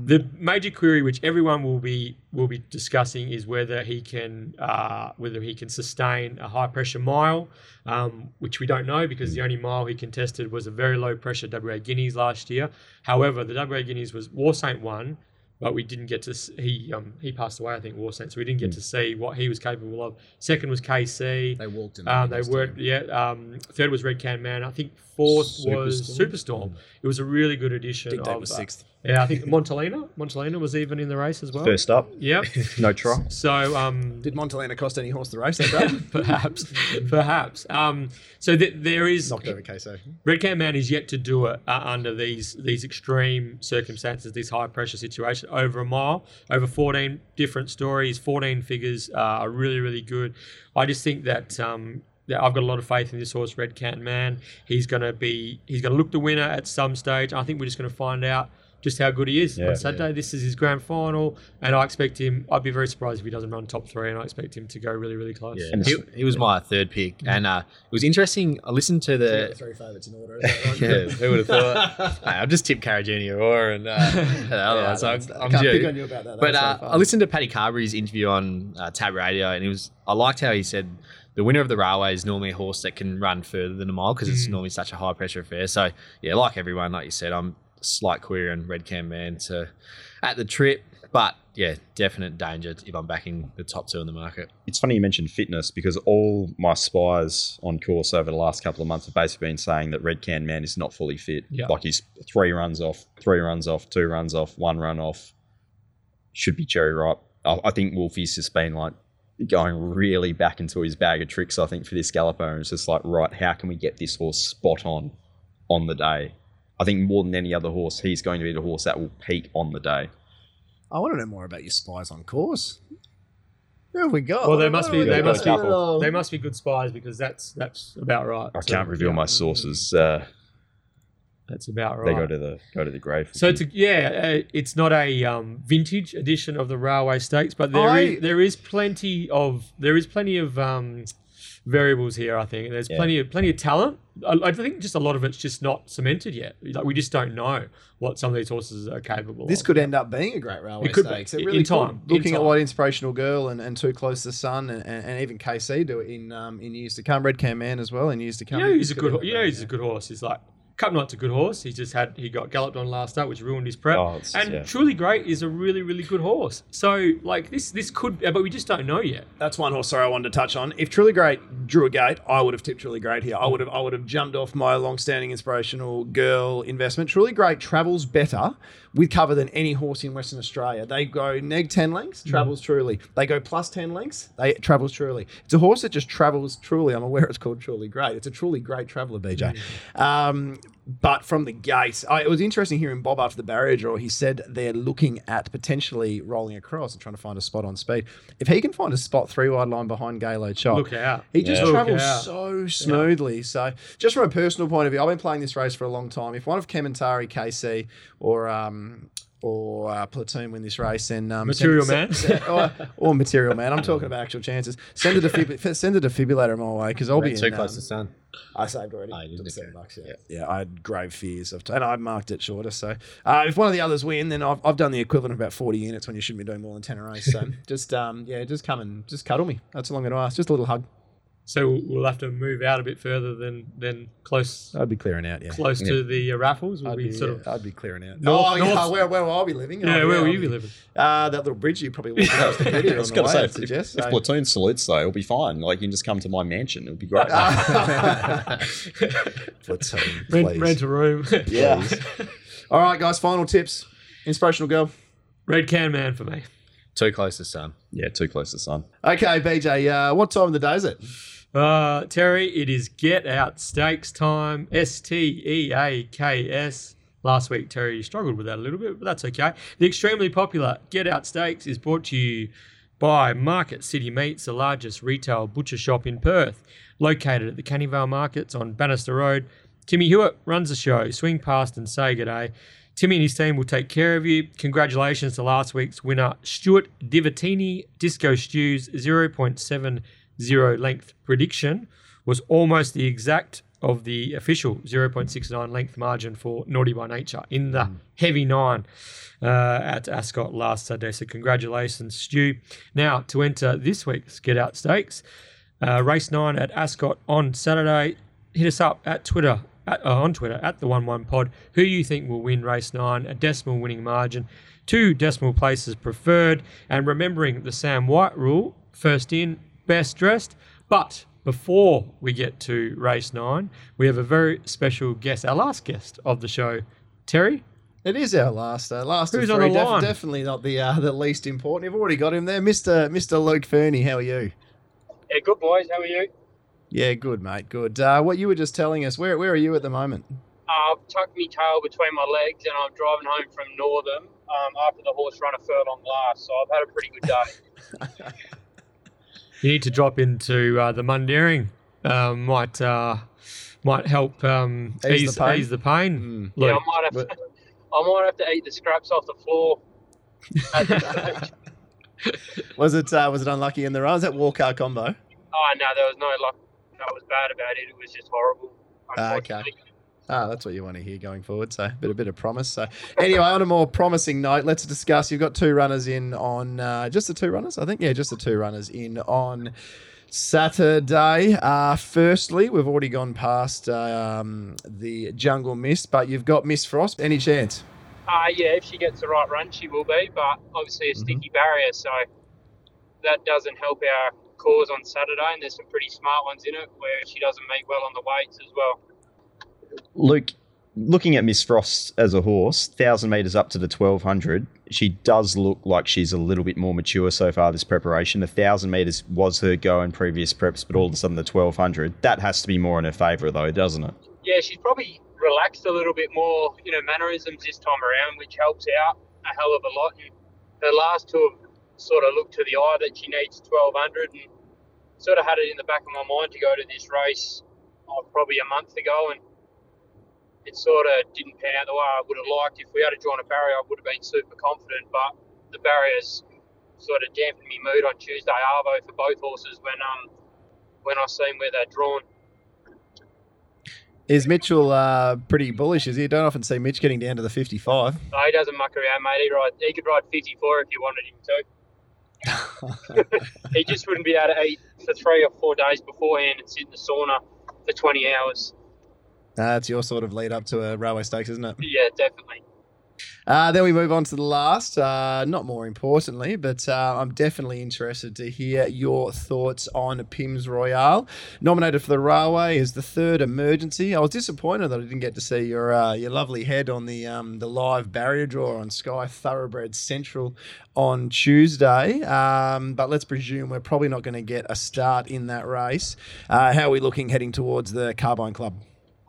Speaker 1: The major query, which everyone will be will be discussing, is whether he can uh, whether he can sustain a high pressure mile, um, which we don't know because the only mile he contested was a very low pressure WA Guineas last year. However, the WA Guineas was War Saint one, but we didn't get to he um, he passed away I think War Saint, so we didn't get to see what he was capable of. Second was KC.
Speaker 2: They walked in.
Speaker 1: Um, they were yeah. Um, third was Red Can Man. I think fourth was Superstorm. It was a really good addition.
Speaker 2: Dick
Speaker 1: of,
Speaker 2: was
Speaker 1: uh,
Speaker 2: sixth.
Speaker 1: Yeah, I think Montalina. Montalina was even in the race as well.
Speaker 4: First up,
Speaker 1: Yep.
Speaker 4: no try.
Speaker 1: So um,
Speaker 2: Did Montalena cost any horse the race that day?
Speaker 1: perhaps, perhaps. Um, so th- there is
Speaker 2: Knocked over Queso.
Speaker 1: Red Can Man is yet to do it uh, under these these extreme circumstances, this high pressure situation over a mile, over 14 different stories, 14 figures uh, are really really good. I just think that. Um, that I've got a lot of faith in this horse, Red Can Man. He's going to be, he's going to look the winner at some stage. I think we're just going to find out just how good he is
Speaker 4: Yeah.
Speaker 1: on Saturday. This is his grand final, and I expect him. I'd be very surprised if he doesn't run top three, and I expect him to go really, really close.
Speaker 5: Yeah,
Speaker 4: And
Speaker 5: he, he was my third pick, and uh, it was interesting. I listened to the
Speaker 2: three favourites in order. Right?
Speaker 5: yeah, who would have thought? Hey, I've just tipped Carragini Aurora and uh, and otherwise
Speaker 2: I
Speaker 5: I'm,
Speaker 2: don't- I
Speaker 5: I'm
Speaker 2: can't pick on you about that.
Speaker 5: But uh,
Speaker 2: so
Speaker 5: I listened to Paddy Carbery's interview on uh, Tab Radio, and it was I liked how he said the winner of the railway is normally a horse that can run further than a mile because it's
Speaker 1: Mm.
Speaker 5: normally such a high pressure affair. So yeah, like everyone, like you said, I'm slight query on Red Can Man to at the trip, but yeah, definite danger if I'm backing the top two in the market.
Speaker 4: It's funny you mentioned fitness because all my spies on course over the last couple of months have basically been saying that Red Can Man is not fully fit.
Speaker 1: Yeah.
Speaker 4: Like he's three runs off, three runs off, two runs off, one run off. Should be cherry ripe. I, I think Wolfie's just been like going really back into his bag of tricks, I think, for this galloper. And it's just like, right, how can we get this horse spot on on the day? I think more than any other horse, he's going to be the horse that will peak on the day.
Speaker 2: I want to know more about your spies on course. There we go.
Speaker 1: Well,
Speaker 2: What-
Speaker 1: they
Speaker 2: what
Speaker 1: must be they must be they must be good spies because that's that's about right.
Speaker 4: I
Speaker 1: So,
Speaker 4: can't reveal
Speaker 1: yeah,
Speaker 4: my sources. Uh,
Speaker 1: That's about right.
Speaker 4: They go to the go to the grave.
Speaker 1: So it's a, yeah, uh, it's not a um, vintage edition of the Railway Stakes, but there
Speaker 2: I-
Speaker 1: is, there is plenty of there is plenty of um, variables here. I think there's
Speaker 4: Yeah.
Speaker 1: plenty of plenty of talent. I, I think just a lot of it's just not cemented yet. Like we just don't know what some of these horses are capable.
Speaker 2: This
Speaker 1: of.
Speaker 2: could end up being a great railway
Speaker 1: It could be,
Speaker 2: stakes. It
Speaker 1: in
Speaker 2: really
Speaker 1: time,
Speaker 2: could.
Speaker 1: in
Speaker 2: Looking at
Speaker 1: time.
Speaker 2: what Inspirational Girl and, and Too Close to the Sun and, and, and even KC do it in um, in years to come. Red Can Man as well in years to come.
Speaker 1: You know, he's a
Speaker 2: Could
Speaker 1: good.
Speaker 2: end
Speaker 1: ho-
Speaker 2: up
Speaker 1: You know, he's a good horse. He's like Cup Night's a good horse. He just had he got galloped on last start, which ruined his prep.
Speaker 4: Oh,
Speaker 1: and
Speaker 4: yeah.
Speaker 1: truly great is a really really good horse. So like this this could, but we just don't know yet.
Speaker 2: That's one horse. Sorry, I wanted to touch on. If Truly Great drew a gate, I would have tipped Truly Great here. I would have. I would have jumped off my long-standing inspirational girl investment. Truly Great travels better with cover than any horse in Western Australia. They go neg ten lengths, travels truly. They go plus ten lengths, they travels truly. It's a horse that just travels truly. I'm aware it's called Truly Great. It's a truly great traveller, BJ. Um, but from the gate, I, it was interesting hearing Bob after the barrier draw. He said they're looking at potentially rolling across and trying to find a spot on speed. If he can find a spot three wide line behind Galo Chop,
Speaker 1: Look out!
Speaker 2: he just
Speaker 4: Yeah.
Speaker 2: Travels so smoothly. So, just from a personal point of view, I've been playing this race for a long time. If one of Kementari, KC, or um, or uh, Platoon win this race, and um,
Speaker 1: Material
Speaker 2: send-
Speaker 1: Man.
Speaker 2: send- or, or material man, I'm talking about actual chances. Send a defib- send a defibrillator my way because I'll be
Speaker 5: too
Speaker 2: in,
Speaker 5: close
Speaker 2: um,
Speaker 5: to sun.
Speaker 2: I saved already.
Speaker 5: Oh, did,
Speaker 2: Took seven bucks, yeah. yeah. I had grave fears of, and I marked it shorter. So, uh, if one of the others win, then I've, I've done the equivalent of about forty units when you shouldn't be doing more than ten a race. So, just um, yeah, just come and just cuddle me. That's all I'm going to ask. Just a little hug.
Speaker 1: So we'll have to move out a bit further than than close
Speaker 2: I'd be clearing out. Yeah,
Speaker 1: close to the uh, raffles. We'll
Speaker 2: I'd
Speaker 1: be,
Speaker 2: be,
Speaker 1: sort
Speaker 2: yeah,
Speaker 1: of
Speaker 2: I'd be clearing out.
Speaker 1: North-
Speaker 2: oh, yeah,
Speaker 1: north-
Speaker 2: where, where will I be living?
Speaker 1: yeah.
Speaker 2: Oh,
Speaker 1: where will
Speaker 2: I'll
Speaker 1: you be living?
Speaker 2: Uh, that little bridge you probably walked across the video
Speaker 4: I
Speaker 2: on
Speaker 4: was going
Speaker 2: way.
Speaker 4: to say,
Speaker 2: I'd
Speaker 4: if,
Speaker 2: suggest.
Speaker 4: if
Speaker 2: so.
Speaker 4: platoon salutes though, it'll be fine. Like you can just come to my mansion. It'll be great.
Speaker 2: Platoon,
Speaker 1: Rent,
Speaker 2: please.
Speaker 1: rent a room.
Speaker 2: Yeah. All right, guys. Final tips. Inspirational girl.
Speaker 1: Red can man for me.
Speaker 5: Too close to sun.
Speaker 4: yeah, too close to sun.
Speaker 2: Okay, BJ. Uh, what time of the day is it?
Speaker 1: Uh, Terry, it is get out stakes time. S T E A K S. Last week, Terry, struggled with that a little bit, but that's okay. The extremely popular Get Out Steaks is brought to you by Market City Meats, the largest retail butcher shop in Perth, located at the Canning Vale Markets on Bannister Road. Timmy Hewitt runs the show. Swing past and say good day. Timmy and his team will take care of you. Congratulations to last week's winner, Stuart Divatini. Disco Stews 0.70 length prediction was almost the exact of the official 0.69 length margin for Naughty by Nature in the heavy nine uh, at Ascot last Saturday. So congratulations, Stu. Now to enter this week's Get Out Stakes, uh, race nine at Ascot on Saturday. Hit us up at Twitter. At, uh, on Twitter at the one one pod, who you think will win race nine, a decimal winning margin, two decimal places preferred, and remembering the Sam White rule, first in, best dressed. But before we get to race nine, we have a very special guest, our last guest of the show, Terry.
Speaker 2: It is our last, uh, last
Speaker 1: Who's
Speaker 2: of
Speaker 1: on
Speaker 2: three.
Speaker 1: the line?
Speaker 2: definitely not the uh, the least important. You've already got him there, Mister Mister Luke Fernie. How are you?
Speaker 7: Yeah, good boys. How are you?
Speaker 2: Yeah, good, mate. Good. Uh, what you were just telling us. Where where are you at the moment?
Speaker 7: Uh, I've tucked my tail between my legs and I'm driving home from Northam um, after the horse run a furlong last. So I've had a pretty good day.
Speaker 1: You need to drop into uh, the Mundaring. Um, might uh, might help um,
Speaker 2: Ease
Speaker 1: ease,
Speaker 2: the pain.
Speaker 1: ease the pain.
Speaker 2: Mm.
Speaker 7: yeah, I might have to, I might have to eat the scraps off the floor. At this stage.
Speaker 2: Was it uh, was it unlucky in the run? Was that walk car combo?
Speaker 7: oh no, there was no luck. That was bad about it. It was just horrible.
Speaker 2: Ah, okay. Ah, that's what you want to hear going forward. So, a bit, a bit of promise. So, anyway, on a more promising note, let's discuss. You've got two runners in on uh, just the two runners, I think. Yeah, just the two runners in on Saturday. Uh, firstly, we've already gone past um, the Jungle Mist, but you've got Miss Frost. Any chance?
Speaker 7: Uh, yeah, if she gets the right run, she will be, but obviously a sticky barrier, so that doesn't help our cause on Saturday. And there's some pretty smart ones in it where she doesn't meet well on the weights as well.
Speaker 4: Luke, looking at Miss Frost as a horse, thousand meters up to the twelve hundred, she does look like she's a little bit more mature so far this preparation. The thousand meters was her go in previous preps, but all of a sudden the twelve hundred that has to be more in her favour though, doesn't it?
Speaker 7: Yeah, she's probably relaxed a little bit more in her mannerisms this time around, which helps out a hell of a lot. And her last two have sort of looked to the eye that she needs 1200 and sort of had it in the back of my mind to go to this race oh, probably a month ago and it sort of didn't pan out the way I would have liked. If we had drawn a barrier, I would have been super confident, but the barriers sort of dampened me mood on Tuesday Arvo for both horses when um when I seen where they're drawn.
Speaker 2: Is Mitchell uh, pretty bullish? Is he? You don't often see Mitch getting down to the 55.
Speaker 7: No, he doesn't muck around, mate. He ride he could ride 54 if you wanted him to. he just wouldn't be able to eat for three or four days beforehand and sit in the sauna for 20 hours.
Speaker 2: That's your sort of lead up to a railway stakes, isn't it?
Speaker 7: Yeah, definitely.
Speaker 2: Uh, then we move on to the last, uh, not more importantly, but uh, I'm definitely interested to hear your thoughts on Pims Royale. Nominated for the Railway is the third emergency. I was disappointed that I didn't get to see your uh, your lovely head on the um, the live barrier draw on Sky Thoroughbred Central on Tuesday. Um, but let's presume we're probably not going to get a start in that race. Uh, how are we looking heading towards the Carbine Club?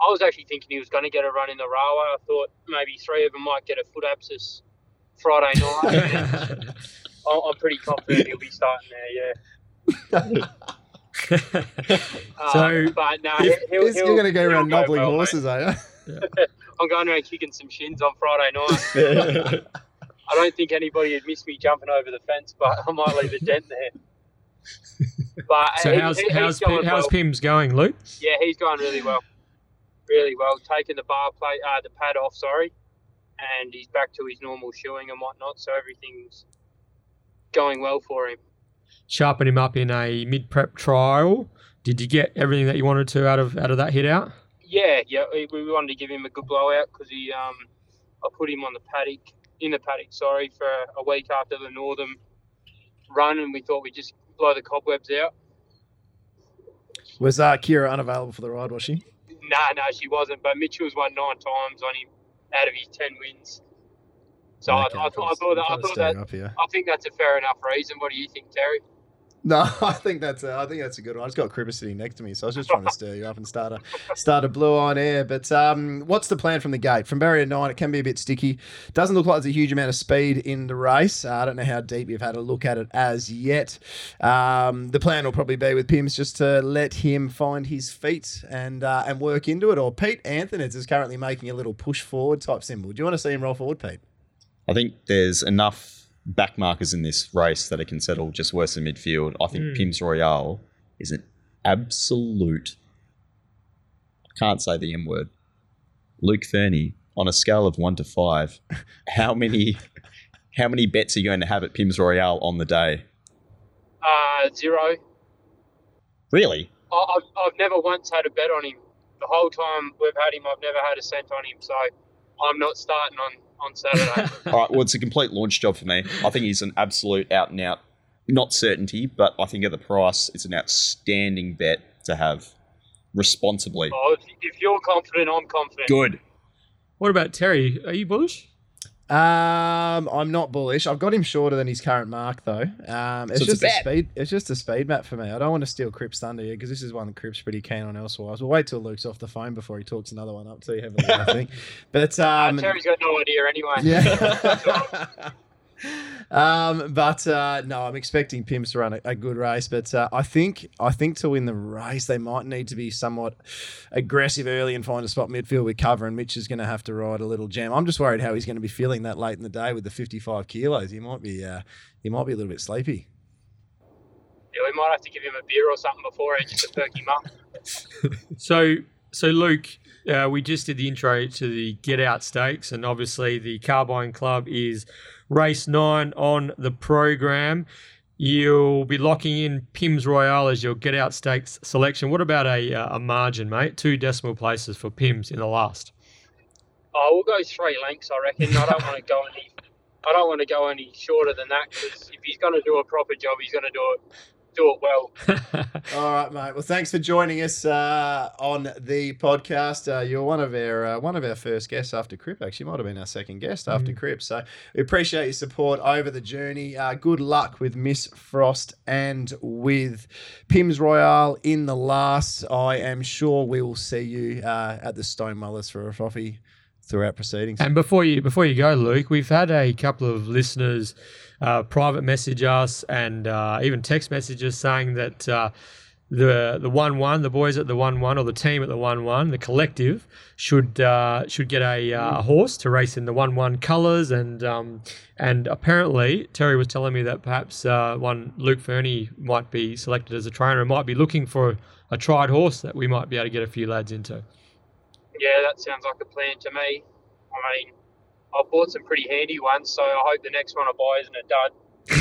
Speaker 7: I was actually thinking he was going to get a run in the railway. I thought maybe three of them might get a foot abscess Friday night. I'm I'm pretty confident he'll be starting there. Yeah. Uh,
Speaker 1: So,
Speaker 7: but no,
Speaker 2: If-
Speaker 7: he'll,
Speaker 2: is-
Speaker 7: he'll,
Speaker 2: you're going to go around nobbling
Speaker 7: well, mate.
Speaker 2: horses, are you?
Speaker 7: I'm going around kicking some shins on Friday night. I don't think anybody would miss me jumping over the fence, but I might leave a dent there. But
Speaker 1: so
Speaker 7: he-
Speaker 1: how's
Speaker 7: he-
Speaker 1: how's
Speaker 7: going
Speaker 1: how's
Speaker 7: well.
Speaker 1: Pims going, Luke?
Speaker 7: Yeah, he's going really well. Really well. Taking the bar plate, uh, the pad off, sorry, and he's back to his normal shoeing and whatnot. So everything's going well for him.
Speaker 1: Sharpen him up in a mid prep trial. Did you get everything that you wanted to out of out of that hit out?
Speaker 7: Yeah, yeah. We, we wanted to give him a good blowout because he, um, I put him on the paddock in the paddock, sorry, for a week after the Northern run, and we thought we'd just blow the cobwebs out.
Speaker 2: Was uh, Kira unavailable for the ride, was she?
Speaker 7: Nah, no, she wasn't. But Mitchell's won nine times on him out of his ten wins. So
Speaker 2: Okay,
Speaker 7: I, I,
Speaker 2: of
Speaker 7: thought, I thought that. I thought that.
Speaker 2: you up here.
Speaker 7: I think that's a fair enough reason. What do you think, Terry?
Speaker 2: No, I think that's a, I think that's a good one. I just got Cripper sitting next to me, so I was just trying to stir you up and start a start a blue on air. But um, what's the plan from the gate? From barrier nine, it can be a bit sticky. Doesn't look like there's a huge amount of speed in the race. Uh, I don't know how deep you've had a look at it as yet. Um, the plan will probably be with Pims just to let him find his feet and uh, and work into it. Or Pete Anthonys is currently making a little push forward type symbol. Do you want to see him roll forward, Pete?
Speaker 4: I think there's enough back markers in this race that it can settle just worse in midfield. I think
Speaker 1: Mm.
Speaker 4: Pims Royale is an absolute. I can't say the M word. Luke Fernie, on a scale of one to five, how many, how many bets are you going to have at Pims Royale on the day?
Speaker 7: Uh, zero.
Speaker 4: Really?
Speaker 7: I, I've, I've never once had a bet on him. The whole time we've had him, I've never had a cent on him. So I'm not starting on on Saturday.
Speaker 4: All right. Well, it's a complete launch job for me. I think he's an absolute out and out, not certainty, but I think at the price, it's an outstanding bet to have responsibly.
Speaker 7: oh, if, if you're confident, I'm confident.
Speaker 4: Good.
Speaker 1: What about Terry? Are you bullish?
Speaker 2: Um, I'm not bullish. I've got him shorter than his current mark though. Um, it's
Speaker 4: So it's
Speaker 2: just a,
Speaker 4: bet.
Speaker 2: speed. It's just a speed map for me. I don't want to steal Crip's thunder here because this is one that Cripps pretty keen on elsewise. We'll wait till Luke's off the phone before he talks another one up too heavily. I think. But
Speaker 7: Uh,
Speaker 2: um,
Speaker 7: Terry's got no idea anyway.
Speaker 2: yeah. um, but uh, no, I'm expecting Pims to run a, a good race. But uh, I think I think to win the race, they might need to be somewhat aggressive early and find a spot midfield with cover. And Mitch is going to have to ride a little jam. I'm just worried how he's going to be feeling that late in the day with the 55 kilos. He might be uh, he might be a little bit sleepy.
Speaker 7: Yeah, we might have to give him a beer or something beforehand just to perk him up.
Speaker 1: So, so Luke, uh, we just did the intro to the Get Out Stakes, and obviously the Carbine Club is race nine on the program. you'll be locking in Pims Royale as your get out stakes selection. What about a, uh, a margin, mate? Two decimal places for Pims in the last.
Speaker 7: Oh, we'll go three lengths, I reckon. I don't want to go any. I don't want to go any shorter than that because if he's going to do a proper job, he's going to do it do it well.
Speaker 2: All right, mate. Well, thanks for joining us uh, on the podcast. Uh, you're one of our uh, one of our first guests after Crip. Actually, might have been our second guest after
Speaker 1: Mm.
Speaker 2: Crip. So we appreciate your support over the journey. Uh, good luck with Miss Frost and with Pims Royale in the last. I am sure we will see you uh, at the Stone Mullers for a frothy throughout proceedings.
Speaker 1: And before you before you go, Luke, we've had a couple of listeners uh, private message us and uh, even text messages saying that uh, the the one one, the boys at the one one, or the team at the one one, the collective should uh, should get a, uh, a horse to race in the one one colours and um, and apparently Terry was telling me that perhaps one Luke Fernie might be selected as a trainer and might be looking for a tried horse that we might be able to get a few lads into.
Speaker 7: Yeah, that sounds like a plan to me. I mean, I bought some pretty handy ones, so I hope the next one I buy isn't a dud.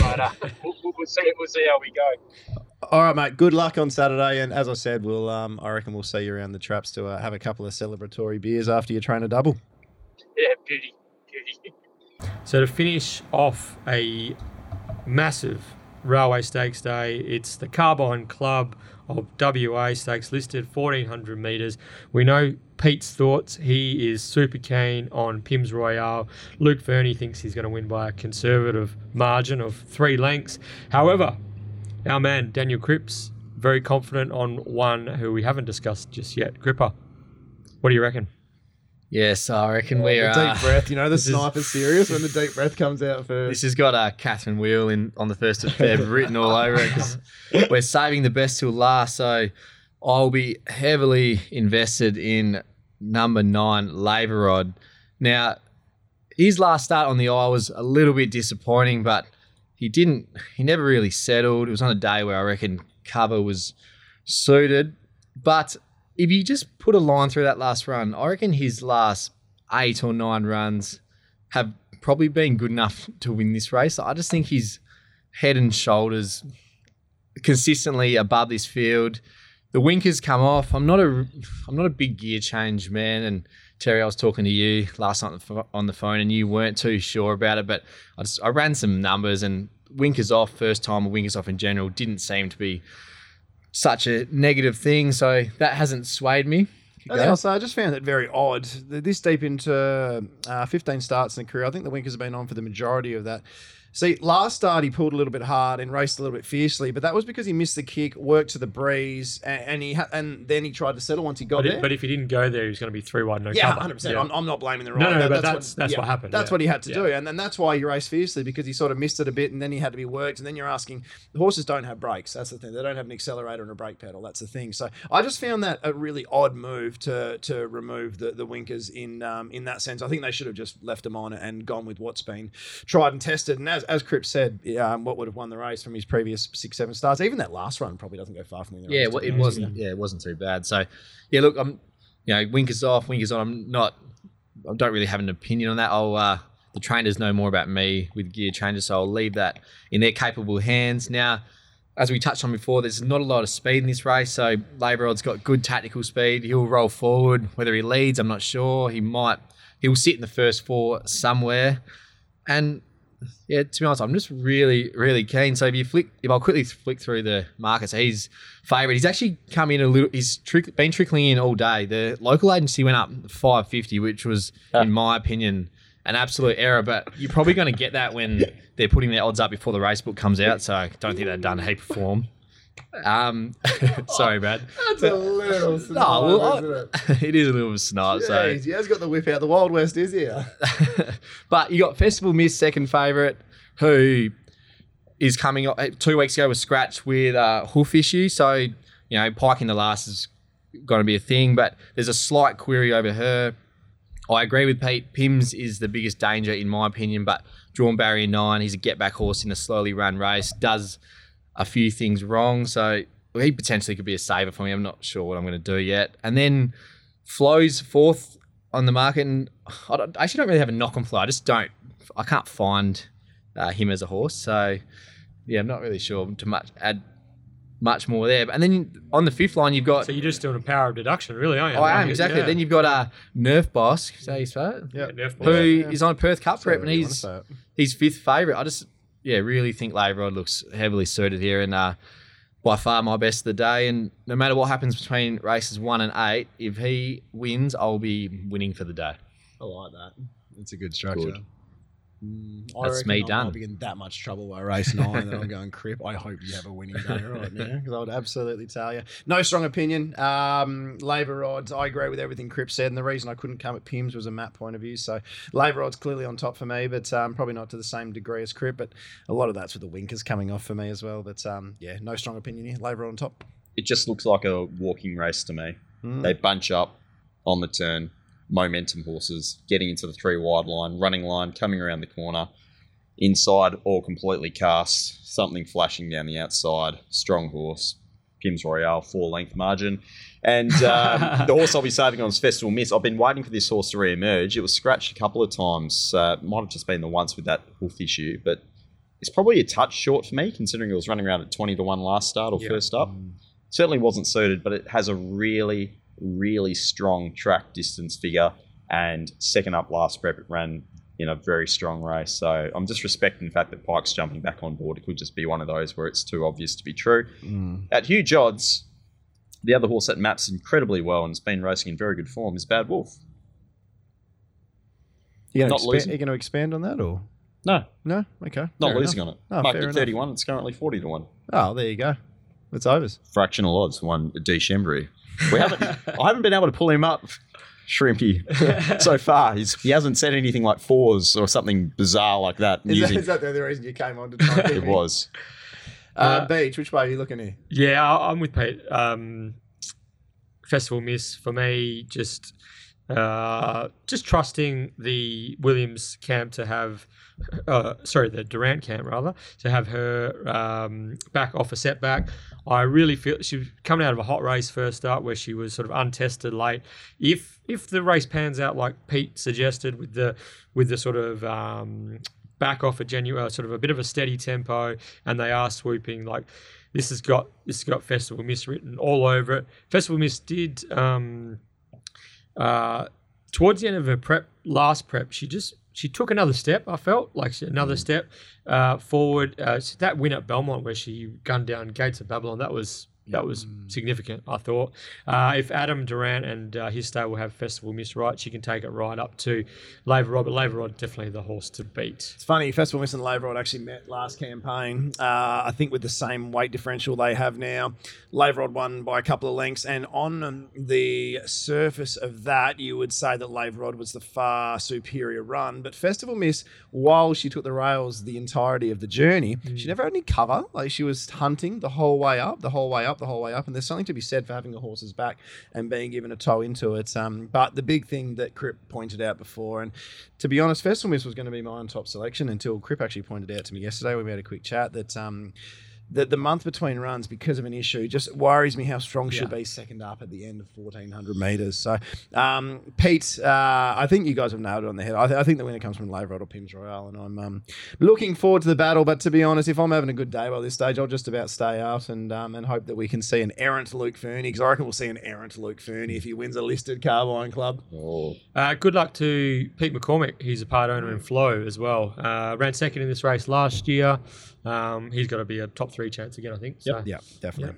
Speaker 7: But uh, we'll, we'll- we'll see. We'll see how we go.
Speaker 2: All right, mate. Good luck on Saturday, and as I said, we'll um, I reckon we'll see you around the traps to uh, have a couple of celebratory beers after you train a double.
Speaker 7: Yeah, beauty, beauty.
Speaker 1: So to finish off a massive railway stakes day, it's the Carbine Club of WA stakes listed 1400 metres. We know Pete's thoughts. He is super keen on Pims Royale. Luke Fernie thinks he's going to win by a conservative margin of three lengths. However, our man Daniel Cripps very confident on one who we haven't discussed just yet. Cripper, what do you reckon?
Speaker 5: Yes, I reckon we're.
Speaker 2: the
Speaker 5: Uh,
Speaker 2: deep breath, you know, the
Speaker 5: this is-
Speaker 2: sniper's serious when the deep breath comes out first.
Speaker 5: This has got uh, Catherine Wheel in on the first of Feb written all over it 'cause we're saving the best till last. So I'll be heavily invested in number nine, Labour Rod. Now, his last start on the eye was a little bit disappointing, but he didn't. He never really settled. It was on a day where I reckon cover was suited, but if you just put a line through that last run, I reckon his last eight or nine runs have probably been good enough to win this race. I just think he's head and shoulders consistently above this field. The winkers come off. I'm not a I'm not a big gear change man. And Terry, I was talking to you last night on the pho- on the phone, and you weren't too sure about it. But I just I ran some numbers, and winkers off first time, winkers off in general, didn't seem to be such a negative thing. So that hasn't swayed me.
Speaker 2: Also, I just found it very odd. This deep into uh, 15 starts in the career, I think the Winkers have been on for the majority of that. See, last start he pulled a little bit hard and raced a little bit fiercely, but that was because he missed the kick, worked to the breeze, and, and he ha- and then he tried to settle once he got
Speaker 1: But,
Speaker 2: there.
Speaker 1: it, but if he didn't go there, he was going to be three wide, no
Speaker 2: yeah,
Speaker 1: cover.
Speaker 2: hundred percent.
Speaker 1: Yeah.
Speaker 2: I'm, I'm not blaming the
Speaker 1: No,
Speaker 2: rider.
Speaker 1: no, but that's- that's what happened,
Speaker 2: That's
Speaker 1: yeah.
Speaker 2: what he had to
Speaker 1: Yeah.
Speaker 2: do, and then that's why he raced fiercely because he sort of missed it a bit, and then he had to be worked. And then you're asking, the horses don't have brakes. That's the thing. They don't have an accelerator and a brake pedal. That's the thing. So I just found that a really odd move to to remove the the winkers in um, in that sense. I think they should have just left them on and gone with what's been tried and tested. And as as Cripps said, um, what would have won the race from his previous six seven starts? Even that last run probably doesn't go far from the
Speaker 5: Yeah,
Speaker 2: race,
Speaker 5: well, it wasn't. Yeah, it wasn't too bad. So, yeah, look, I'm, you know, winkers off, winkers on. I'm not. I don't really have an opinion on that. I'll. Uh, the trainers know more about me with gear changes, so I'll leave that in their capable hands. Now, as we touched on before, there's not a lot of speed in this race, so Labour Rod's got good tactical speed. He'll roll forward. Whether he leads, I'm not sure. He might. He'll sit in the first four somewhere, and yeah, to be honest, I'm just really, really keen. So if you flick, if I'll quickly flick through the markets, he's favourite. He's actually come in a little. He's trick, been trickling in all day. The local agency went up 550, which was, ah. in my opinion, an absolute error. But you're probably going to get that when they're putting their odds up before the race book comes out. So I don't think they've done a heap of form. Um, sorry, Brad.
Speaker 2: That's a little
Speaker 5: No, well,
Speaker 2: isn't it?
Speaker 5: It is a little snot. So
Speaker 2: Jeez, he has got the whip out. The Wild West is here.
Speaker 5: but you got Festival Miss second favourite, who is coming up two weeks ago was scratched with uh, hoof issue. So you know, Pike in the last is going to be a thing, but there's a slight query over her. I agree with Pete. Pims is the biggest danger in my opinion, but drawn barrier nine, he's a get back horse in a slowly run race. Does a few things wrong, so he potentially could be a saver for me. I'm not sure what I'm going to do yet. And then Flo's fourth on the market, and I, don't, I actually don't really have a knock on Flo. I just don't. I can't find uh, him as a horse. So yeah, I'm not really sure to much add much more there. And then on the fifth line, you've got.
Speaker 1: So you're just doing a power of deduction, really, aren't you?
Speaker 5: Oh, I am exactly.
Speaker 1: Yeah.
Speaker 5: Then you've got uh, Nerf Boss, say his fat,
Speaker 1: Yeah, Nerf
Speaker 5: who
Speaker 1: ball.
Speaker 5: is on a Perth Cup
Speaker 2: Say
Speaker 5: prep, and
Speaker 2: whatever you wanna
Speaker 5: he's
Speaker 2: say it.
Speaker 5: he's fifth favourite. I just yeah really think Laverod looks heavily suited here, and uh, by far my best of the day. And no matter what happens between races one and eight, if he wins, I'll be winning for the day.
Speaker 2: I like that. It's a good structure.
Speaker 4: Good.
Speaker 2: Mm,
Speaker 5: That's
Speaker 2: reckon
Speaker 5: me
Speaker 2: I
Speaker 5: done.
Speaker 2: might be in that much trouble by race nine that I'm going crip. I hope you have a winning day right now because I would absolutely tell you. No strong opinion. Um, Labour rods. I agree with everything Crip said, and the reason I couldn't come at Pims was a map point of view. So Labour rods clearly on top for me, but um, probably not to the same degree as Crip. But a lot of that's with the winkers coming off for me as well. But um, yeah, no strong opinion here. Labour on top.
Speaker 4: It just looks like a walking race to me.
Speaker 2: Mm.
Speaker 4: They bunch up on the turn, momentum horses, getting into the three wide line, running line, coming around the corner, inside all completely cast, something flashing down the outside, strong horse, Pims Royale, four length margin. And um, the horse I'll be saving on is Festival Miss. I've been waiting for this horse to re-emerge. It was scratched a couple of times. Uh, might have just been the once with that hoof issue, but it's probably a touch short for me, considering it was running around at 20 to 1 last start or
Speaker 1: Yeah.
Speaker 4: first up. Certainly wasn't suited, but it has a really, really strong track distance figure. And second up last prep, it ran in a very strong race. So I'm just respecting the fact that Pike's jumping back on board. It could just be one of those where it's too obvious to be true.
Speaker 2: Mm.
Speaker 4: At huge odds, the other horse that maps incredibly well and has been racing in very good form is Bad Wolf.
Speaker 2: You going
Speaker 4: Not
Speaker 2: to
Speaker 4: losing.
Speaker 2: you going to expand on that or
Speaker 4: No,
Speaker 2: no? Okay,
Speaker 4: not
Speaker 2: fair
Speaker 4: losing
Speaker 2: enough.
Speaker 4: on it.
Speaker 2: Oh, fair
Speaker 4: Marked at
Speaker 2: enough.
Speaker 4: 31, it's currently 40 to 1.
Speaker 2: Oh, there you go. It's overs.
Speaker 4: Fractional odds, one D. Shembry. We haven't, I haven't been able to pull him up, Shrimpy, so far. He's, he hasn't said anything like fours or something bizarre like that.
Speaker 2: Is that,
Speaker 4: using-
Speaker 2: is that the only reason you came on to try? and
Speaker 4: it
Speaker 2: me?
Speaker 4: was.
Speaker 2: Uh,
Speaker 1: Uh,
Speaker 2: Beach, which way are you looking here?
Speaker 1: Yeah, I- I'm with Pete. Um, Festival miss for me. Just, uh, just trusting the Williams camp to have, uh, sorry, the Durrant camp rather, to have her um, back off a setback. I really feel she was coming out of a hot race first up where she was sort of untested late. If if the race pans out like Pete suggested with the with the sort of um, back off a genuine uh, sort of a bit of a steady tempo and they are swooping like this has got this has got festival miss written all over it festival miss did um uh towards the end of her prep last prep she just she took another step i felt like she- another step uh forward. Uh that win at belmont where she gunned down gates of babylon that was that was significant, I thought. Uh, if Adam Durrant and uh, his stable have Festival Miss right, she can take it right up to Laver Rod. But Laver Rod definitely the horse to beat.
Speaker 2: It's funny, Festival Miss and Laverod actually met last campaign. Uh, I think with the same weight differential they have now. Laverod won by a couple of lengths, and on the surface of that, you would say that Laverod was the far superior run. But Festival Miss, while she took the rails the entirety of the journey, she never had any cover. Like she was hunting the whole way up, the whole way up, the whole way up. And there's something to be said for having a horse's back and being given a toe into it. Um, but the big thing that Crip pointed out before, and to be honest, Festival Miss was going to be my on top selection until Crip actually pointed out to me yesterday we had a quick chat that um, that the month between runs because of an issue just worries me how strong she'll be second up at the end of 1400 meters. So, um, Pete, uh, I think you guys have nailed it on the head. I, th- I think the winner comes from Laverod or Pims Royale, and I'm um, looking forward to the battle. But to be honest, if I'm having a good day by this stage, I'll just about stay out and um, and hope that we can see an errant Luke Fernie because I reckon we'll see an errant Luke Fernie if he wins a listed carbine club.
Speaker 4: Oh,
Speaker 1: Uh, good luck to Pete McCormick. He's a part owner in Flow as well. Uh, ran second in this race last year. Um, he's got to be a top three chance again, I think. So.
Speaker 2: Yeah, definitely.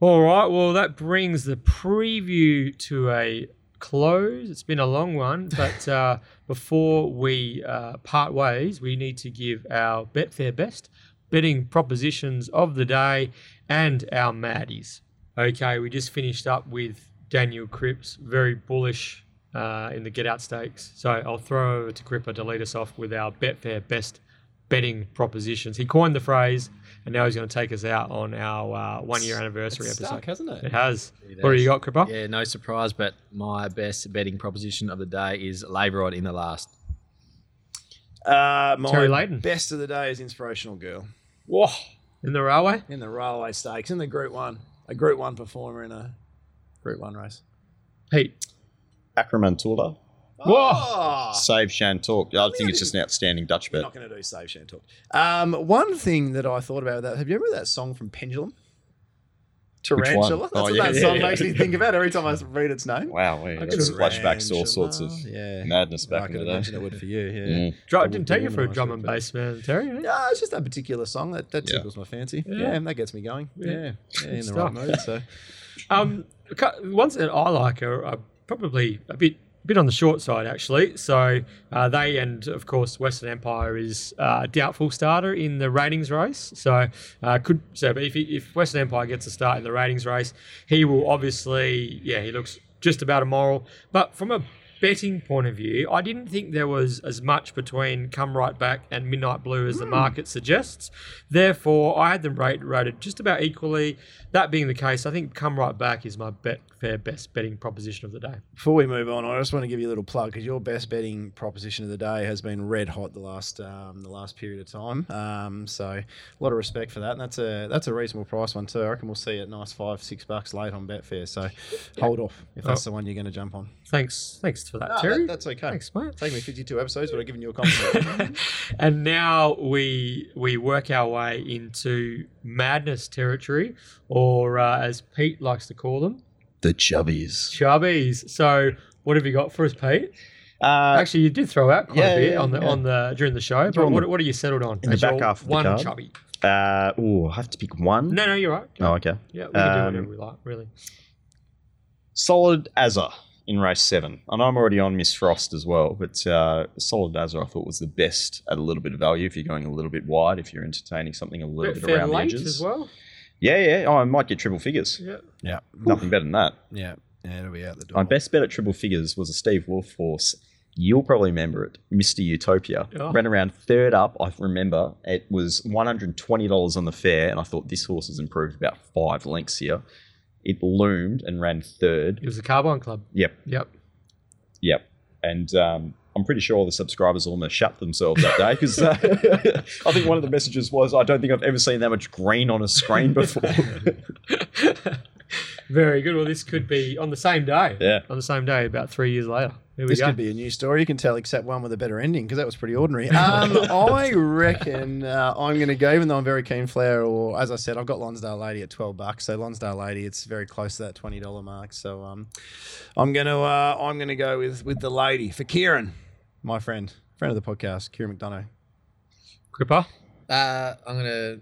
Speaker 1: All right. Well, that brings the preview to a close. It's been a long one, but uh, before we uh, part ways, we need to give our Betfair Best betting propositions of the day and our Maddies. Okay, we just finished up with Daniel Cripps, very bullish uh, in the get out stakes. So I'll throw over to Cripper to lead us off with our Betfair Best betting propositions. He coined the phrase, and now he's going to take us out on our uh, one year anniversary
Speaker 5: It's
Speaker 1: episode.
Speaker 5: stuck, hasn't it?
Speaker 1: It has.
Speaker 5: It
Speaker 1: What do you got, Cripper?
Speaker 5: Yeah, no surprise, but my best betting proposition of the day is Laverod in the last.
Speaker 2: Uh, my
Speaker 1: Terry Leighton.
Speaker 2: best of the day is Inspirational Girl.
Speaker 1: Whoa. In the railway?
Speaker 2: in the railway stakes in the Group One, a Group One performer in a Group One race.
Speaker 1: Pete.
Speaker 4: Acromantula.
Speaker 2: Whoa!
Speaker 4: Save Shan Talk. I think it's just an outstanding Dutch
Speaker 2: We're
Speaker 4: bet.
Speaker 2: not going to do save Shan talk. Um, one thing that I thought about that. Have you ever heard that song from Pendulum?
Speaker 4: one?
Speaker 2: Tarantula. That's
Speaker 4: Oh,
Speaker 2: what
Speaker 4: yeah,
Speaker 2: that
Speaker 4: yeah,
Speaker 2: song
Speaker 4: yeah.
Speaker 2: makes me think about every time I read its name.
Speaker 4: Wow, yeah,
Speaker 2: I
Speaker 4: that's flashbacks to all sorts of
Speaker 2: yeah.
Speaker 4: madness back
Speaker 2: I
Speaker 4: in the day.
Speaker 2: imagine it would for you. Yeah.
Speaker 4: Mm.
Speaker 1: Dr-
Speaker 2: Double
Speaker 1: didn't take you for a drum and bass man, Terry. eh?
Speaker 2: Yeah, it's just that particular song that, that
Speaker 4: Yeah.
Speaker 2: tickles my fancy.
Speaker 1: Yeah.
Speaker 2: Yeah. and that gets me going.
Speaker 1: Yeah.
Speaker 2: Yeah, yeah, in the right mood. So
Speaker 1: Um, ones that I like are, are probably a bit bit on the short side actually. So uh, they and of course Western Empire is uh, a doubtful starter in the ratings race. So uh, could so if he, if Western Empire gets a start in the ratings race, he will obviously yeah he looks just about immoral. But from a betting point of view, I didn't think there was as much between Come Right Back and Midnight Blue as the market suggests. Therefore, I had them rate, rated just about equally. That being the case, I think Come Right Back is my bet fair best betting proposition of the day.
Speaker 2: before we move on, I just want to give you a little plug because your best betting proposition of the day has been red hot the last um, the last period of time. Um, so a lot of respect for that, and that's a that's a reasonable price one too. I reckon we'll see it nice five six bucks late on Betfair. So hold off if that's the one you're going to jump on.
Speaker 1: Thanks, thanks for that,
Speaker 2: No,
Speaker 1: Terry.
Speaker 2: that- that's okay.
Speaker 1: Thanks, mate.
Speaker 2: It's taken me 52 episodes, but I've given you a compliment.
Speaker 1: and now we we work our way into madness territory, or uh, as Pete likes to call them,
Speaker 4: The Chubbies.
Speaker 1: chubbies. So, what have you got for us, Pete?
Speaker 4: Uh,
Speaker 1: Actually, you did throw out quite
Speaker 4: yeah,
Speaker 1: a bit
Speaker 4: yeah,
Speaker 1: on the
Speaker 4: yeah.
Speaker 1: on the during the show. But what, what are you settled on?
Speaker 4: in the
Speaker 1: as
Speaker 4: back
Speaker 1: your
Speaker 4: half of the
Speaker 1: one
Speaker 4: card.
Speaker 1: chubby.
Speaker 4: uh, oh, I have to pick one.
Speaker 1: No, no, you're right.
Speaker 4: Oh, okay.
Speaker 1: Yeah, we can
Speaker 4: Um,
Speaker 1: do whatever we like, really.
Speaker 4: Solid Azza in race seven. I know I'm already on Miss Frost as well, but uh, Solid Azza I thought was the best at a little bit of value if you're going a little bit wide, if you're entertaining something a little
Speaker 1: Bit
Speaker 4: bit around the edges.
Speaker 1: as well.
Speaker 4: Yeah, yeah. Oh, I might get triple figures.
Speaker 1: Yeah.
Speaker 2: yeah,
Speaker 4: Nothing better than that.
Speaker 2: yeah, yeah. It'll be out the door.
Speaker 4: My best bet at triple figures was a Steve Wolf horse. You'll probably remember it, Mr. Utopia.
Speaker 1: Oh.
Speaker 4: Ran around third up. I remember it was $120 on the fair, and I thought this horse has improved about five lengths here. It loomed and ran third.
Speaker 1: It was the Carbine Club.
Speaker 4: Yep,
Speaker 1: Yep.
Speaker 4: yep. And um, I'm pretty sure all the subscribers almost shut themselves that day because uh, I think one of the messages was, I don't think I've ever seen that much green on a screen before.
Speaker 1: Very good. Well, this could be on the same day.
Speaker 4: yeah.
Speaker 1: On the same day, about three years later. Here we
Speaker 2: This
Speaker 1: go.
Speaker 2: could be a new story. You can tell, except one with a better ending because that was pretty ordinary. Um, I reckon uh, I'm going to go, even though I'm very keen flower, or as I said, I've got Lonsdale Lady at 12 bucks. So Lonsdale Lady, it's very close to that $20 mark. So um, I'm going to uh, I'm going to go with with the lady for Kieran, my friend, friend of the podcast, Kieran McDonough.
Speaker 1: Cripper.
Speaker 5: Uh, I'm gonna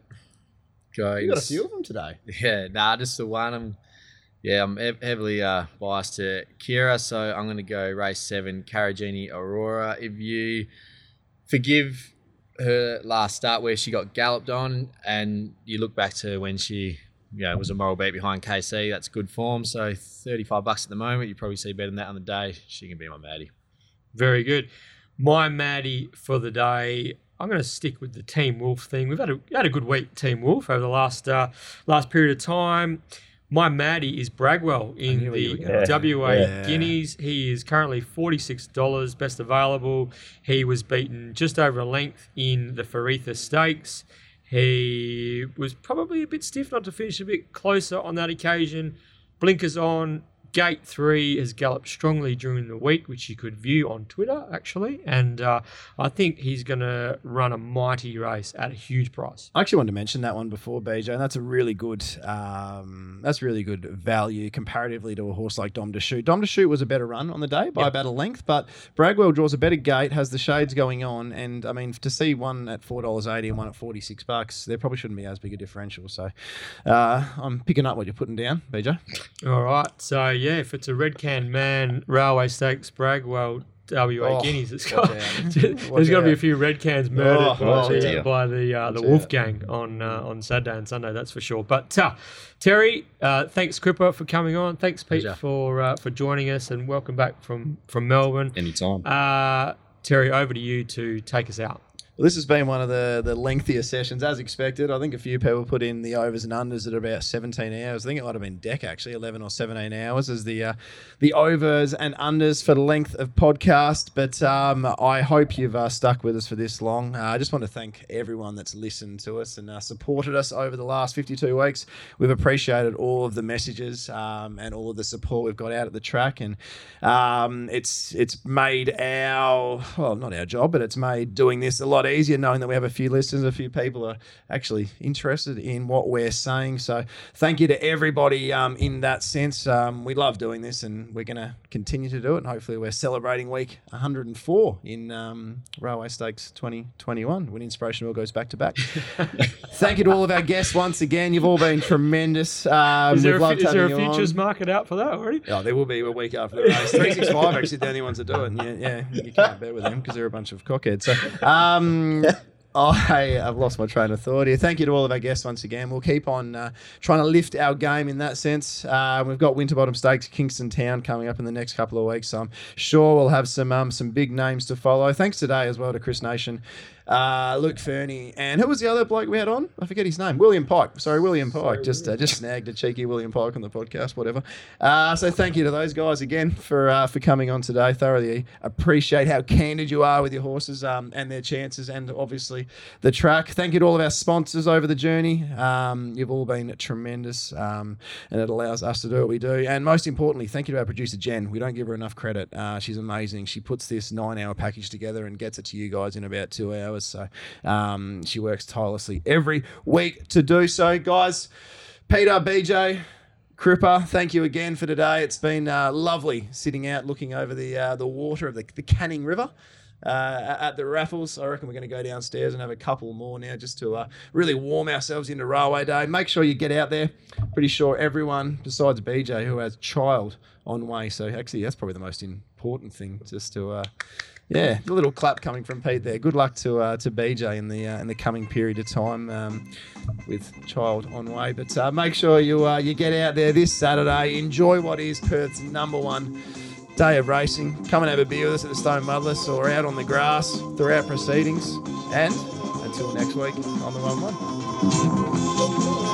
Speaker 5: go.
Speaker 2: You got a few of them today.
Speaker 5: Yeah, nah, just the one. I'm, yeah, I'm heavily uh, biased to Kira, so I'm going to go race seven, Caragini Aurora. If you forgive her last start where she got galloped on, and you look back to when she, you know, was a moral beat behind KC, that's good form. So 35 bucks at the moment. You probably see better than that on the day. She can be my Maddie.
Speaker 1: Very good. My Maddie for the day. I'm going to stick with the Team Wolf thing. We've had a had a good week, Team Wolf, over the last uh, last period of time. My Maddie is Bragwell in
Speaker 2: knew where you
Speaker 1: the
Speaker 2: going.
Speaker 1: WA
Speaker 2: Yeah.
Speaker 1: Guineas. He is currently $46, best available. He was beaten just over a length in the Faritha Stakes. He was probably a bit stiff not to finish a bit closer on that occasion. Blinkers on. Gate 3 has galloped strongly during the week, which you could view on Twitter, actually. And uh, I think he's going to run a mighty race at a huge price.
Speaker 2: I actually wanted to mention that one before, BJ, and that's a really good, um, that's really good value comparatively to a horse like Dom to Shoot. Dom to Shoot was a better run on the day by
Speaker 1: Yep.
Speaker 2: about a length, but Bragwell draws a better gate, has the shades going on, and I mean to see one at four dollars eighty and one at forty six bucks, there probably shouldn't be as big a differential. So uh, I'm picking up what you're putting down, BJ.
Speaker 1: All right. So, yeah, if it's a Red Can Man Railway Stakes Bragwell WA
Speaker 2: Oh,
Speaker 1: Guineas, it's
Speaker 2: watch
Speaker 1: got,
Speaker 2: out.
Speaker 1: there's
Speaker 2: Watch
Speaker 1: got to be a few Red Cans murdered
Speaker 2: Oh,
Speaker 1: by
Speaker 4: oh
Speaker 1: the, by the, uh, the Wolf. Gang on uh, on Saturday and Sunday, that's for sure. But uh, Terry, uh, thanks Cripper for coming on. Thanks Pete
Speaker 5: Pleasure.
Speaker 1: for uh, for joining us, and welcome back from from Melbourne.
Speaker 4: Anytime.
Speaker 1: Uh, Terry, over to you to take us out.
Speaker 2: Well, this has been one of the, the lengthier sessions, as expected. I think a few people put in the overs and unders at about 17 hours. I think it might have been Deck actually, 11 or 17 hours as the uh, the overs and unders for the length of podcast. But um, I hope you've uh, stuck with us for this long. Uh, I just want to thank everyone that's listened to us and uh, supported us over the last 52 weeks. We've appreciated all of the messages um, and all of the support we've got out at the track, and um, it's it's made our well not our job, but it's made doing this a lot easier knowing that we have a few listeners, a few people are actually interested in what we're saying. So thank you to everybody um, in that sense. Um, we love doing this, and we're going to continue to do it. And hopefully, we're celebrating week 104 in um, Railway Stakes 2021 when Inspiration Wheel goes back to back. thank you to all of our guests once again. You've all been tremendous. Um,
Speaker 1: Is there, a, is there a
Speaker 2: you on.
Speaker 1: futures market out for that already?
Speaker 2: Oh, there will be a week after the race. Three six five actually the only ones that do it. And yeah, yeah, you can't bet with them because they're a bunch of cockheads. So, um, I, I've lost my train of thought here. Thank you to all of our guests once again. We'll keep on uh, trying to lift our game in that sense. Uh, we've got Winterbottom Stakes, Kingston Town coming up in the next couple of weeks. So I'm sure we'll have some um, some big names to follow. Thanks today as well to Chris Nation, uh, Luke Fernie, and who was the other bloke we had on? I forget his name. William Pike. Sorry, William Pike. just uh, just snagged a cheeky William Pike on the podcast. Whatever. Uh, so thank you to those guys again for uh, for coming on today. Thoroughly appreciate how candid you are with your horses um, and their chances, and obviously the track. Thank you to all of our sponsors over the journey. Um, you've all been tremendous, um, and it allows us to do what we do. And most importantly, thank you to our producer Jen. We don't give her enough credit. Uh, she's amazing. She puts this nine-hour package together and gets it to you guys in about two hours. So um, she works tirelessly every week to do so, guys. Peter, BJ, Cripper, thank you again for today. It's been uh, lovely sitting out looking over the uh, the water of the, the Canning River. Uh, at the raffles, I reckon we're going to go downstairs and have a couple more now just to uh, really warm ourselves into Railway Day. Make sure you get out there. Pretty sure everyone besides BJ who has child on way. So actually, that's probably the most important thing, just to uh, yeah, a little clap coming from Pete there. Good luck to uh, to BJ in the uh, in the coming period of time um, with child on way. But uh, make sure you uh, you get out there this Saturday. Enjoy what is Perth's number one day of racing. Come and have a beer with us at the Stone Mudless or out on the grass throughout proceedings. And until next week on the one one.